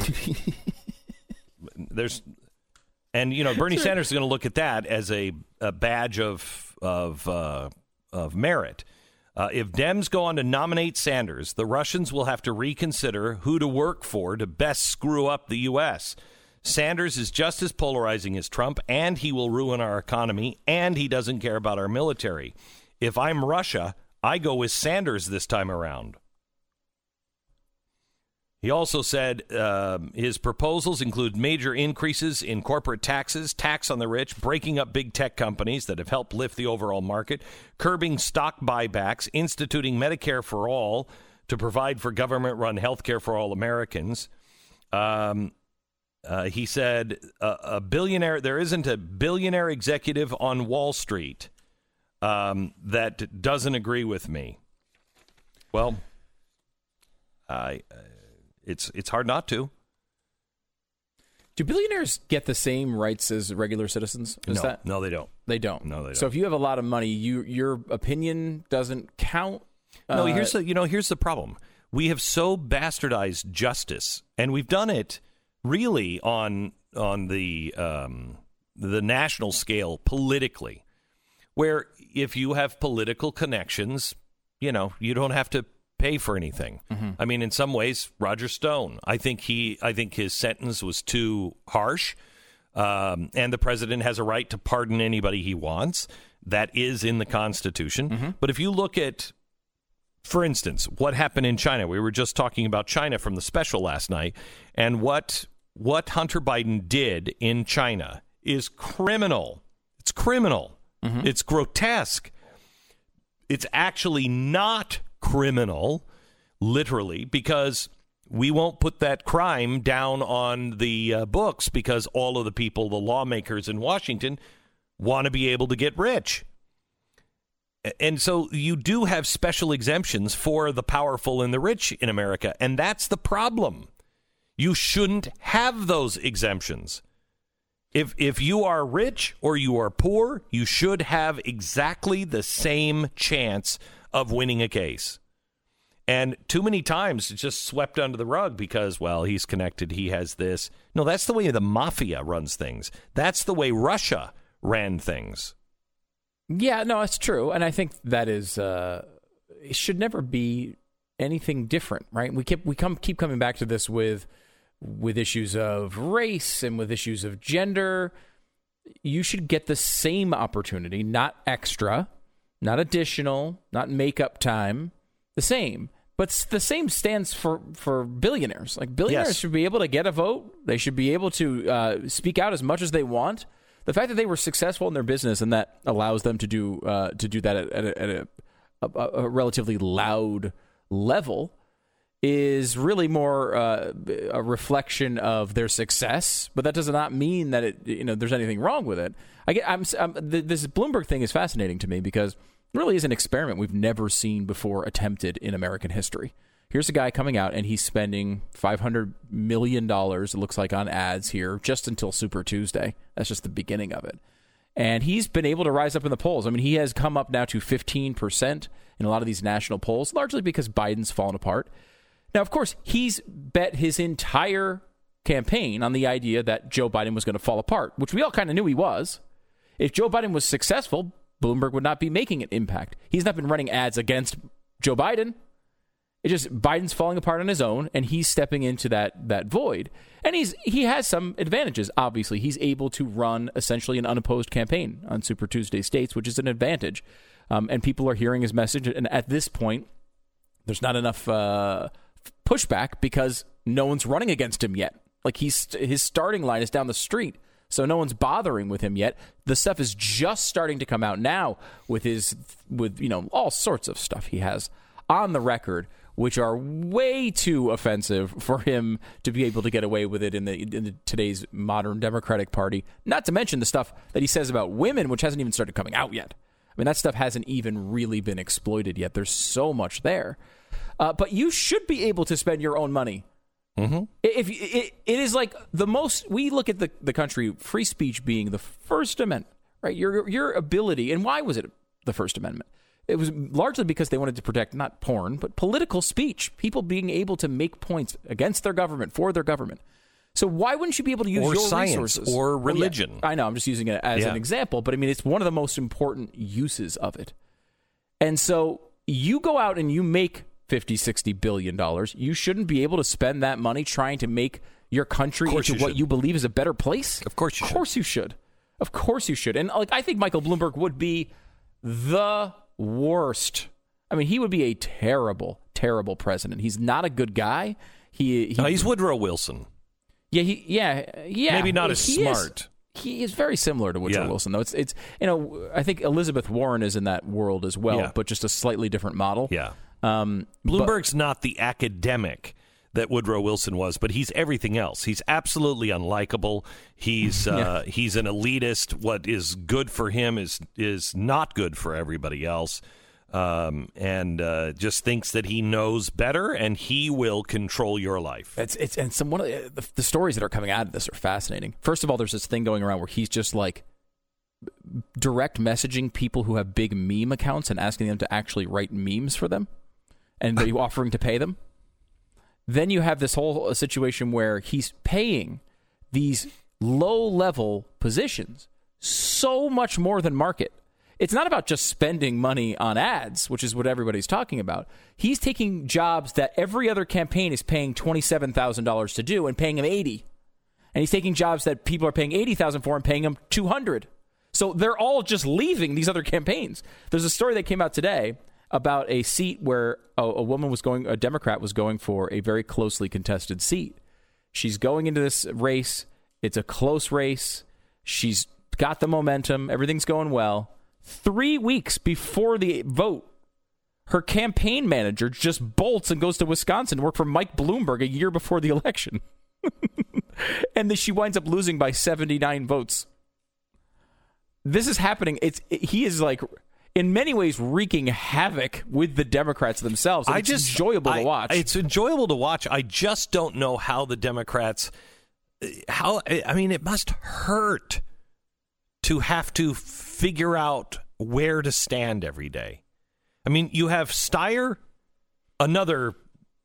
There's, and you know, Bernie right. Sanders is going to look at that as a, a badge of of uh, of merit. Uh, if Dems go on to nominate Sanders, the Russians will have to reconsider who to work for to best screw up the U.S. Sanders is just as polarizing as Trump, and he will ruin our economy, and he doesn't care about our military. If I'm Russia, I go with Sanders this time around. He also said um, his proposals include major increases in corporate taxes, tax on the rich, breaking up big tech companies that have helped lift the overall market, curbing stock buybacks, instituting Medicare for all to provide for government run health care for all Americans. Um, uh, he said a billionaire, there isn't a billionaire executive on Wall Street um, that doesn't agree with me. Well, I. it's it's hard not to. Do billionaires get the same rights as regular citizens? Is no, that no, they don't. They don't. No, they don't. So if you have a lot of money, you your opinion doesn't count. No, Uh, here's the you know here's the problem. We have so bastardized justice, and we've done it really on on the um, the national scale politically, where if you have political connections, you know you don't have to pay for anything. Mm-hmm. I mean, in some ways, Roger Stone. I think he I think his sentence was too harsh. Um, and the president has a right to pardon anybody he wants. That is in the Constitution. Mm-hmm. But if you look at for instance, what happened in China? We were just talking about China from the special last night, and what what Hunter Biden did in China is criminal. It's criminal. Mm-hmm. It's grotesque. It's actually not criminal, literally, because we won't put that crime down on the uh, books because all of the people, the lawmakers in Washington, want to be able to get rich. And so you do have special exemptions for the powerful and the rich in America. And that's the problem. You shouldn't have those exemptions. If, if you are rich or you are poor, you should have exactly the same chance of winning a case. And too many times it's just swept under the rug because, well, he's connected, he has this. No, that's the way the mafia runs things. That's the way Russia ran things. Yeah, no, it's true, and I think that is uh, it should never be anything different, right? We keep we come keep coming back to this with with issues of race and with issues of gender. You should get the same opportunity, not extra, not additional, not makeup time, the same. But the same stands for for billionaires. Like billionaires Yes. should be able to get a vote. They should be able to uh, speak out as much as they want. The fact that they were successful in their business and that allows them to do uh, to do that at, at, a, at a, a, a relatively loud level is really more uh, a reflection of their success, but that does not mean that it you know there's anything wrong with it. I get I'm, I'm th- this Bloomberg thing is fascinating to me because it really is an experiment we've never seen before attempted in American history. Here's a guy coming out and he's spending 500 million dollars it looks like on ads here just until Super Tuesday. That's just the beginning of it. And he's been able to rise up in the polls. I mean, he has come up now to 15% in a lot of these national polls, largely because Biden's fallen apart. Now, of course, he's bet his entire campaign on the idea that Joe Biden was going to fall apart, which we all kind of knew he was. If Joe Biden was successful, Bloomberg would not be making an impact. He's not been running ads against Joe Biden. It's just Biden's falling apart on his own, and he's stepping into that that void. And he's he has some advantages. Obviously, he's able to run essentially an unopposed campaign on Super Tuesday states, which is an advantage. Um, and people are hearing his message. And at this point, there's not enough uh, pushback because no one's running against him yet. Like he's his starting line is down the street. So no one's bothering with him yet. The stuff is just starting to come out now with his with you know all sorts of stuff he has on the record which are way too offensive for him to be able to get away with it in the in the, today's modern Democratic Party. Not to mention the stuff that he says about women which hasn't even started coming out yet. I mean that stuff hasn't even really been exploited yet. There's so much there. Uh, but you should be able to spend your own money. Mm-hmm. If it, it is like the most, we look at the, the country free speech being the First Amendment, right? Your your ability, and why was it the First Amendment? It was largely because they wanted to protect not porn, but political speech, people being able to make points against their government for their government. So why wouldn't you be able to use Or your science, resources or Well, yeah, religion. I know. I'm just using it as Yeah. an example, but I mean it's one of the most important uses of it. And so you go out and you make 50, 60 billion dollars. You shouldn't be able to spend that money trying to make your country into you what should. you believe is a better place. Of course you Of course you should. Of course you should. And like I think Michael Bloomberg would be the worst. I mean, he would be a terrible, terrible president. He's not a good guy. He, he No, he's Woodrow Wilson. yeah, he, yeah, yeah. Maybe not as He is- smart. he is very similar to Woodrow Yeah. Wilson, though. It's, it's, you know, I think Elizabeth Warren is in that world as well, Yeah. but just a slightly different model. Yeah. Um, but- Bloomberg's not the academic that Woodrow Wilson was, but he's everything else. He's absolutely unlikable. He's uh, he's an elitist. What is good for him is is not good for everybody else. Um, and uh, just thinks that he knows better, and he will control your life. It's it's and some one of the, the, the stories that are coming out of this are fascinating. First of all, there's this thing going around where he's just like direct messaging people who have big meme accounts and asking them to actually write memes for them, and they're offering to pay them. Then you have this whole uh, situation where he's paying these low level positions so much more than market. It's not about just spending money on ads, which is what everybody's talking about. He's taking jobs that every other campaign is paying $27,000 to do and paying him 80. And he's taking jobs that people are paying 80,000 for and paying him 200. So they're all just leaving these other campaigns. There's a story that came out today about a seat where a, a woman was going, a Democrat was going for a very closely contested seat. She's going into this race. It's a close race. She's got the momentum. Everything's going well. Three weeks before the vote, her campaign manager just bolts and goes to Wisconsin to work for Mike Bloomberg a year before the election. and then she winds up losing by 79 votes. This is happening. It's he is like in many ways wreaking havoc with the Democrats themselves. I it's just enjoyable I- to watch. It's enjoyable to watch. I just don't know how the Democrats. How I mean, it must hurt to have to figure out where to stand every day. I mean, you have Steyer, another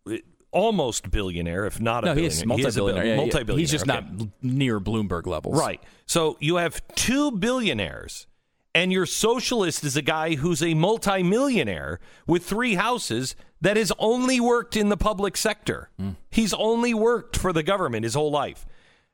uh, almost billionaire, if not a no, he billionaire. bill- multi-billionaire. Yeah, yeah. multi-billionaire. He's just okay. not near Bloomberg levels. Right. So you have two billionaires, and your socialist is a guy who's a multimillionaire with three houses that has only worked in the public sector. Hmm. He's only worked for the government his whole life.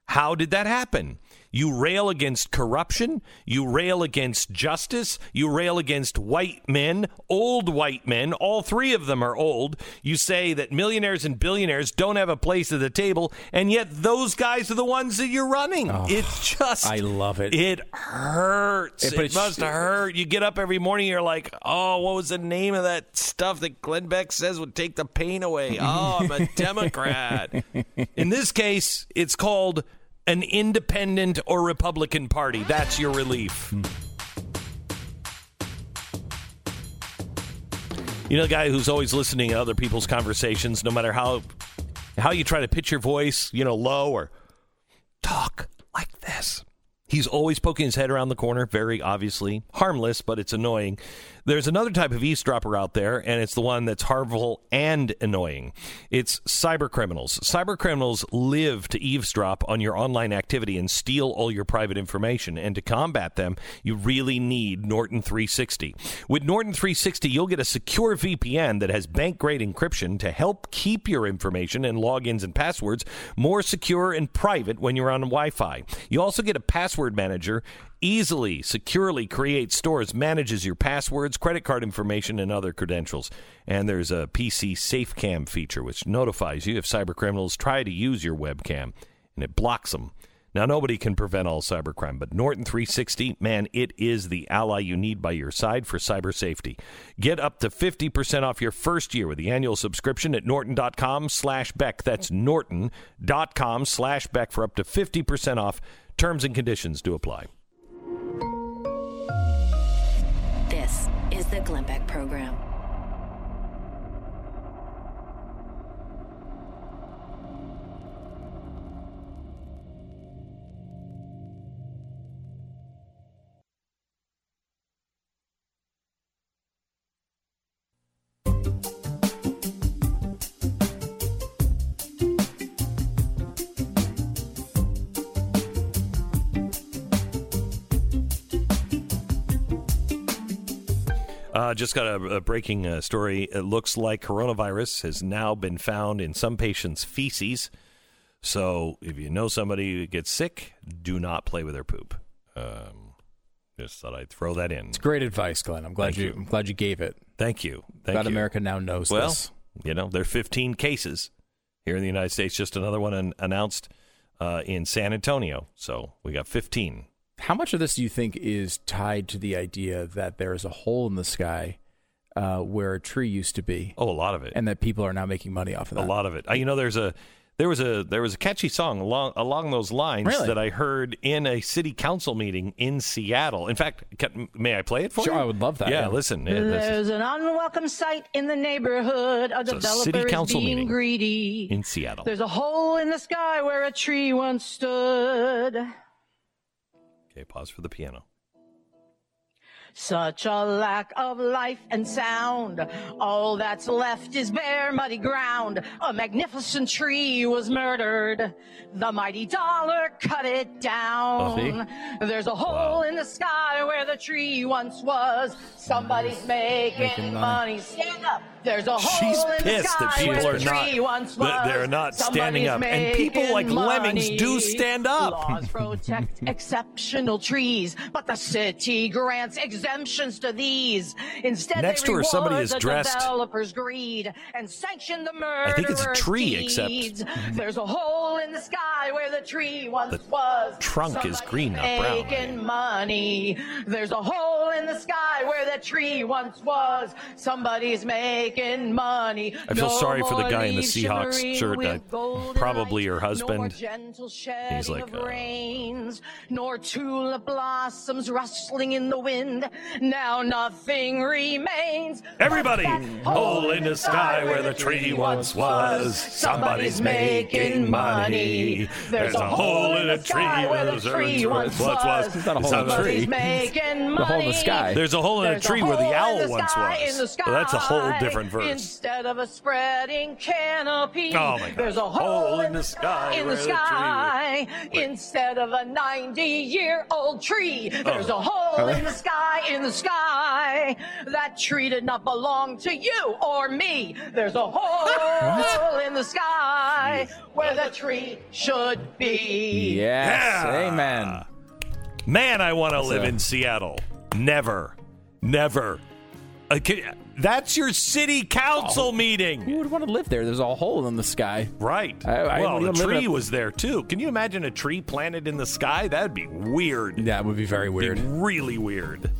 How did that happen? You rail against corruption. You rail against justice. You rail against white men, old white men. All three of them are old. You say that millionaires and billionaires don't have a place at the table, and yet those guys are the ones that you're running. Oh, it's just. I love it. It hurts. It- It, must hurt. You get up every morning, you're like, oh, what was the name of that stuff that Glenn Beck says would take the pain away? Oh, I'm a Democrat. In this case, it's called an independent or Republican party. That's your relief. You know, the guy who's always listening to other people's conversations, no matter how how you try to pitch your voice, you know, low or talk like this. He's always poking his head around the corner, very obviously. Harmless, but it's annoying. There's another type of eavesdropper out there, and it's the one that's harmful and annoying. It's cyber criminals. Cyber criminals live to eavesdrop on your online activity and steal all your private information. And to combat them, you really need Norton 360. With Norton 360, you'll get a secure VPN that has bank grade encryption to help keep your information and logins and passwords more secure and private when you're on Wi Fi. You also get a password manager easily, securely creates, stores, manages your passwords, credit card information, and other credentials. And there's a PC SafeCam feature which notifies you if cybercriminals try to use your webcam, and it blocks them. Now, nobody can prevent all cybercrime, but Norton 360, man, it is the ally you need by your side for cyber safety. Get up to 50% off your first year with the annual subscription at norton.com slash Beck. That's norton.com slash Beck for up to 50% off. Terms and conditions do apply. The Glenn Beck Program. Uh, just got a, a breaking uh, story. It looks like coronavirus has now been found in some patients' feces. So if you know somebody who gets sick, do not play with their poop. Um, just thought I'd throw that in. It's great advice, Glenn. I'm glad Thank you, you. I'm glad you gave it. Thank you. Thank glad you. America now knows well, this. you know, there are 15 cases here in the United States. Just another one an- announced uh, in San Antonio. So we got 15. How much of this do you think is tied to the idea that there is a hole in the sky uh, where a tree used to be? Oh, a lot of it, and that people are now making money off of that. A lot of it. Uh, you know, there's a there was a there was a catchy song along along those lines Really? that I heard in a city council meeting in Seattle. In fact, can, may I play it for Sure, you? I would love that, Yeah, yeah. listen. it- this is There's an unwelcome sight in the neighborhood. A It's a developer city is council being meeting greedy. in Seattle. There's a hole in the sky where a tree once stood. Okay, pause for the piano. Such a lack of life and sound. All that's left is bare, muddy ground. A magnificent tree was murdered. The mighty dollar cut it down. Oh, There's a hole in the sky where the tree once was. Somebody's making, Making money. money. Stand up. There's a hole She's in the pissed sky that people where are the not tree once was. that they're not standing up, and people like making lemmings do money. stand up. Laws protect exceptional trees, but the city grants exemptions to these. Instead, Next to her, somebody is the dressed- developers' greed and sanction the murderers' I think it's a tree, except- There's a hole in the sky where the tree once The was. trunk is green, not brown. Making money. There's a hole in the sky where the tree once was. Somebody's making money. I feel No sorry for the guy in the Seahawks shirt. I, probably her light, no husband. gentle He's like, of uh, rains, nor tulip blossoms rustling in the wind. Now nothing remains. Everybody, hole in the sky where the tree once was. Somebody's making money. There's a hole in the tree where the tree once was. It's not a hole in the Somebody's tree. making The hole in the sky. There's a hole in a tree where the owl once was. in the Well, that's a whole sky. Different verse. Instead of a spreading canopy, Oh, my God. there's a hole, in the sky in where the the tree sky. Instead of a 90-year-old tree, there's Oh. a hole hole in the sky, in the sky. That tree did not belong to you or me. There's a hole in the sky where the tree should be. Yes. Yeah. Amen. Man, I want to live a- in Seattle. Never. Never. Uh, can- That's your city council oh. meeting. Who would want to live there? There's a hole in the sky. Right. I- I well, wouldn't the tree a- was there too. Can you imagine a tree planted in the sky? That'd be weird. That would be very weird. Be really weird.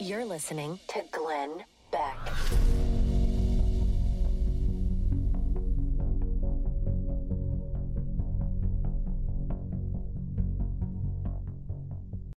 You're listening to Glenn Beck.